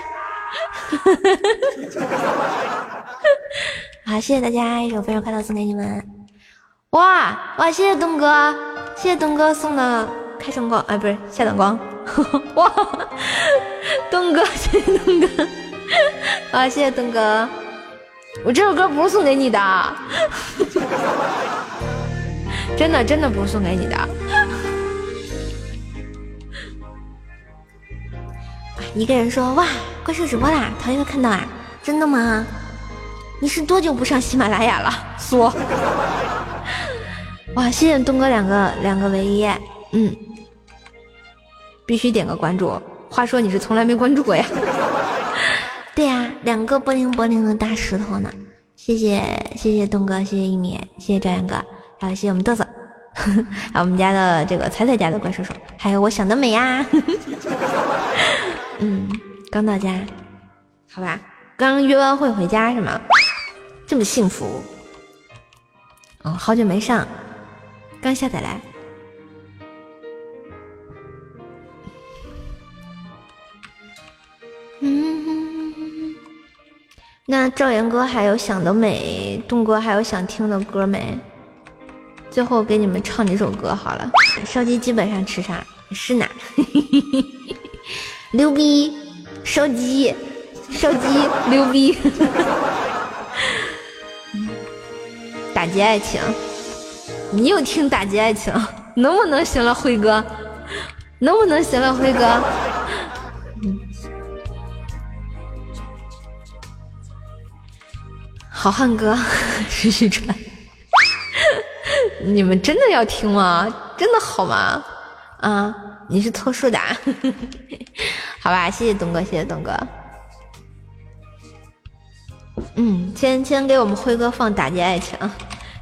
好，谢谢大家，一首非常快乐送给你们。哇哇，谢谢东哥，谢谢东哥送的开声光，哎，不是下等光。哇，东哥，谢谢东哥。啊，谢谢东哥，我这首歌不是送给你的，真的真的不是送给你的。一个人说：“哇，怪兽直播啦，头一个看到啊，真的吗？你是多久不上喜马拉雅了？”说：“哇，谢谢东哥两个两个唯一，嗯，必须点个关注。话说你是从来没关注过呀？对呀，两个波灵波灵的大石头呢。谢谢谢谢东哥，谢谢一米，谢谢朝阳哥，还有谢谢我们嘚瑟，还有我们家的这个彩彩家的怪兽兽，还有我想得美呀。”嗯，刚到家，好吧，刚约完会回家是吗？这么幸福，哦，好久没上，刚下载来。嗯，那赵岩哥还有想得美，东哥还有想听的歌没？最后给你们唱几首歌好了。烧鸡基本上吃啥？是呢。牛逼，烧鸡，烧鸡，牛逼，打击爱情，你又听打击爱情，能不能行了，辉哥？能不能行了，辉哥？好汉歌，继续传，你们真的要听吗？真的好吗？啊，你是凑数的，好吧？谢谢东哥，谢谢东哥。嗯，先先给我们辉哥放打击爱情，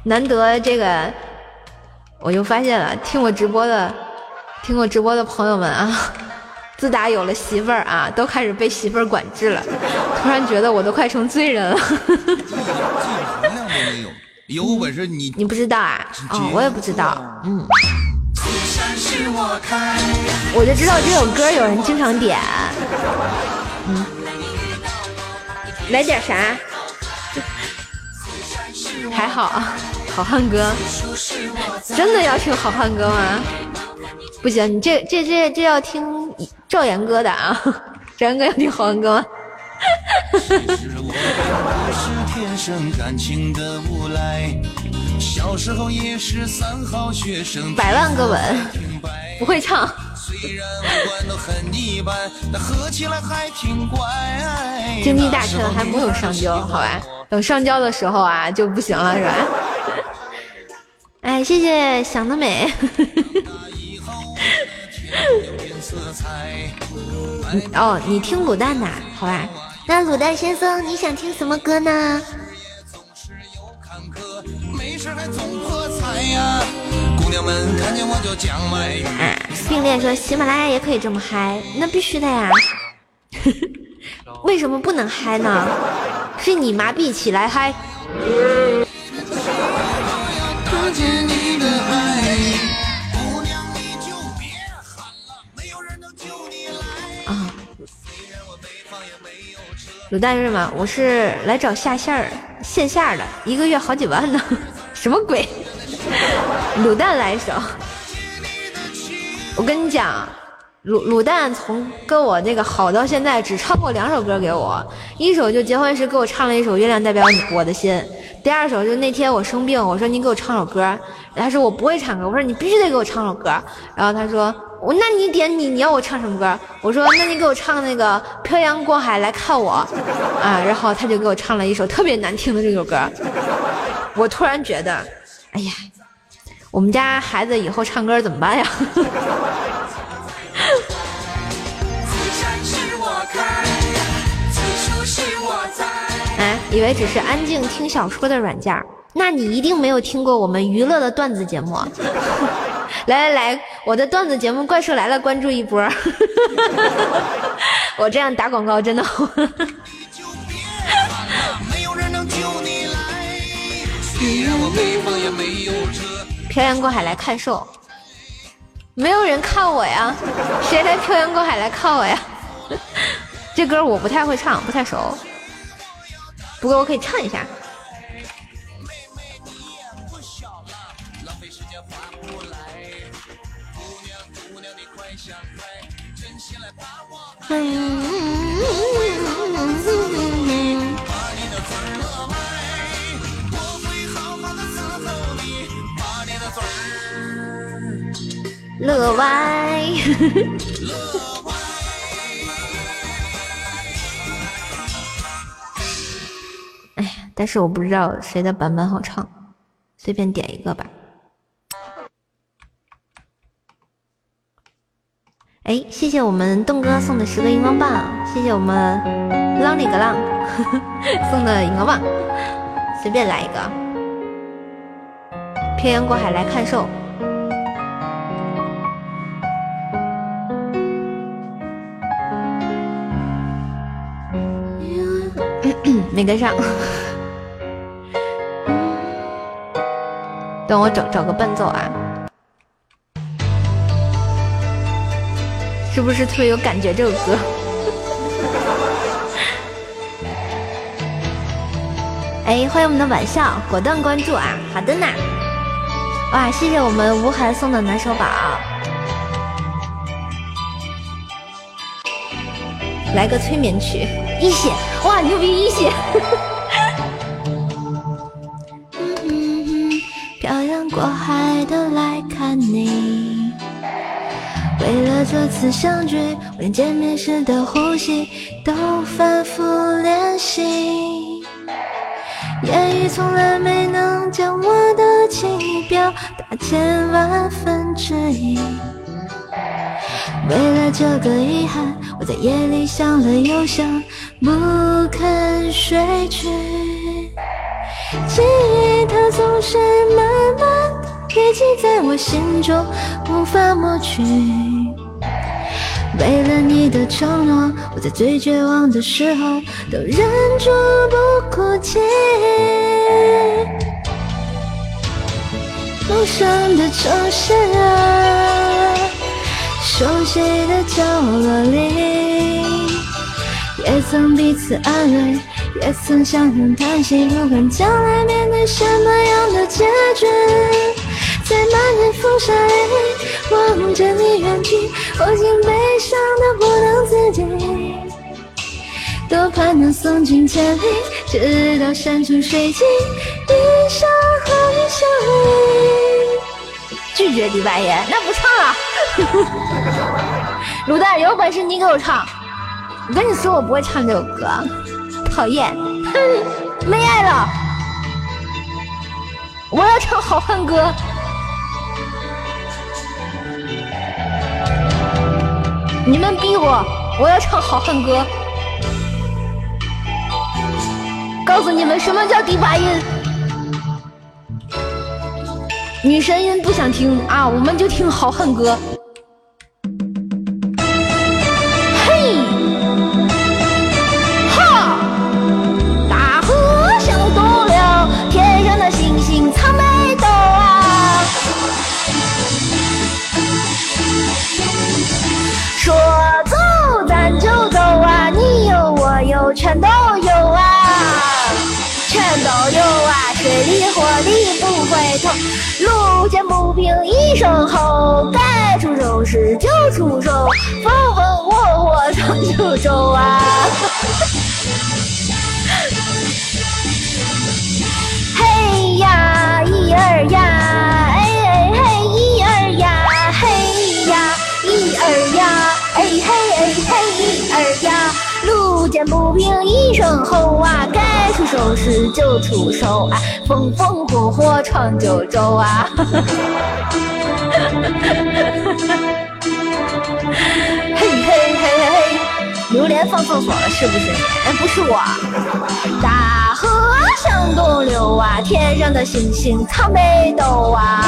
难得这个，我又发现了，听我直播的，听我直播的朋友们啊，自打有了媳妇儿啊，都开始被媳妇儿管制了，突然觉得我都快成罪人了。有本事你你不知道啊？哦，我也不知道。嗯，我就知道这首歌有人经常点。嗯，来点啥？还好啊，好汉歌。真的要听好汉歌吗？不行，你这这这这要听赵岩哥的啊！赵岩哥要听好汉歌吗？百万个吻，不会唱。经济大车还没有上交，好吧？等上交的时候啊，就不行了，是吧？哎，谢谢想得美。哦，你听卤蛋的，好吧？那卤蛋先生，你想听什么歌呢？啊，并列说喜马拉雅也可以这么嗨，那必须的呀。为什么不能嗨呢？是你麻痹起来嗨。卤蛋是吗？我是来找下线儿线下的，一个月好几万呢，什么鬼？卤蛋来一首，我跟你讲，卤卤蛋从跟我那个好到现在，只唱过两首歌给我，一首就结婚时给我唱了一首《月亮代表我的心》，第二首就那天我生病，我说你给我唱首歌，他说我不会唱歌，我说你必须得给我唱首歌，然后他说。我那你点你你要我唱什么歌？我说那你给我唱那个漂洋过海来看我啊，然后他就给我唱了一首特别难听的这首歌。我突然觉得，哎呀，我们家孩子以后唱歌怎么办呀？哎，以为只是安静听小说的软件，那你一定没有听过我们娱乐的段子节目。来来来，我的段子节目《怪兽来了》，关注一波。我这样打广告真的。漂洋过海来看兽，没有人看我呀？谁来漂洋过海来看我呀？这歌我不太会唱，不太熟，不过我可以唱一下。乐歪，哎，但是我不知道谁的版本好唱，随便点一个吧。哎，谢谢我们栋哥送的十个荧光棒，谢谢我们浪里个浪 送的荧光棒，随便来一个。漂洋过海来看兽，没跟上，等我找找个伴奏啊。是不是特别有感觉这首歌？哎，欢迎我们的晚笑，果断关注啊！好的呢。哇，谢谢我们吴涵送的暖手宝。来个催眠曲，一血，哇，牛逼一血！漂洋过海的来看你，为了这次相聚，我连见面时的呼吸都反复练习。言语从来没能将我的情意表达千万分之一。为了这个遗憾，我在夜里想了又想，不肯睡去。记忆它总是慢慢的堆积在我心中，无法抹去。为了你的承诺，我在最绝望的时候都忍住不哭泣。陌生的城市啊，熟悉的角落里，也曾彼此安慰，也曾相拥叹息。不管将来面对什么样的结局，在漫天风沙里望着你远去，我竟悲伤的不能自己。多盼能送君千里，直到山穷水尽，一生和你相依。拒绝迪拜耶，那不唱了。卤蛋，有本事你给我唱！我跟你说，我不会唱这首歌，讨厌，哼，没爱了。我要唱《好汉歌》。你们逼我，我要唱《好汉歌》。告诉你们什么叫低八音，女神音不想听啊，我们就听《好汉歌》。路见不平一声吼，该出手时就出手，风风火火闯九州啊！嘿呀，一儿呀，路见不平一声吼啊，该出手时就出手啊，风风火火闯九州啊！嘿嘿嘿嘿嘿，榴莲放厕所了是不是你？哎，不是我。大河向东流啊，天上的星星藏北斗啊。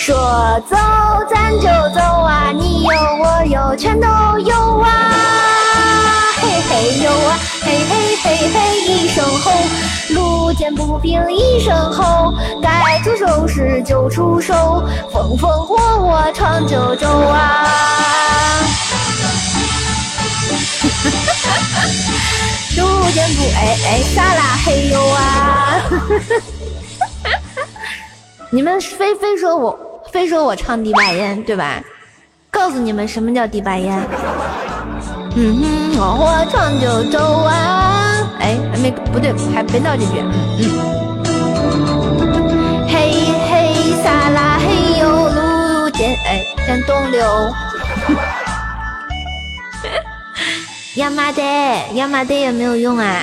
说走咱就走啊，你有我有全都有啊。嘿嘿有啊，嘿嘿嘿嘿一声吼，路见不平一声吼，该出手时就出手，风风火火闯九州啊。路见不哎哎撒拉嘿呦啊！你们非非说我非说我唱第八音对吧？告诉你们什么叫第八音。嗯哼，我唱九州啊！哎，还没不对，还没到这句。嗯嗯。嘿嘿撒拉嘿呦，路见哎向东流。亚麻得，亚麻得也没有用啊！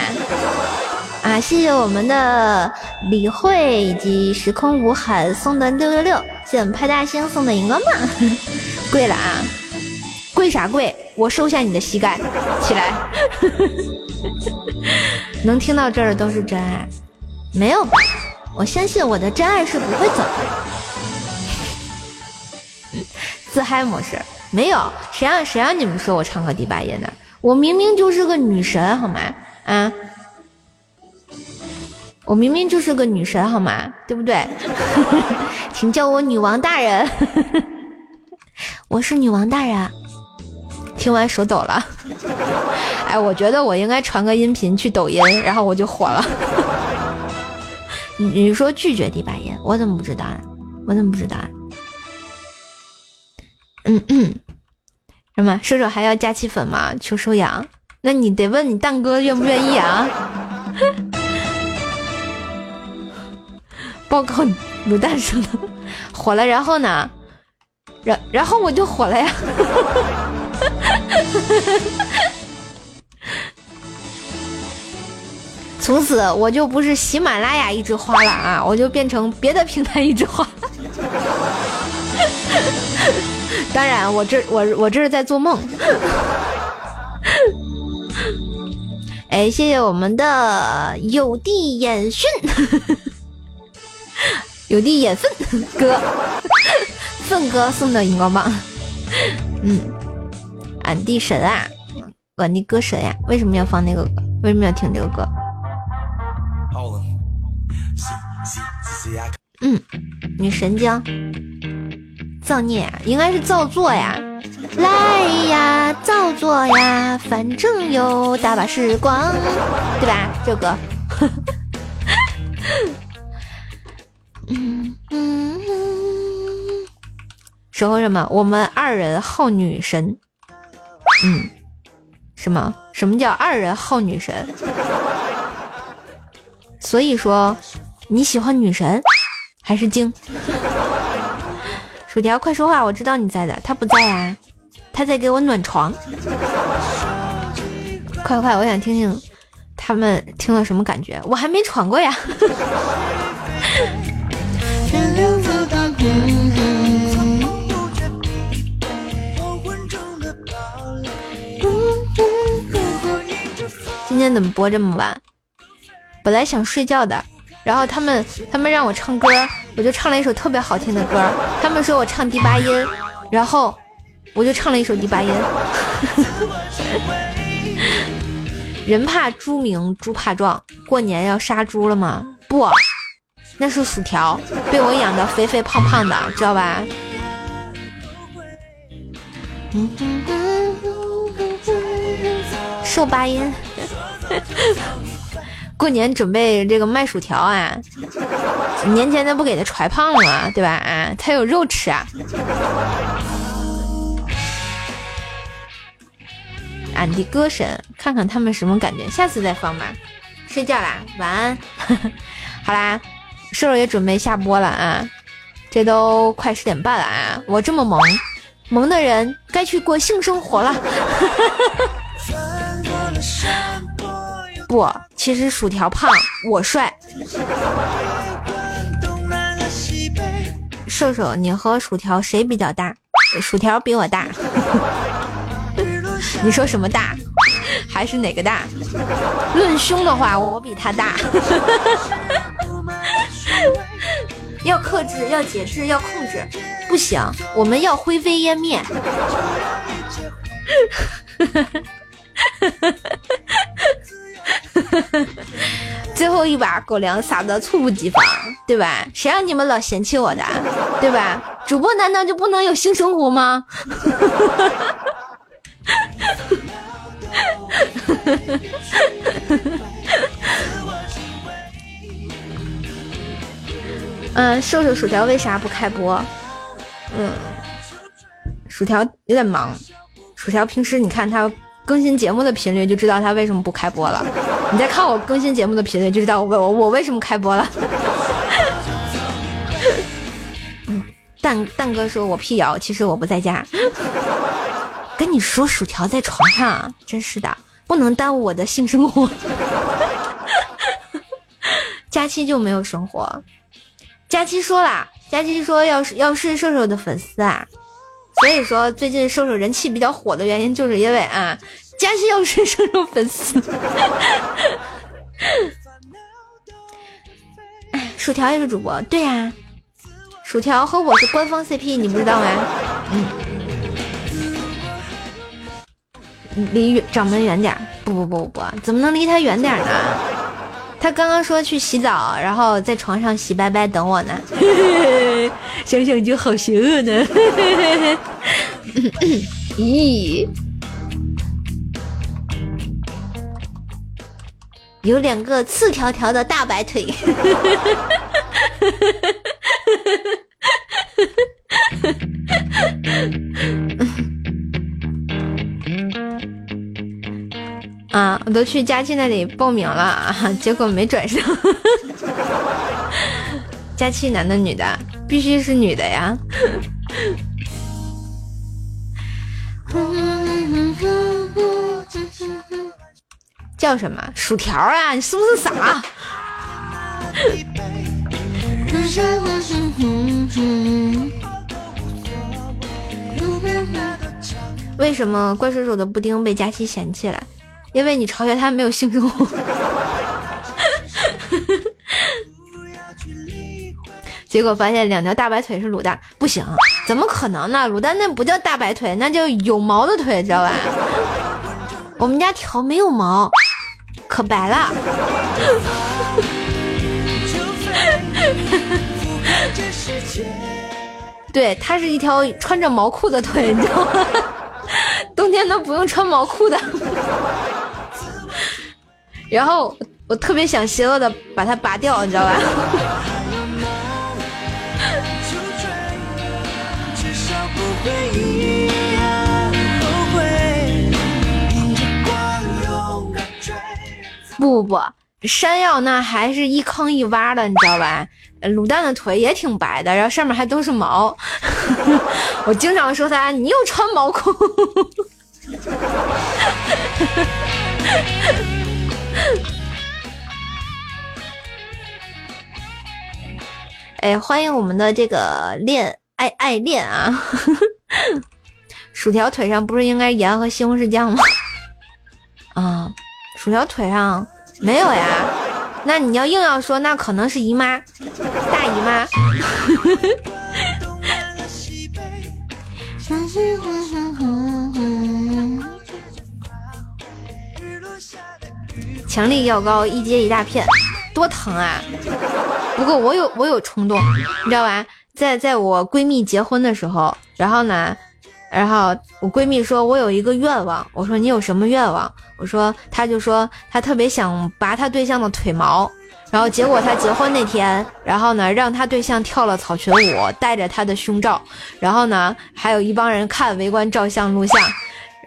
啊，谢谢我们的李慧以及时空无痕送的六六六，谢我们派大星送的荧光棒，跪了啊！跪啥跪？我收下你的膝盖，起来！能听到这儿的都是真爱，没有？我相信我的真爱是不会走的。自嗨模式没有，谁让谁让你们说我唱歌第八音的？我明明就是个女神，好吗？啊，我明明就是个女神，好吗？对不对？请叫我女王大人。我是女王大人。听完手抖了。哎，我觉得我应该传个音频去抖音，然后我就火了。你你说拒绝第八音，我怎么不知道啊？我怎么不知道啊？嗯嗯，什么？射手还要加气粉吗？求收养？那你得问你蛋哥愿不愿意啊？报告卤蛋说的火了，然后呢？然然后我就火了呀！从此我就不是喜马拉雅一枝花了啊，我就变成别的平台一枝花。当然，我这我我这是在做梦。哎，谢谢我们的有地眼训，有滴眼粪 哥，粪哥送的荧光棒。嗯，俺弟神啊，俺弟歌神呀，为什么要放那个歌？为什么要听这个歌？嗯，女神经造孽啊，应该是造作呀。来呀，造作呀，反正有大把时光，对吧？这个。守候什么？我们二人好女神。嗯。什么？什么叫二人好女神？所以说，你喜欢女神还是精？薯条，快说话！我知道你在的，他不在啊。他在给我暖床，快快，我想听听他们听了什么感觉，我还没闯过呀。今天怎么播这么晚？本来想睡觉的，然后他们他们让我唱歌，我就唱了一首特别好听的歌，他们说我唱第八音，然后。我就唱了一首第八音。人怕猪鸣，猪怕壮。过年要杀猪了吗？不，那是薯条，被我养的肥肥胖胖的，知道吧？瘦八音。过年准备这个卖薯条啊，年前那不给他揣胖了吗？对吧？啊，他有肉吃啊。俺的歌神，看看他们什么感觉，下次再放吧。睡觉啦，晚安。好啦，瘦瘦也准备下播了啊，这都快十点半了啊，我这么萌，萌的人该去过性生活了。不，其实薯条胖，我帅。瘦瘦，你和薯条谁比较大？薯条比我大。你说什么大？还是哪个大？论胸的话，我比他大。要克制，要节制，要控制，不行，我们要灰飞烟灭。最后一把狗粮撒的猝不及防，对吧？谁让你们老嫌弃我的，对吧？主播难道就不能有性生活吗？嗯，瘦瘦薯条为啥不开播？嗯，薯条有点忙。薯条平时你看他更新节目的频率，就知道他为什么不开播了。你再看我更新节目的频率，就知道我我我为什么开播了。蛋蛋哥说我辟谣，其实我不在家。跟你说，薯条在床上，真是的，不能耽误我的性生活。佳期就没有生活。佳期说了，佳期说要是要是瘦瘦的粉丝啊，所以说最近瘦瘦人气比较火的原因，就是因为啊，佳期要是瘦瘦粉丝。薯条也是主播，对呀，薯条和我是官方 CP，你不知道吗？嗯。离掌门远点不不不不怎么能离他远点呢？他刚刚说去洗澡，然后在床上洗白白等我呢。想想就好邪恶呢。咦，有两个刺条条的大白腿。啊，我都去佳期那里报名了啊，结果没转上。佳期男的女的，必须是女的呀。叫什么？薯条啊？你是不是傻？为什么怪叔叔的布丁被佳期嫌弃了？因为你嘲笑他没有性生活。结果发现两条大白腿是卤蛋，不行，怎么可能呢？卤蛋那不叫大白腿，那叫有毛的腿，知道吧？我们家条没有毛，可白了。对，它是一条穿着毛裤的腿，你知道吗？冬天都不用穿毛裤的。然后我特别想邪恶的把它拔掉，你知道吧？不不不，山药那还是一坑一洼的，你知道吧？卤蛋的腿也挺白的，然后上面还都是毛。我经常说他，你又穿毛裤。哎，欢迎我们的这个恋爱爱恋啊！薯条腿上不是应该盐和西红柿酱吗？啊，薯条腿上没有呀？那你要硬要说，那可能是姨妈，大姨妈。强力药膏一接一大片，多疼啊！不过我有我有冲动，你知道吧？在在我闺蜜结婚的时候，然后呢，然后我闺蜜说我有一个愿望，我说你有什么愿望？我说她就说她特别想拔她对象的腿毛，然后结果她结婚那天，然后呢让她对象跳了草裙舞，带着她的胸罩，然后呢还有一帮人看围观照相录像。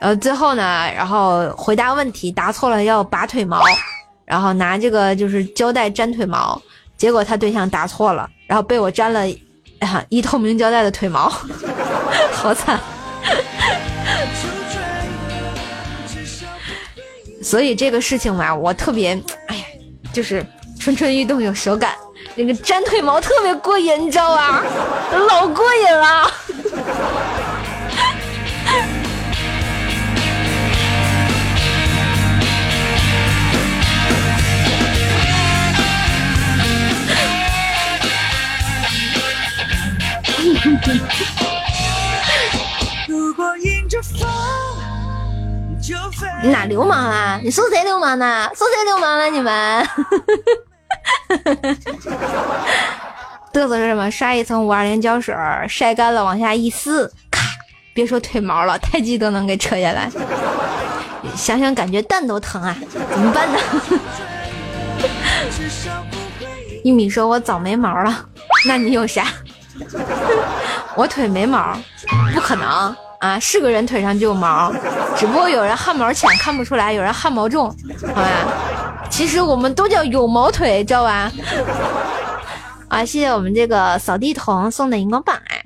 呃，最后呢，然后回答问题答错了要拔腿毛，然后拿这个就是胶带粘腿毛，结果她对象答错了，然后被我粘了啊一透明胶带的腿毛，好惨。所以这个事情嘛，我特别，哎呀，就是蠢蠢欲动有手感，那个粘腿毛特别过瘾，你知道吧？老过瘾了。你哪流氓啊？你说谁流氓呢？说谁流氓了？你们 嘚瑟是什么？刷一层五二零胶水，晒干了往下一撕，咔！别说腿毛了，太极都能给扯下来。想想感觉蛋都疼啊，怎么办呢？一米说：“我早没毛了，那你有啥？” 我腿没毛，不可能啊！是个人腿上就有毛，只不过有人汗毛浅看不出来，有人汗毛重，好吧？其实我们都叫有毛腿，知道吧？啊！谢谢我们这个扫地童送的荧光棒，哎。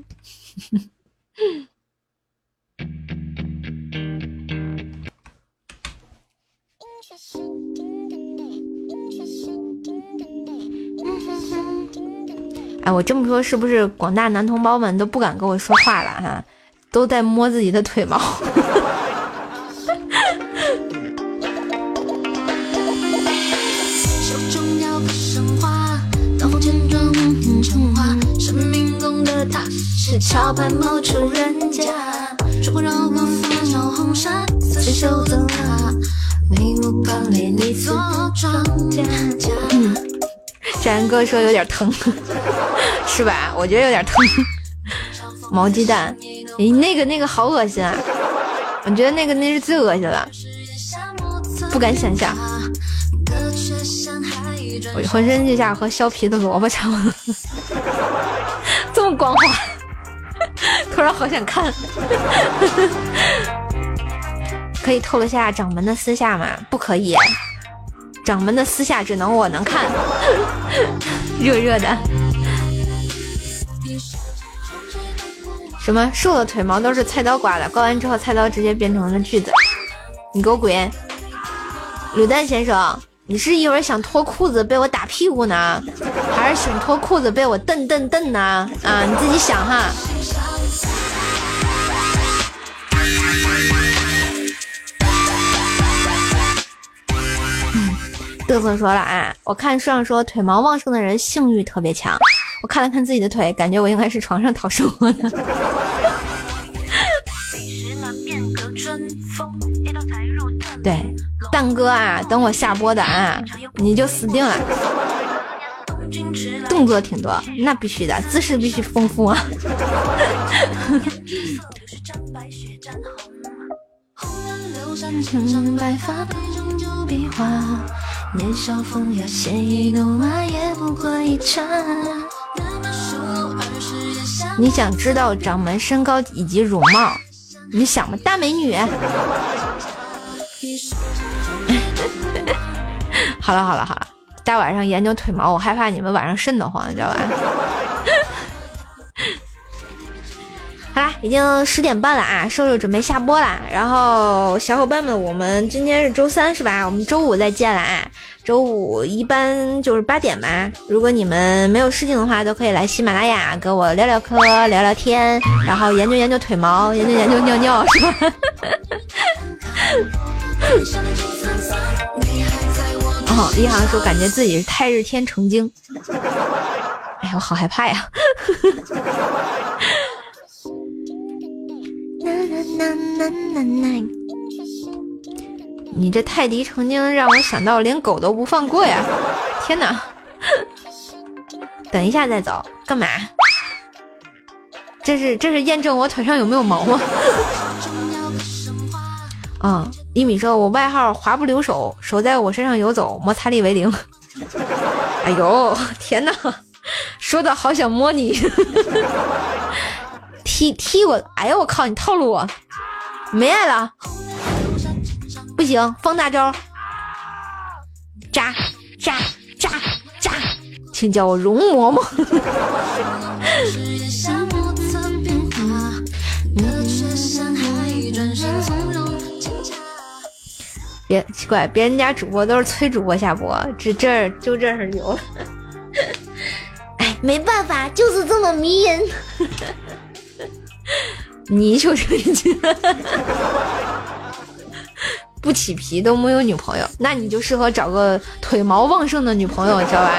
哎，我这么说是不是广大男同胞们都不敢跟我说话了哈？都在摸自己的腿毛。山 哥说有点疼，是吧？我觉得有点疼。毛鸡蛋，咦，那个那个好恶心啊！我觉得那个那是最恶心了，不敢想象。我浑身就像和削皮的萝卜差不多，这么光滑，突然好想看。可以透露下掌门的私下吗？不可以，掌门的私下只能我能看。热热的。什么瘦的腿毛都是菜刀刮的，刮完之后菜刀直接变成了锯子。你给我滚！卤蛋先生，你是一会儿想脱裤子被我打屁股呢，还是想脱裤子被我蹬蹬蹬呢？啊，你自己想哈。嘚瑟说了啊，我看书上说腿毛旺盛的人性欲特别强。我看了看自己的腿，感觉我应该是床上讨生活的。对，蛋哥啊，等我下播的啊，你就死定了。动作挺多，那必须的，姿势必须丰富啊。年少风雅，鲜衣怒马也不过一场。你想知道掌门身高以及容貌？你想吗？大美女。好了好了好了，大晚上研究腿毛，我害怕你们晚上瘆得慌，你知道吧？好啦，已经十点半了啊，瘦瘦准备下播啦。然后小伙伴们，我们今天是周三，是吧？我们周五再见了啊。周五一般就是八点吧。如果你们没有事情的话，都可以来喜马拉雅跟我聊聊嗑、聊聊天，然后研究研究腿毛，研究研究尿尿，是吧？哦，一航说感觉自己是太日天成精。哎呀，我好害怕呀！你这泰迪曾经让我想到连狗都不放过呀！天哪！等一下再走，干嘛？这是这是验证我腿上有没有毛吗？啊！一米说，我外号滑不留手，手在我身上游走，摩擦力为零。哎呦，天哪！说的好想摸你。踢踢我！哎呀，我靠！你套路我，没爱了，不行，放大招，扎扎扎扎，请叫我容嬷嬷。别奇怪，别人家主播都是催主播下播，这这就这儿有。哎，没办法，就是这么迷人。你就是不起皮都没有女朋友，那你就适合找个腿毛旺盛的女朋友，知道吧？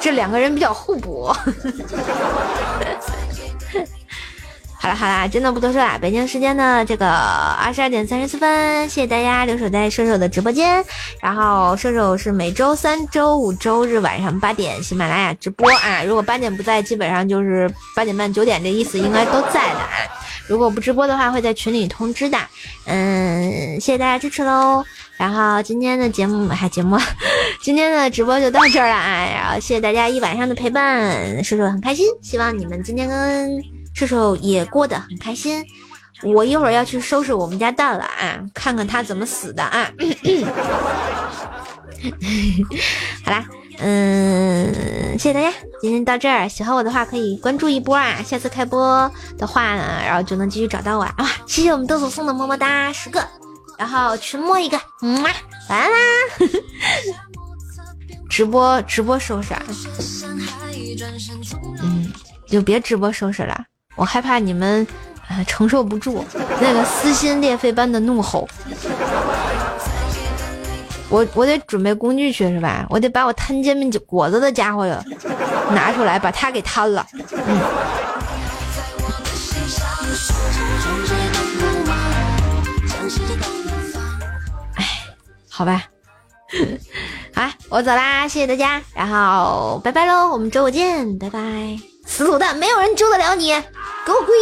这两个人比较互补。好了好了，真的不多说了。北京时间的这个二十二点三十四分，谢谢大家留守在射手的直播间。然后射手是每周三、周五、周日晚上八点喜马拉雅直播啊。如果八点不在，基本上就是八点半、九点这意思，应该都在的啊。如果不直播的话，会在群里通知的。嗯，谢谢大家支持喽。然后今天的节目还节目，今天的直播就到这儿了啊。然后谢谢大家一晚上的陪伴，射手很开心。希望你们今天跟。射手也过得很开心，我一会儿要去收拾我们家蛋了啊，看看他怎么死的啊。好啦，嗯，谢谢大家，今天到这儿，喜欢我的话可以关注一波啊，下次开播的话呢，然后就能继续找到我啊。谢谢我们豆豆送的么么哒十个，然后群摸一个，嗯，晚安啦。直播直播收拾，嗯，就别直播收拾了。我害怕你们，呃，承受不住那个撕心裂肺般的怒吼。我我得准备工具去是吧？我得把我摊煎饼果子的家伙呀拿出来，把他给摊了。嗯。哎，好吧，好，我走啦，谢谢大家，然后拜拜喽，我们周五见，拜拜。死卤蛋，没有人救得了你，给我滚！